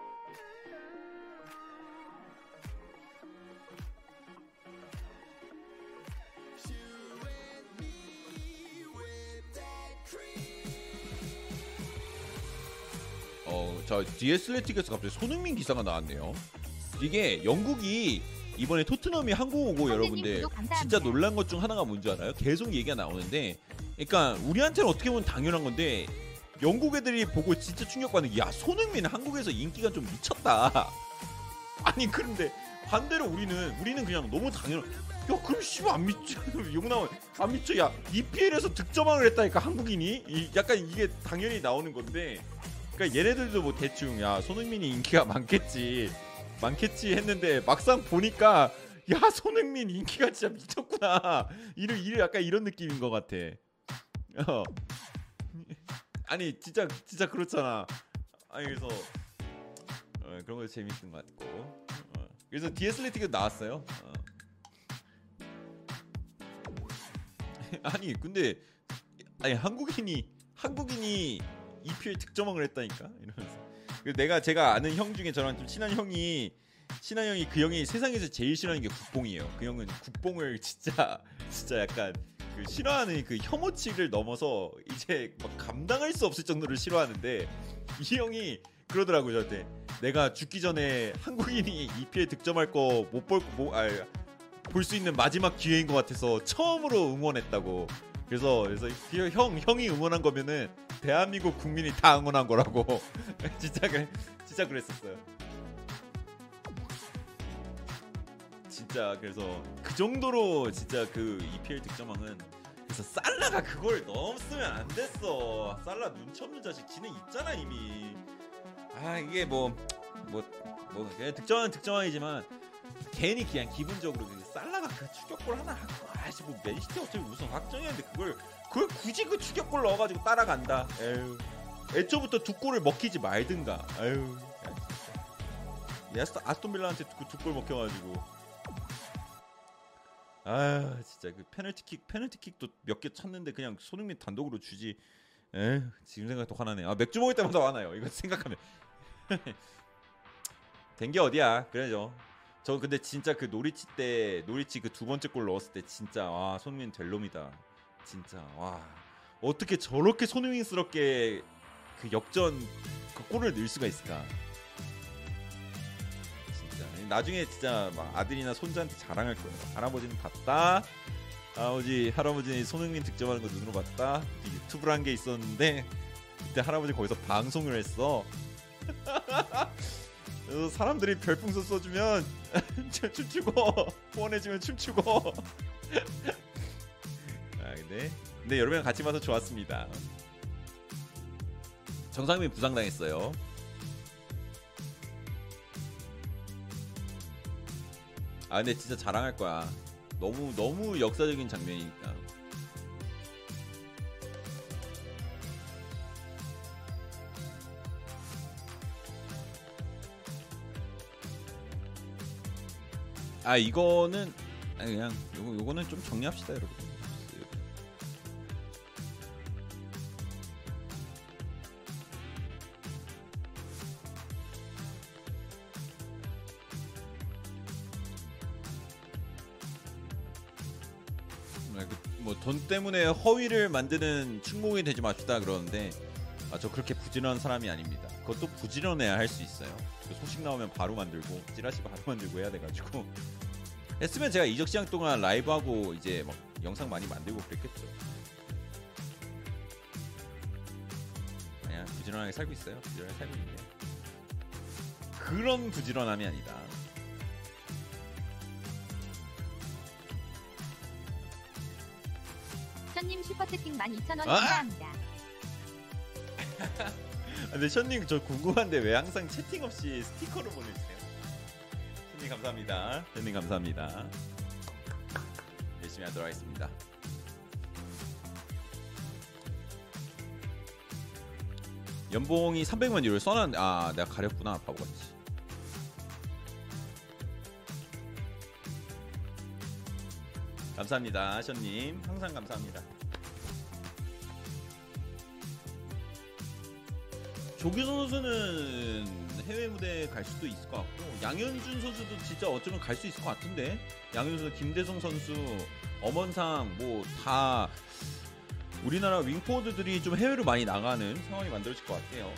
어, 자 슬래틱에서 갑자기 손흥민 기사가 나왔네요. 이게 영국이 이번에 토트넘이 한국 오고 여러분들. 진짜 놀란 것 중 하나가 뭔지 알아요? 계속 얘기가 나오는데, 그러니까 우리한테는 어떻게 보면 당연한 건데 영국 애들이 보고 진짜 충격받는 게 야 손흥민 한국에서 인기가 좀 미쳤다. 아니 그런데 반대로 우리는 우리는 그냥 너무 당연. 야 그럼 씨발 안 미쳐 욕 나와 안 미쳐 야 EPL에서 득점왕을 했다니까 한국인이 이, 약간 이게 당연히 나오는 건데 그러니까 얘네들도 뭐 대충 야 손흥민이 인기가 많겠지 많겠지 했는데 막상 보니까 야 손흥민 인기가 진짜 미쳤구나 이를 이를 약간 이런 느낌인 것 같아. 어. 아니 진짜 진짜 그렇잖아. 아니 그래서 어, 그런 거 재밌는 것 같고. 어. 그래서 디에슬레틱도 나왔어요. 어. 아니 근데 아니 한국인이 한국인이 EPL 득점왕을 했다니까 이러면서. 내가 제가 아는 형 중에 저랑 좀 친한 형이 친한 형이 그 형이 세상에서 제일 싫어하는 게 국뽕이에요. 그 형은 국뽕을 진짜 진짜 약간 그 싫어하는 그 혐오치를 넘어서 이제 막 감당할 수 없을 정도로 싫어하는데 이 형이 그러더라고요 저한테 내가 죽기 전에 한국인이 EPL 득점할 거 못볼볼 수 있는 마지막 기회인 것 같아서 처음으로 응원했다고 그래서 그래서 그형 형이 응원한 거면은 대한민국 국민이 다 응원한 거라고 진짜 그 진짜 그랬었어요. 진짜 그래서 그 정도로 진짜 그 EPL 득점왕은 그래서 살라가 그걸 넘으면 안 됐어. 살라 눈치 없는 자식 지는 있잖아 이미. 아 이게 뭐 뭐 뭐 득점은 득점왕이지만 괜히 그냥 기분적으로 그 살라가 그 추격골 하나 하고 아씨 뭐 맨시티 어차피 우승 확정이었는데 그걸 그걸 굳이 그 추격골 넣어가지고 따라간다. 에휴. 애초부터 두 골을 먹히지 말든가. 에휴. 야, 진짜. 아스톤 빌라한테 그 두 골 먹혀가지고. 아 진짜 그 페널티킥 페널티킥도 몇 개 쳤는데 그냥 손흥민 단독으로 주지. 에 지금 생각도 화나네. 아 맥주 먹을 때마다 화나요. 이거 생각하면. 된 게 어디야? 그쵸. 저 근데 진짜 그 노리치 때 노리치 그 두 번째 골 넣었을 때 진짜 와 손흥민 될 놈이다. 진짜 와 어떻게 저렇게 손흥민스럽게 그 역전 그 골을 넣을 수가 있을까? 진짜 나중에 진짜 막 아들이나 손자한테 자랑할 거예요. 할아버지는 봤다. 아버지 할아버지 손흥민 득점하는 거 눈으로 봤다. 유튜브를 한 게 있었는데 그때 할아버지 거기서 방송을 했어. 사람들이 별풍선 써주면 춤추고 후원해주면 춤추고. 아 근데 근데 여러 명 같이 봐서 좋았습니다. 정상민 부상당했어요. 아 근데 진짜 자랑할 거야. 너무 너무 역사적인 장면이니까. 아 이거는 아니, 그냥 요거 요거는 좀 정리합시다 여러분. 돈 때문에 허위를 만드는 충목이 되지 맙시다 그러는데 아, 저 그렇게 부지런한 사람이 아닙니다. 그것도 부지런해야 할 수 있어요. 그 소식 나오면 바로 만들고 찌라시 바로 만들고 해야 돼가지고 했으면 제가 이적 시장 동안 라이브하고 이제 막 영상 많이 만들고 그랬겠죠. 그냥 부지런하게 살고 있어요. 부지런하게 살고 있는데 그런 부지런함이 아니다. 션님 슈퍼채팅 12,000원 아! 감사합니다. 근데 션님 저 궁금한데 왜 항상 채팅 없이 스티커로 보내세요? 션님 감사합니다. 션님 감사합니다. 열심히 하도록 하겠습니다. 연봉이 300만 유로 써놨 아 내가 가렸구나 바보같이 감사합니다 션님. 항상 감사합니다. 조규성 선수는 해외 무대 갈 수도 있을 것 같고 양현준 선수도 진짜 어쩌면 갈 수 있을 것 같은데? 양현준 선수, 김대성 선수, 엄원상 뭐 다 우리나라 윙포워드들이 좀 해외로 많이 나가는 상황이 만들어질 것 같아요.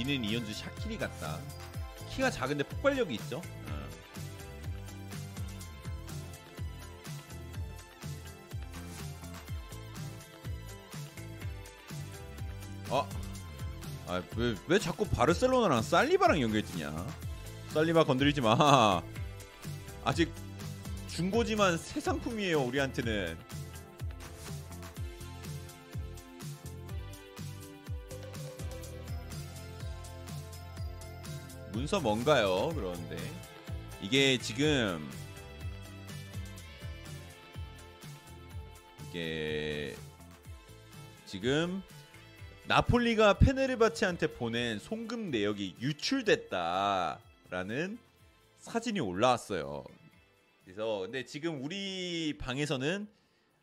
아, 미는 이현주 샤키리 같다. 키가 작은데 폭발력이 있죠. 어. 아, 아, 왜, 왜 자꾸 바르셀로나랑 살리바랑 연결되냐? 살리바 건드리지 마. 아직 중고지만 새 상품이에요, 우리한테는. 문서 뭔가요? 그러는데 이게 지금 이게 지금 나폴리가 페네르바체한테 보낸 송금 내역이 유출됐다라는 사진이 올라왔어요. 그래서 근데 지금 우리 방에서는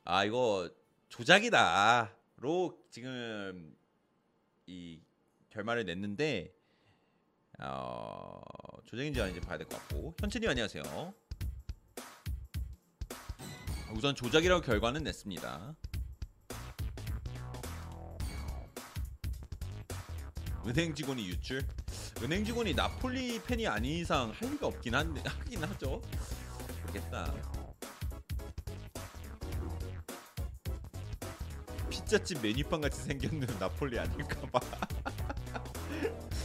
아 이거 조작이다로 지금 이 결말을 냈는데 어, 조작인지 아닌지 봐야 될 것 같고 현진님 안녕하세요. 우선 조작이라고 결과는 냈습니다. 은행 직원이 유출? 은행 직원이 나폴리 팬이 아닌 이상 할 리가 없긴 한데 하긴 하죠. 모르겠다. 피자집 메뉴판 같이 생겼는 나폴리 아닐까봐.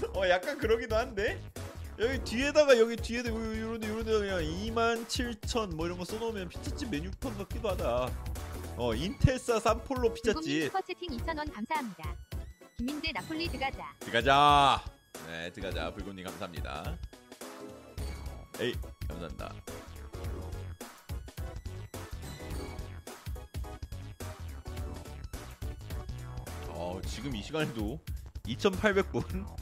어 약간 그러기도 한데 여기 뒤에다가 여기 뒤에다 이런 데 이런 데 그냥 2만 7천 뭐 이런 거 써놓으면 피자집 메뉴판 같기도 하다. 어 인텔사 삼폴로 피자집 슈퍼 채팅 2,000원 감사합니다. 김민재 나폴리 드가자. 들어가자. 네 들어가자 불곰님 감사합니다. 에이 감사합니다. 어 지금 이 시간에도 2,800분.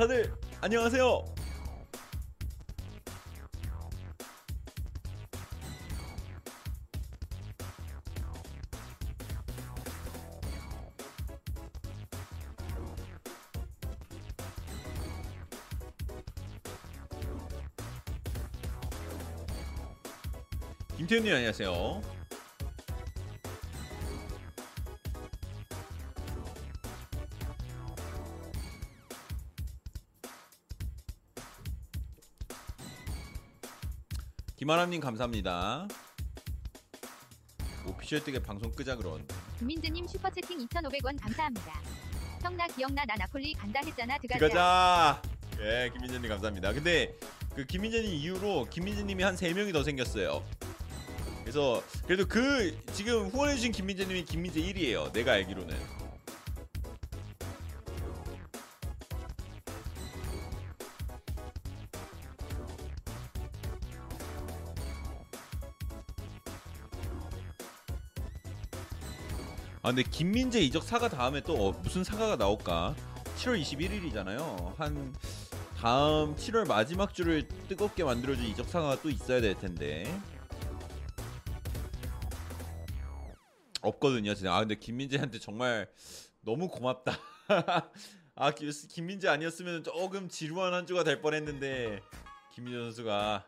다들 안녕하세요. 김태훈님 안녕하세요. 김아람님 감사합니다. 오피셜 뜨게 방송 끄자 그러는데 김민재님 슈퍼채팅 2,500원 감사합니다. 형나 기억나 나 나폴리 간다 했잖아 드가자. 예, 김민재님 감사합니다. 근데 그 김민재님 이후로 김민재님이 한 세 명이 더 생겼어요. 그래서 그래도 그 지금 후원해주신 김민재님이 김민재 1위에요. 내가 알기로는. 아 근데 김민재 이적 사과 다음에 또 어, 무슨 사과가 나올까? 7월 21일이잖아요. 한 다음 7월 마지막 주를 뜨겁게 만들어줄 이적 사과가 또 있어야 될 텐데 없거든요. 진짜. 아 근데 김민재한테 정말 너무 고맙다. 아 김- 김민재 아니었으면 조금 지루한 한 주가 될 뻔했는데 김민재 선수가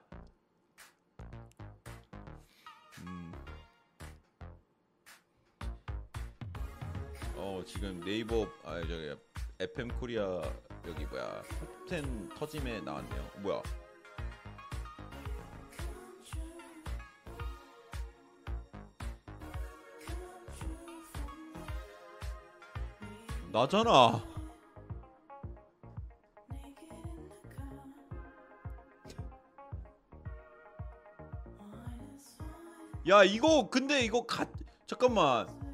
어 지금 네이버 아 저기 FM 코리아 여기 뭐야 톱10 터짐에 나왔네요. 뭐야? 나잖아. 야 이거 근데 이거 가 잠깐만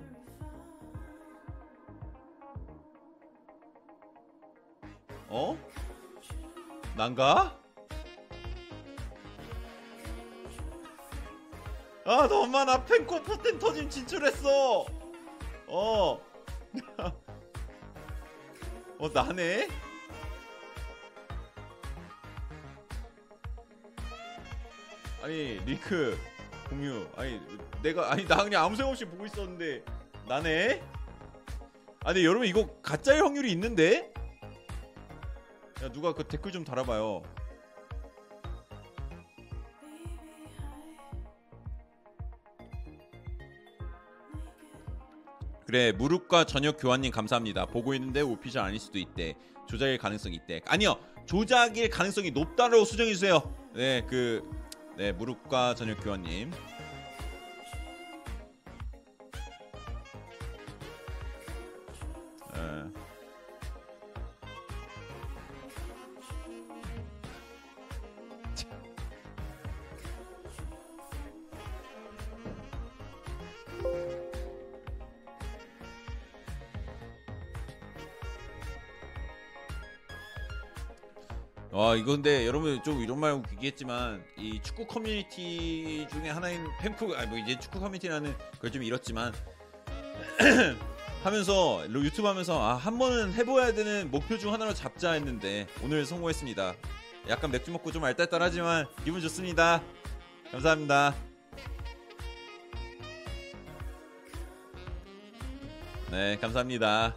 어? 난가? 아 너만 나 펜코 포텐 터짐 진출했어 어. 어 나네? 아니 링크 공유 아니 내가 아니 나 그냥 아무 생각 없이 보고 있었는데 나네? 아니 여러분 이거 가짜일 확률이 있는데? 야 누가 그 댓글 좀 달아봐요. 그래 무릎과 저녁 교환님 감사합니다. 보고 있는데 오피셜 아닐 수도 있대. 조작일 가능성이 있대. 아니요 조작일 가능성이 높다고 수정해주세요. 네그 네 무릎과 저녁 교환님 와 이거 근데 여러분 좀 이런 말 얘기했지만 이 축구 커뮤니티 중에 하나인 펨코 아니 뭐 이제 축구 커뮤니티라는 걸 좀 잃었지만 하면서 유튜브 하면서 아 한 번은 해봐야 되는 목표 중 하나로 잡자 했는데 오늘 성공했습니다. 약간 맥주 먹고 좀 알딸딸하지만 기분 좋습니다. 감사합니다. 네 감사합니다.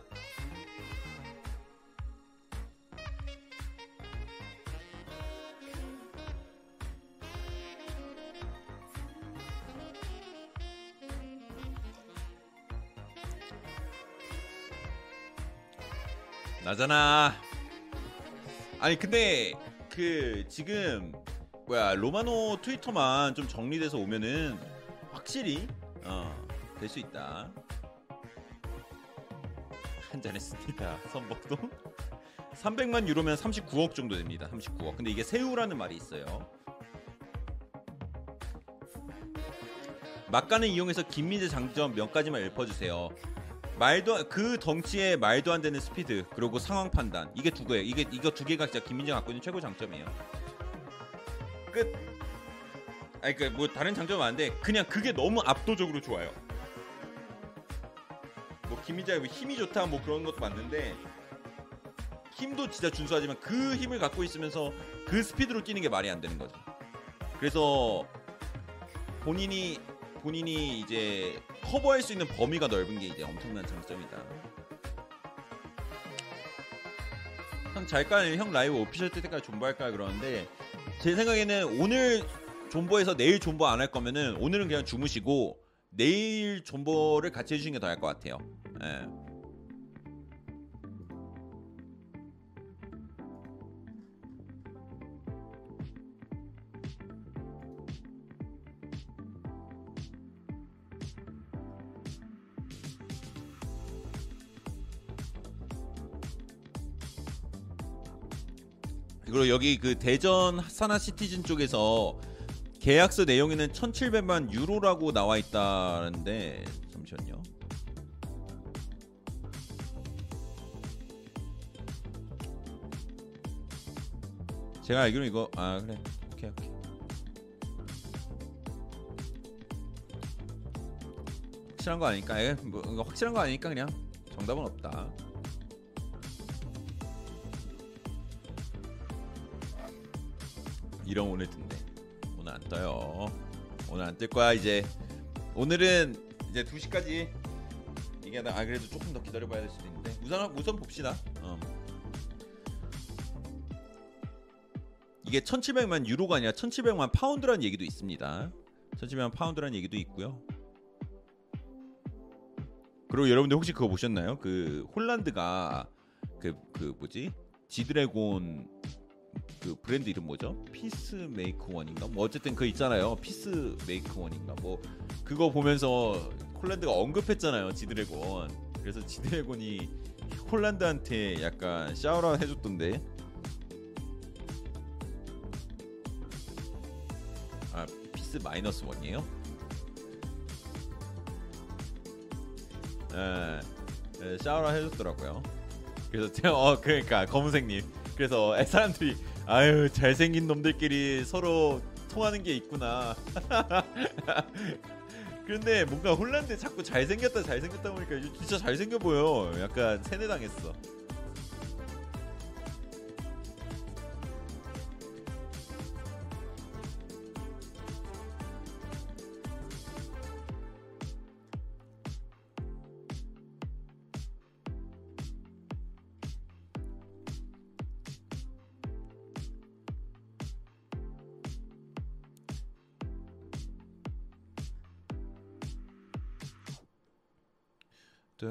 나잖아. 아니 근데 그 지금 뭐야 로마노 트위터만 좀 정리돼서 오면은 확실히 어 될 수 있다. 한잔 했습니다. 선복도 300만 유로면 39억 정도 됩니다. 39억. 근데 이게 세우라는 말이 있어요. 막간을 이용해서 김민재 장점 몇 가지만 읊어주세요. 말도 안- 그 덩치에 말도 안 되는 스피드 그리고 상황 판단 이게 두 개예요. 이게 이거 두 개가 진짜 김민재가 갖고 있는 최고 장점이에요. 끝. 아니 그뭐 다른 장점은 아닌데 그냥 그게 너무 압도적으로 좋아요. 뭐 김민재가 뭐 힘이 좋다 뭐 그런 것도 맞는데 힘도 진짜 준수하지만 그 힘을 갖고 있으면서 그 스피드로 뛰는 게 말이 안 되는 거죠. 그래서 본인이 본인이 이제 커버할 수 있는 범위가 넓은 게 이제 엄청난 장점이다. 형 잘까? 형 라이브 오피셜 뜰 때까지 존버할까 그러는데 제 생각에는 오늘 존버해서 내일 존버 안 할 거면은 오늘은 그냥 주무시고 내일 존버를 같이 해주시는 게 더 할 것 같아요. 예. 여기 그 대전 하사나 시티즌 쪽에서 계약서 내용에는 1,700만 유로라고 나와 있다는데 잠시만요. 제가 알기로 이거 아 그래 오케이 오케이 확실한 거 아니까 예, 뭐 확실한 거 아니니까 그냥 정답은 없다. 이런 오늘 뜬대. 오늘 안 떠요. 오늘 안 뜰 거야 이제. 오늘은 이제 2 시까지 얘기하다 아 그래도 조금 더 기다려봐야 될 수도 있는데 우선 우선 봅시다. 어. 이게 1,700만 유로가 아니라 1,700만 파운드라는 얘기도 있습니다. 1,700만 파운드라는 얘기도 있고요. 그리고 여러분들 혹시 그거 보셨나요? 그 홀란드가 그 그 뭐지? 지드래곤 그 브랜드 이름 뭐죠? Peace Make One인가? 뭐 어쨌든 그 있잖아요. Peace Make One인가? 뭐 그거 보면서 홀란드가 언급했잖아요. 지드래곤. 그래서 지드래곤이 홀란드한테 약간 샤워라웃 해줬던데. 아 Peaceminusone이에요? 예, 예 샤워라웃 해줬더라고요. 그래서 제가 어 그러니까 검은색님. 그래서 애 사람들이 아유 잘생긴 놈들끼리 서로 통하는 게 있구나. 그런데 뭔가 홀란드 자꾸 잘생겼다 잘생겼다 보니까 진짜 잘생겨 보여. 약간 세뇌당했어.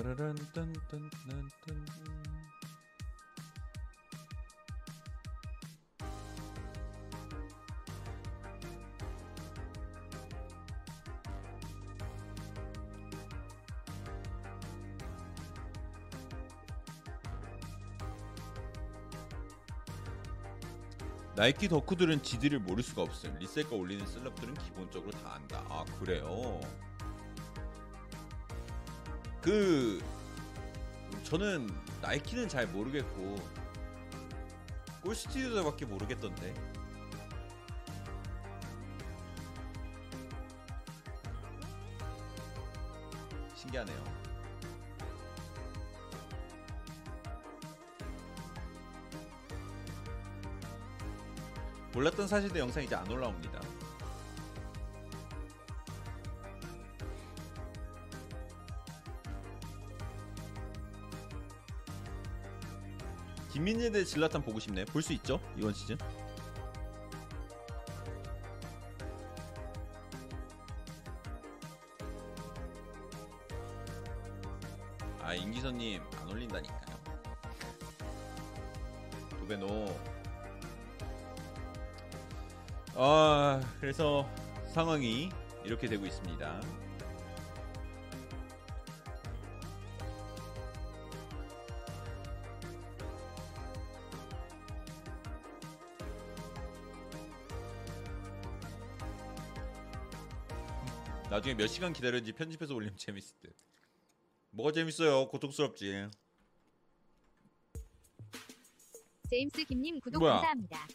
따라란 딴딴딴딴. 나이키 덕후들은 지들을 모를 수가 없음. 리셀가 올리는 셀럽들은 기본적으로 다 안다. 아 그래요? 그 저는 나이키는 잘 모르겠고 골 스튜디오밖에 모르겠던데. 신기하네요. 몰랐던 사실들 영상 이제 안 올라옵니다. 김민재 대 질라탄 보고 싶네. 볼 수 있죠? 이번 시즌. 아 임기선님 안 올린다니까요. 도배노. 아 그래서 상황이 이렇게 되고 있습니다. 나중에 몇 시간 기다렸는지 편집해서 올리면 재밌을 듯. 뭐가 재밌어요? 고통스럽지. 제임스 김님 구독 뭐야? 감사합니다.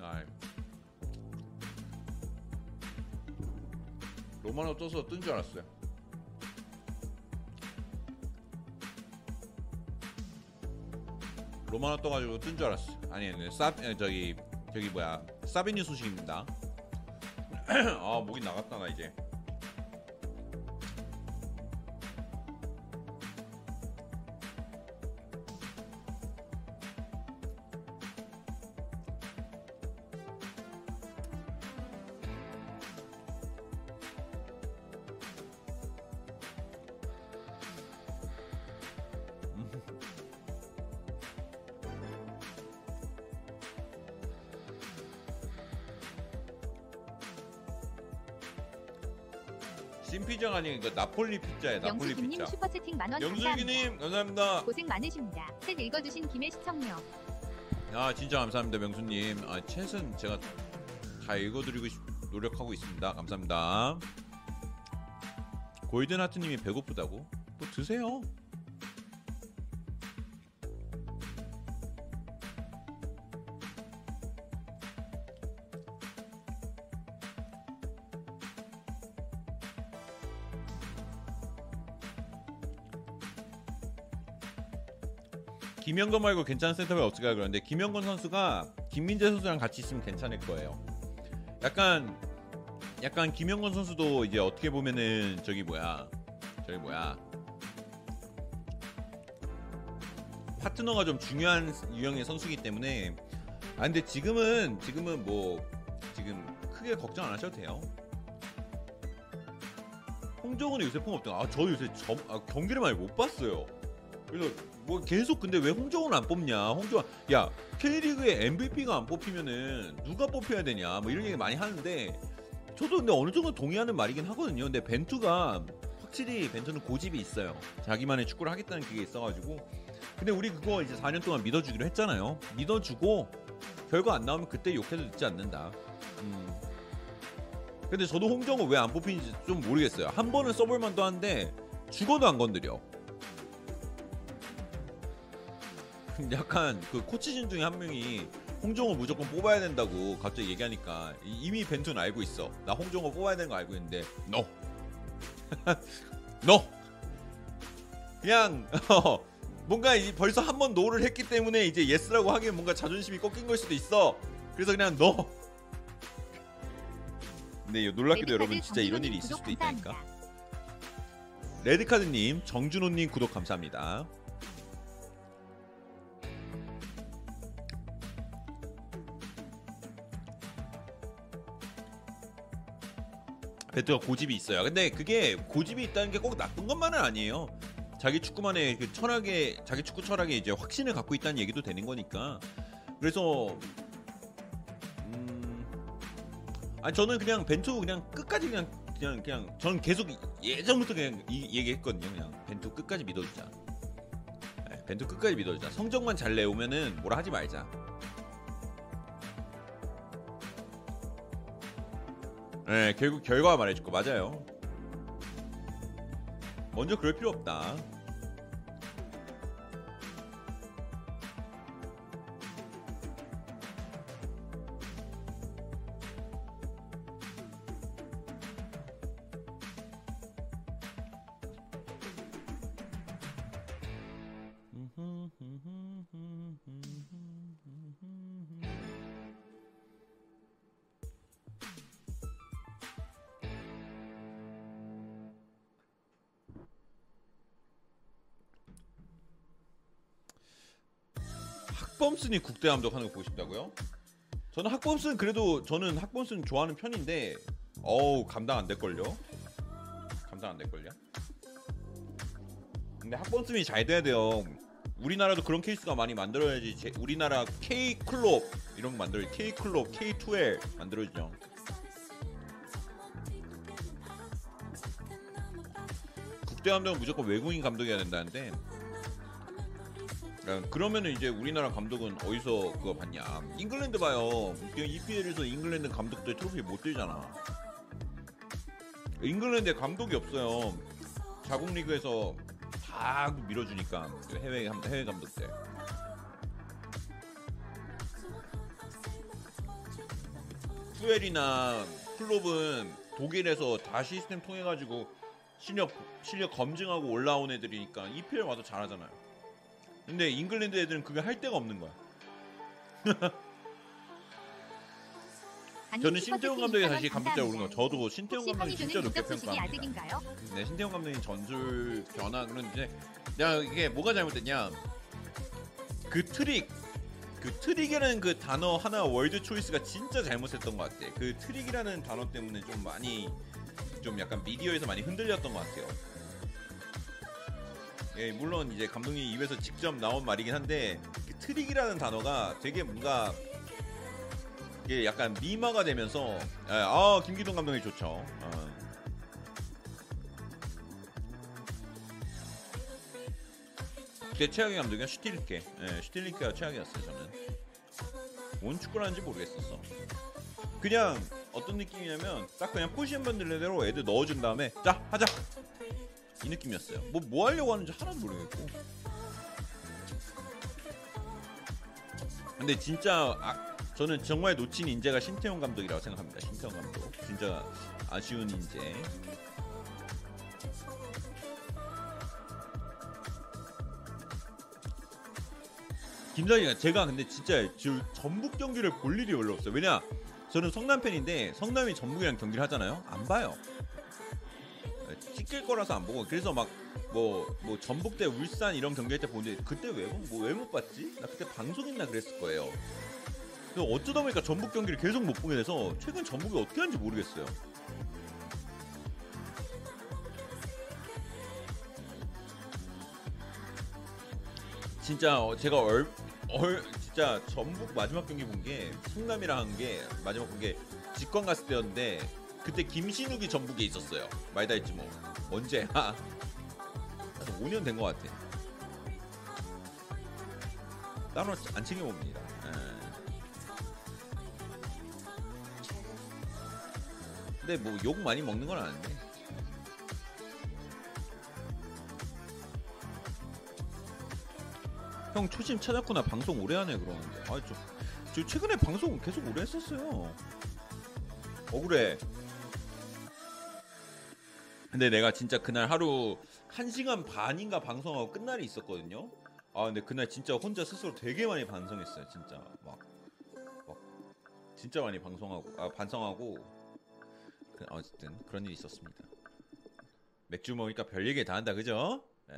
아. 로마노 떠서 뜬 줄 알았어요. 로마노 떠가지고 뜬 줄 알았어. 아니, 아니, 사 에, 저기 저기 뭐야 사비뉴 소식입니다. 아 목이 나갔다 나 이제. 신피자가 아닌 그 나폴리 피자에 나폴리 영수 김님 피자. 슈퍼 채팅 만원 감사합니다. 영슬기님 감사합니다. 고생 많으십니다. 책 읽어주신 김해 시청료. 아 진짜 감사합니다 명수님. 아 챗은 제가 다 읽어드리고 싶, 노력하고 있습니다. 감사합니다. 골든 하트님이 배고프다고? 뭐 드세요. 김영건 말고 괜찮은 센터백 없을까 그러는데 김영건 선수가 김민재 선수랑 같이 있으면 괜찮을 거예요. 약간 약간 김영건 선수도 이제 어떻게 보면은 저기 뭐야 저기 뭐야 파트너가 좀 중요한 유형의 선수이기 때문에 아 근데 지금은 지금은 뭐 지금 크게 걱정 안 하셔도 돼요. 홍정은이 요새 폼 없던 아저 요새 점, 아, 경기를 많이 못 봤어요. 그래서 뭐 계속 근데 왜 홍정은 안 뽑냐? 홍정은 야 K리그의 MVP가 안 뽑히면은 누가 뽑혀야 되냐? 뭐 이런 얘기 많이 하는데 저도 근데 어느 정도 동의하는 말이긴 하거든요. 근데 벤투가 확실히 벤투는 고집이 있어요. 자기만의 축구를 하겠다는 그게 있어가지고 근데 우리 그거 이제 4년 동안 믿어주기로 했잖아요. 믿어주고 결과 안 나오면 그때 욕해도 늦지 않는다. 음. 근데 저도 홍정은 왜 안 뽑히는지 좀 모르겠어요. 한 번은 써볼 만도 한데 죽어도 안 건드려. 약간 그 코치진 중에 한 명이 홍정호 무조건 뽑아야 된다고 갑자기 얘기하니까 이- 이미 벤투는 알고 있어. 나 홍정호 뽑아야 되는 거 알고 있는데 no, no. 그냥 어, 뭔가 이- 벌써 한 번 no를 했기 때문에 이제 yes라고 하기엔 뭔가 자존심이 꺾인 걸 수도 있어. 그래서 그냥 no. 근데 놀랍게도 여러분 진짜 이런 일이 있을 수도 있다니까. 레드카드님, 정준호님 구독 감사합니다. 베트가 고집이 있어요. 근데 그게 고집이 있다는 게 꼭 나쁜 것만은 아니에요. 자기 축구만의 그 철학에 자기 축구 철학에 이제 확신을 갖고 있다는 얘기도 되는 거니까. 그래서 음 아니 저는 그냥 벤투 그냥 끝까지 그냥 그냥 그냥 저는 계속 예전부터 그냥 이 얘기했거든요. 그냥 벤투 끝까지 믿어주자. 네, 벤투 끝까지 믿어주자. 성적만 잘 내오면은 뭐라 하지 말자. 네, 결국 결과 말해줄 거 맞아요. 먼저 그럴 필요 없다. 학범슨이 국대 감독하는 거 보고 싶다고요? 저는 학범슨 그래도 저는 학범슨 좋아하는 편인데 어우 감당 안 될걸요? 감당 안 될걸요? 근데 학범슨이 잘 돼야 돼요 우리나라도 그런 케이스가 많이 만들어야지 제, 우리나라 K 클럽 이런 거 만들어요 K 클럽 K2L 만들어지죠 국대 감독은 무조건 외국인 감독이어야 된다는데 야, 그러면은 이제 우리나라 감독은 어디서 그거 봤냐? 잉글랜드 봐요. EPL에서 잉글랜드 감독들 트로피 못 들잖아. 잉글랜드에 감독이 없어요. 자국 리그에서 다 밀어주니까 해외 감- 해외 감독들. 푸엘이나 클롭은 독일에서 다 시스템 통해 가지고 실력 실력 검증하고 올라온 애들이니까 EPL 와서 잘하잖아요. 근데 잉글랜드 애들은 그게 할 데가 없는 거야. 저는 신태용 감독이 다시 감독자 오른 거. 저도 신태용 혹시 감독이 진짜 높게 평가합니다. 네, 신태용 감독님 전술 변화 그런데 야 이게 뭐가 잘못됐냐? 그 트릭 그 트릭이라는 그 단어 하나 word choice가 진짜 잘못했던 것 같아. 그 트릭이라는 단어 때문에 좀 많이 좀 약간 미디어에서 많이 흔들렸던 것 같아요. 예, 물론 이제 감독님 입에서 직접 나온 말이긴 한데 그 트릭이라는 단어가 되게 뭔가 이게 약간 밈화가 되면서 예, 아 김기동 감독이 좋죠. 어. 그때 최악의 감독이 슈틸리케. 예, 슈틸리케가 최악이었어요 저는. 뭔 축구를 하는지 모르겠었어. 그냥 어떤 느낌이냐면 딱 그냥 포지션 번들대로 애들 넣어준 다음에 자 하자 이 느낌이었어요. 뭐 뭐 하려고 하는지 하나도 모르겠고. 근데 진짜 아, 저는 정말 놓친 인재가 신태용 감독이라고 생각합니다. 신태용 감독 진짜 아쉬운 인재. 김다희가 제가 근데 진짜 저 전북 경기를 볼 일이 별로 없어요. 왜냐? 저는 성남 팬인데 성남이 전북이랑 경기를 하잖아요. 안 봐요. 찍힐 거라서 안 보고 그래서 막 뭐 뭐 전북 대 울산 이런 경기할 때 보는데 그때 왜뭐왜 못 봤지? 나 그때 방송했나 그랬을 거예요. 그래서 어쩌다 보니까 전북 경기를 계속 못 보게 돼서 최근 전북이 어떻게 하는지 모르겠어요. 진짜 어, 제가 얼, 얼 진짜 전북 마지막 경기 본게 성남이랑 한 게 마지막 본 게 직관 갔을 때였는데 그때 김신욱이 전북에 있었어요. 말다 했지 뭐 언제? 아, 한 5년 된 것 같아. 따로 안 챙겨 봅니다. 예. 근데 뭐 욕 많이 먹는 건 아닌데. 형 초심 찾았구나 방송 오래 하네 그러는데 아저 저 최근에 방송 계속 오래 했었어요 억울해 근데 내가 진짜 그날 하루 1시간 반인가 방송하고 끝 날이 있었거든요 아 근데 그날 진짜 혼자 스스로 되게 많이 반성했어요 진짜 막, 막 진짜 많이 방송하고 아 반성하고 그, 어쨌든 그런 일이 있었습니다 맥주 먹으니까 별 얘기 다 한다 그죠? 예.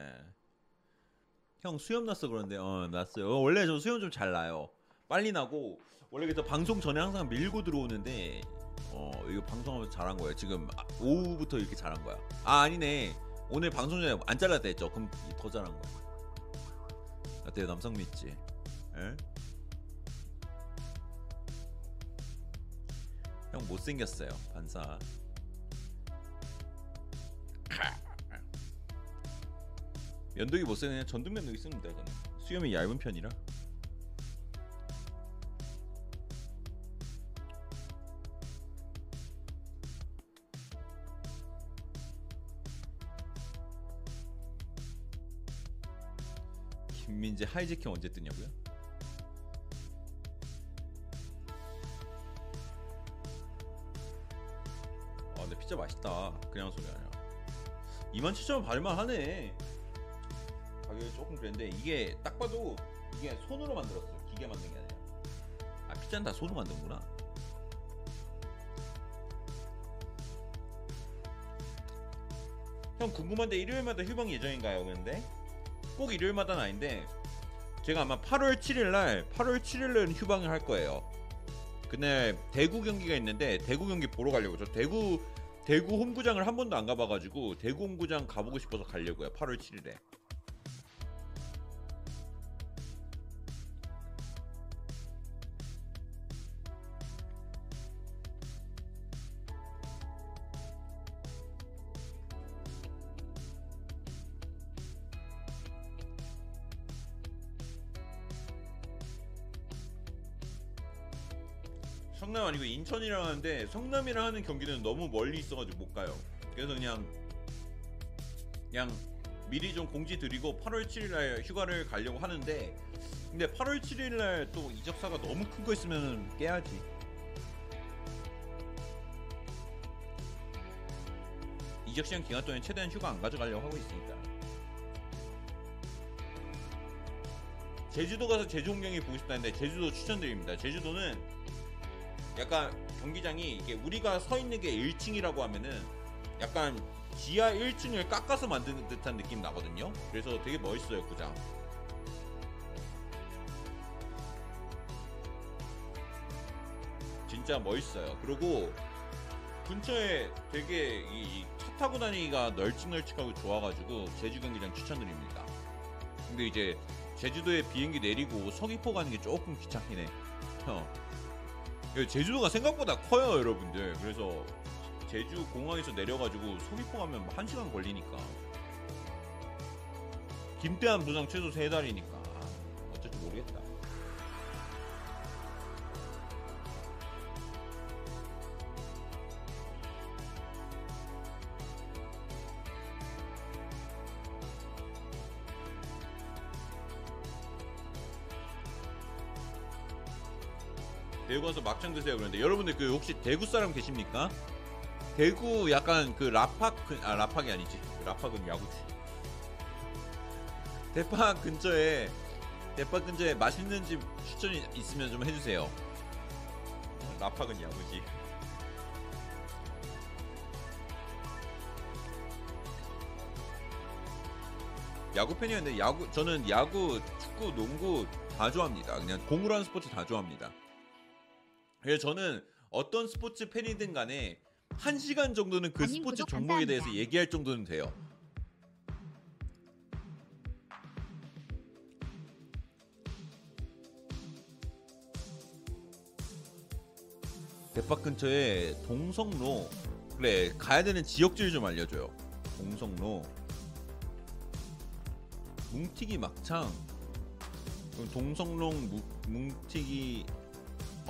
형 수염 났어 그런데 어 났어요. 어, 원래 저 수염 좀 잘 나요. 빨리 나고 원래 그래서 방송 전에 항상 밀고 들어오는데 어 이거 방송하면서 잘한 거예요. 지금 아, 오후부터 이렇게 잘한 거야. 아 아니네. 오늘 방송 전에 안 잘랐다 했죠. 그럼 더 잘한 거야. 어때요 남성 믿지? 에? 형 못생겼어요 반사. 면도기 못 쓰는 전등 면도기 씁니다 저는 수염이 얇은 편이라 김민재 하이제킹 언제 뜨냐고요? 아 근데 피자 맛있다. 그냥 소리 아니야. 27,000원 받을만 하네. 가격이 조금 그랬는데 이게 딱 봐도 이게 손으로 만들었어 기계 만든 게 아니라. 아 피자는 다 손으로 만드는구나. 형 궁금한데 일요일마다 휴방 예정인가요? 근데 꼭 일요일마다는 아닌데 제가 아마 8월 7일 날 8월 7일 날 휴방을 할 거예요. 그날 대구 경기가 있는데 대구 경기 보러 가려고 저 대구 대구 홈구장을 한 번도 안 가봐가지고 대구 홈구장 가보고 싶어서 가려고요. 8월 7일에. 아니고 인천이랑 하는데 성남이랑 하는 경기는 너무 멀리 있어가지고 못 가요. 그래서 그냥 그냥 미리 좀 공지 드리고 8월 7일날 휴가를 가려고 하는데 근데 8월 7일날 또 이적사가 너무 큰 거 있으면 깨야지. 이적 시간 기간 동안 최대한 휴가 안 가져가려고 하고 있으니까. 제주도 가서 제주 홍경이 보고 싶다는데 제주도 추천드립니다. 제주도는 약간 경기장이 이게 우리가 서 있는 게 1층이라고 하면은 약간 지하 1층을 깎아서 만드는 듯한 느낌 나거든요. 그래서 되게 멋있어요, 구장. 진짜 멋있어요. 그리고 근처에 되게 이 차 타고 다니기가 널찍널찍하고 좋아가지고 제주 경기장 추천드립니다. 근데 이제 제주도에 비행기 내리고 서귀포 가는 게 조금 귀찮긴 해. 형. 여기 제주도가 생각보다 커요, 여러분들. 그래서 제주 공항에서 내려가지고 서귀포 가면 한 시간 걸리니까. 김대한 부상 최소 세 달이니까 아, 어쩔지 모르겠다. 대구 가서 막창 드세요 그러는데 여러분들 그 혹시 대구 사람 계십니까? 대구 약간 그 라팍 근- 아 라팍이 아니지. 라팍은 야구지. 대팍 근처에 대팍 근처에 맛있는 집 추천이 있으면 좀 해주세요. 라팍은 야구지. 야구 팬이었는데 야구 저는 야구 축구 농구 다 좋아합니다. 그냥 공으로 하는 스포츠 다 좋아합니다 그래서 저는 어떤 스포츠 팬이든 간에 한 시간 정도는 그 아님, 스포츠 종목에 대해서 감사합니다. 얘기할 정도는 돼요. 대박 근처에 동성로 그래 가야 되는 지역지를 좀 알려줘요. 동성로 뭉티기 막창 동성롱 무- 뭉티기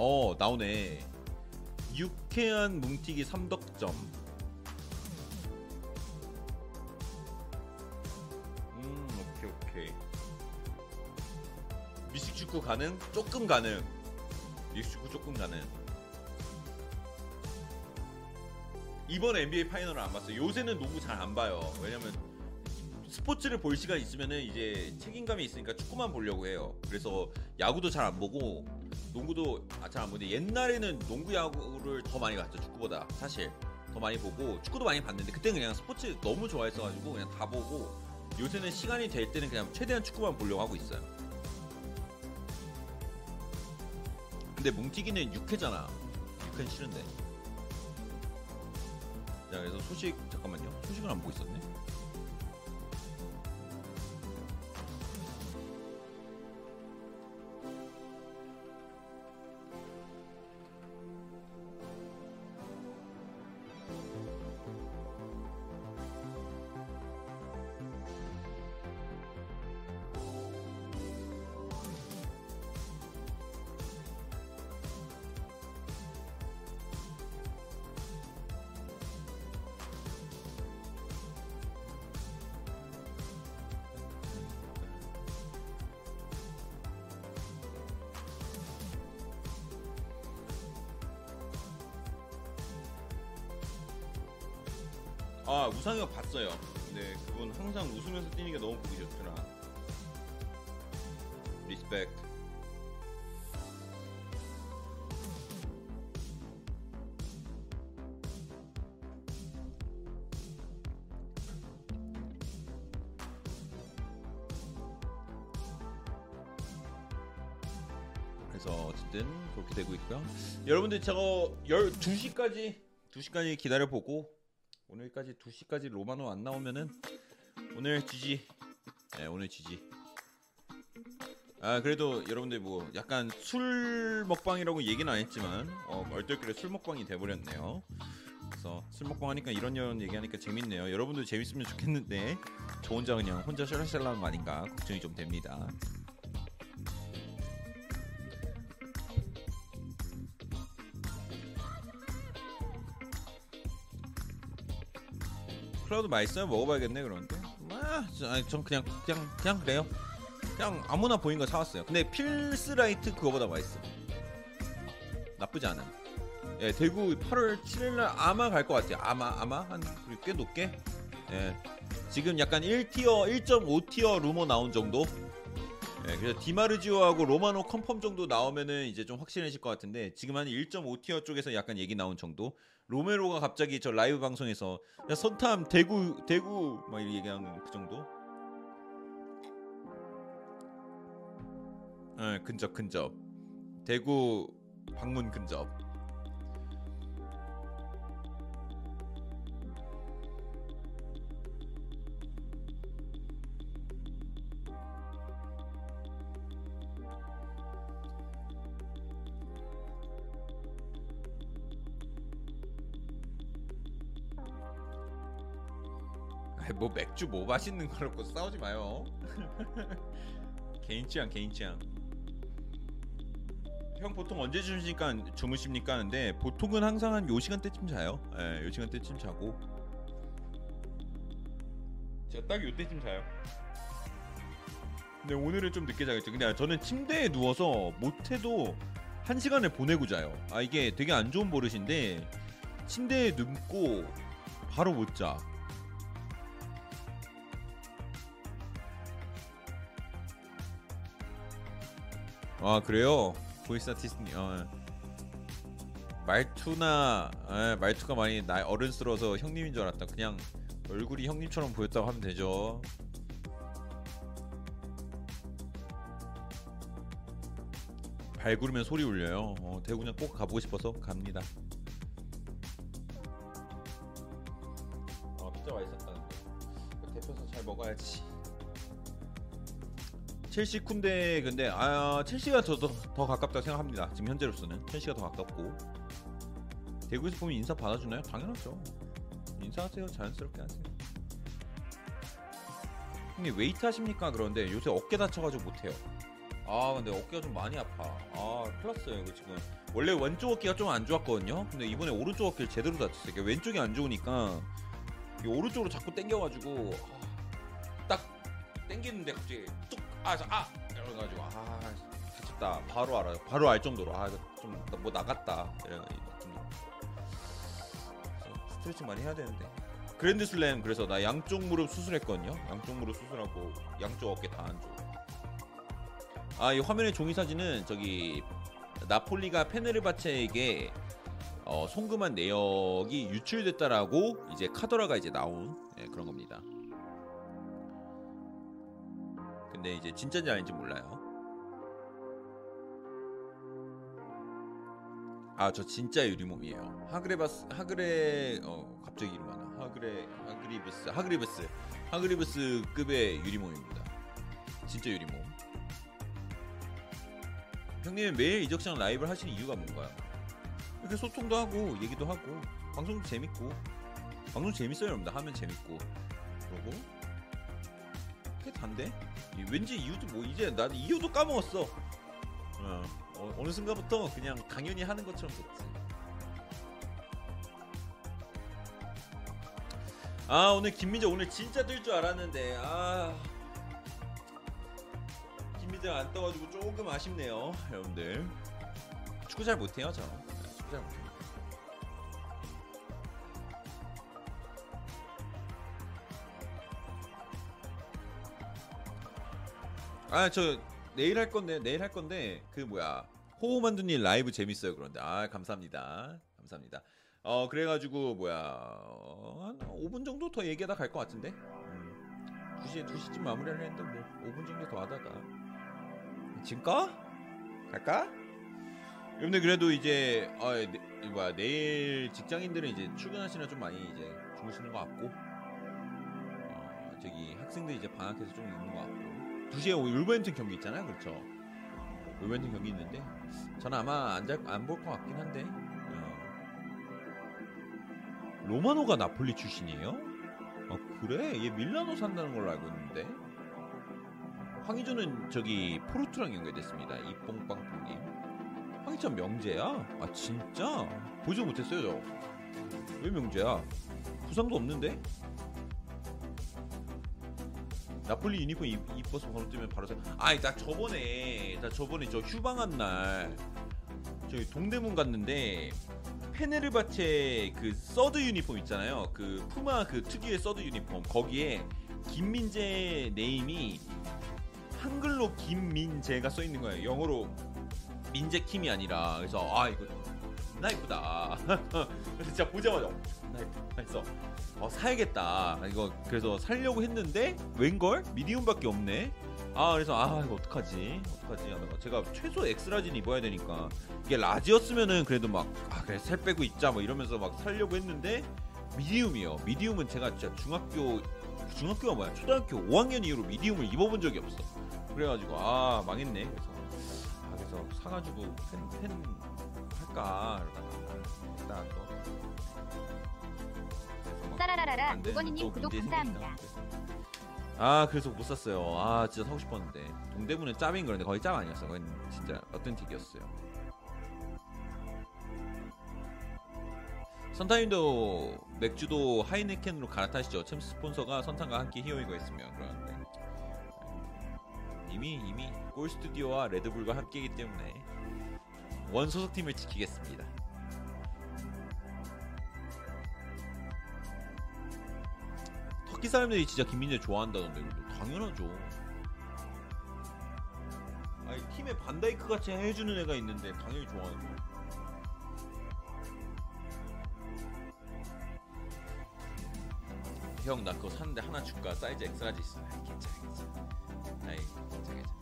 어 나오네. 유쾌한 뭉티기 삼덕점. 음 오케이 오케이. 미식축구 가능? 조금 가능. 미식축구 조금 가능. 이번 NBA 파이널을 안 봤어요. 요새는 농구 잘 안 봐요. 왜냐면 스포츠를 볼 시간 있으면은 이제 책임감이 있으니까 축구만 보려고 해요. 그래서 야구도 잘 안 보고 농구도 아, 잘안 보는데 옛날에는 농구 야구를 더 많이 봤죠 축구보다 사실 더 많이 보고 축구도 많이 봤는데 그때 그냥 스포츠 너무 좋아했어가지고 그냥 다 보고 요새는 시간이 될 때는 그냥 최대한 축구만 보려고 하고 있어요. 근데 뭉티기는 6회잖아. 6회는 싫은데. 자 그래서 소식 잠깐만요. 소식을 안 보고 있었네. 그래서 어쨌든 그렇게 되고 있고요. 여러분들 저거 12시까지 2시까지 기다려 보고 오늘까지 2시까지 로마노 안 나오면은 오늘 지지. 네, 오늘 지지. 아 그래도 여러분들 뭐 약간 술 먹방이라고 얘기는 안 했지만 어, 얼떨결에 술 먹방이 돼버렸네요. 그래서 술 먹방 하니까 이런 이런 얘기하니까 재밌네요. 여러분들 재밌으면 좋겠는데 저 혼자 그냥 혼자 셜랄셜랄한 거 아닌가 걱정이 좀 됩니다. 클라우드 맛있어요? 먹어봐야겠네 그런데. 아, 저- 아니, 전 그냥 그냥 그냥 그래요. 그냥 아무나 보인 거 사왔어요. 근데 필스라이트 그거보다 맛있어. 나쁘지 않아. 예, 대구 8월 7일날 아마 갈 것 같아요. 아마 아마 한꽤 높게. 예, 지금 약간 1티어 1.5티어 루머 나온 정도. 예, 그래서 디마르지오하고 로마노 confirm 정도 나오면은 이제 좀 확실해질 것 같은데 지금 한 1.5tier 쪽에서 약간 얘기 나온 정도. 로메로가 갑자기 저 라이브 방송에서 야 선탐 대구 대구 막 이렇게 얘기하는 그 정도. 예, 근접 근접. 대구 방문 근접. 뭐 맥주 뭐 맛있는 거라고 싸우지 마요. 개인 취향 개인 취향. 형 보통 언제 주무십니까 주무십니까 하는데 보통은 항상 한 요 시간대쯤 자요. 예, 요 시간대쯤 자고. 제가 딱 요때쯤 자요. 근데 오늘은 좀 늦게 자겠죠. 근데 저는 침대에 누워서 못해도 한 시간을 보내고 자요. 아 이게 되게 안 좋은 버릇인데 침대에 눕고 바로 못 자. 아 그래요? 보이스 아티스트님 어. 말투나 에, 말투가 많이 나 어른스러워서 형님인 줄 알았다. 그냥 얼굴이 형님처럼 보였다고 하면 되죠. 발구르면 소리 울려요. 어, 대구는 꼭 가보고 싶어서 갑니다. 아 피자 맛있었다는데. 대표서 잘 먹어야지 첼시 쿤데 근데 아 첼시가 더, 더, 더 가깝다 생각합니다. 지금 현재로서는 첼시가 더 가깝고 대구에서 보면 인사 받아주나요? 당연하죠. 인사하세요. 자연스럽게 하세요. 형님 웨이트 하십니까? 그런데 요새 어깨 다쳐가지고 못해요. 아 근데 어깨가 좀 많이 아파. 아 클났어요 이거 지금. 원래 왼쪽 어깨가 좀 안 좋았거든요. 근데 이번에 오른쪽 어깨를 제대로 다쳤어요. 그러니까 왼쪽이 안 좋으니까 이 오른쪽으로 자꾸 당겨가지고 아, 딱 당기는데 갑자기 뚝 아, 저, 아! 이래가지고 아 다쳤다. 바로 알아요. 바로 알 정도로. 아 좀 뭐 나갔다. 그래서 스트레칭 많이 해야 되는데. 그랜드 슬램 그래서 나 양쪽 무릎 수술했거든요. 양쪽 무릎 수술하고 양쪽 어깨 다안 좋아 아이 화면의 종이 사진은 저기 나폴리가 페네르바체에게 어, 송금한 내역이 유출됐다라고 이제 카더라가 이제 나온 예, 그런 겁니다. 근데 이제 진짜인지 아닌지 몰라요. 아 저 진짜 유리몸이에요. 하그레바스 하그레 어 갑자기 이름 하나 하그레 하그리브스 하그리브스 하그리브스 급의 유리몸입니다. 진짜 유리몸. 형님은 매일 이적장 라이브를 하시는 이유가 뭔가요? 이렇게 소통도 하고 얘기도 하고 방송도 재밌고 방송 재밌어요 여러분들 하면 재밌고 그러고 그게 단데? 이 왠지 이유도 뭐 이제 나 이유도 까먹었어. 어, 어, 어 느 순간부터 그냥 당연히 하는 것처럼 됐지. 아 오늘 김민재 오늘 진짜 뜰 줄 알았는데 아. 김민재가 안 떠가지고 조금 아쉽네요 여러분들. 축구 잘 못해요 저. 네, 축구 잘 못해요 아 저 내일 할 건데 내일 할 건데 그 뭐야 호호만두님 라이브 재밌어요 그런데. 아 감사합니다. 감사합니다. 어 그래가지고 뭐야 어, 한 5분 정도 더 얘기하다 갈 것 같은데? 음, 2시에 2시쯤 마무리를 했는데 뭐 5분 정도 더 하다가. 지금 까? 갈까? 여러분들 그래도 이제 어, 네, 이 뭐야 내일 직장인들은 이제 출근하시느라 좀 많이 이제 주무시는 것 같고 어, 저기 학생들 이제 방학해서 좀 있는 것 같고 2시에 울버햄튼 경기 있잖아요 그렇죠 울버햄튼 경기 있는데 저는 아마 안볼 것 같긴 한데 어. 로마노가 나폴리 출신이에요? 아 그래? 얘 밀라노 산다는 걸로 알고 있는데 황희조는 저기 포르투랑 연결됐습니다 이뽕빵뽕님 황희찬 명재야? 아 진짜? 보지 못했어요 저. 왜 명재야? 부상도 없는데? 나폴리 유니폼 입, 입어서 바로 뜨면 바로 생 아니 나 저번에 나 저번에 저 휴방한 날 저기 동대문 갔는데 페네르바체 그 서드 유니폼 있잖아요. 그 푸마 그 특유의 서드 유니폼. 거기에 김민재 name이 한글로 김민재가 써 있는 거예요. 영어로 민재 킴이 아니라. 그래서 아 이거 나 이쁘다. 진짜 보자마자 이쁘다 해서 어 사야겠다. 이거 그래서 살려고 했는데 웬걸? medium밖에 없네. 아 그래서 아 이거 어떡하지? 어떡하지? 하다가 제가 최소 X large는 입어야 되니까. 이게 large였으면은 그래도 막아 그래 살 빼고 입자 뭐 이러면서 막 살려고 했는데 medium이요. medium은 제가 진짜 중학교 중학교가 뭐야? 초등학교 5학년 이후로 medium을 입어본 적이 없어. 그래가지고 아 망했네. 그래서 아 그래서 사가지고 팬, 팬 할까? 이러다가 일단 또 그래서 막 따라라라라 안 되는 우건이님 또 구독 문제 감사합니다. 생기니까. 아 그래서 못 샀어요. 아 진짜 사고 싶었는데 동대문은 짭인 그런데 거의 짭 아니었어. 그건 진짜 어텐틱이었어요. 선타임도 맥주도 하이네켄으로 갈아타시죠. 챔스 스폰서가 선탄과 함께 히어이가 있으면 그러는데 이미 이미 골 스튜디오와 레드불과 함께이기 때문에 원 소속팀을 지키겠습니다. 터키 사람들이 진짜 김민재 좋아한다던데 당연하죠. 아니 팀에 반다이크 같이 해주는 애가 있는데 당연히 좋아하죠. 형 나 그거 샀는데 하나 줄까 사이즈 X large 있어. 아이, 괜찮아 괜찮아. 아이 괜찮아 괜찮아.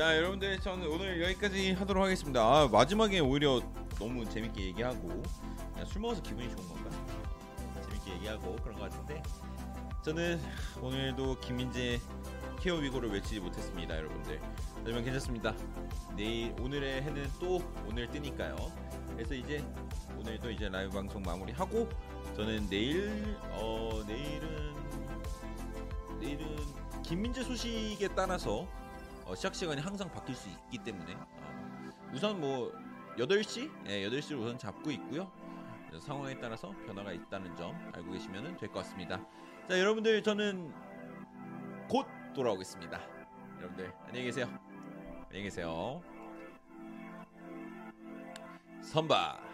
자 여러분들 저는 오늘 여기까지 하도록 하겠습니다. 아, 마지막에 오히려 너무 재밌게 얘기하고 그냥 술 먹어서 기분이 좋은 건가? 재밌게 얘기하고 그런 것 같은데 저는 오늘도 김민재 케어 위고를 외치지 못했습니다, 여러분들. 하지만 괜찮습니다. 내일 오늘의 해는 또 오늘 뜨니까요. 그래서 이제 오늘도 이제 라이브 방송 마무리하고 저는 내일 어 내일은 내일은 김민재 소식에 따라서 어, 시작 시간이 항상 바뀔 수 있기 때문에 어, 우선 뭐 8시? 예, 8시를 우선 잡고 있고요. 상황에 따라서 변화가 있다는 점 알고 계시면 될 것 같습니다. 자, 여러분들 저는 곧 돌아오겠습니다. 여러분들 안녕히 계세요. 안녕히 계세요. 선바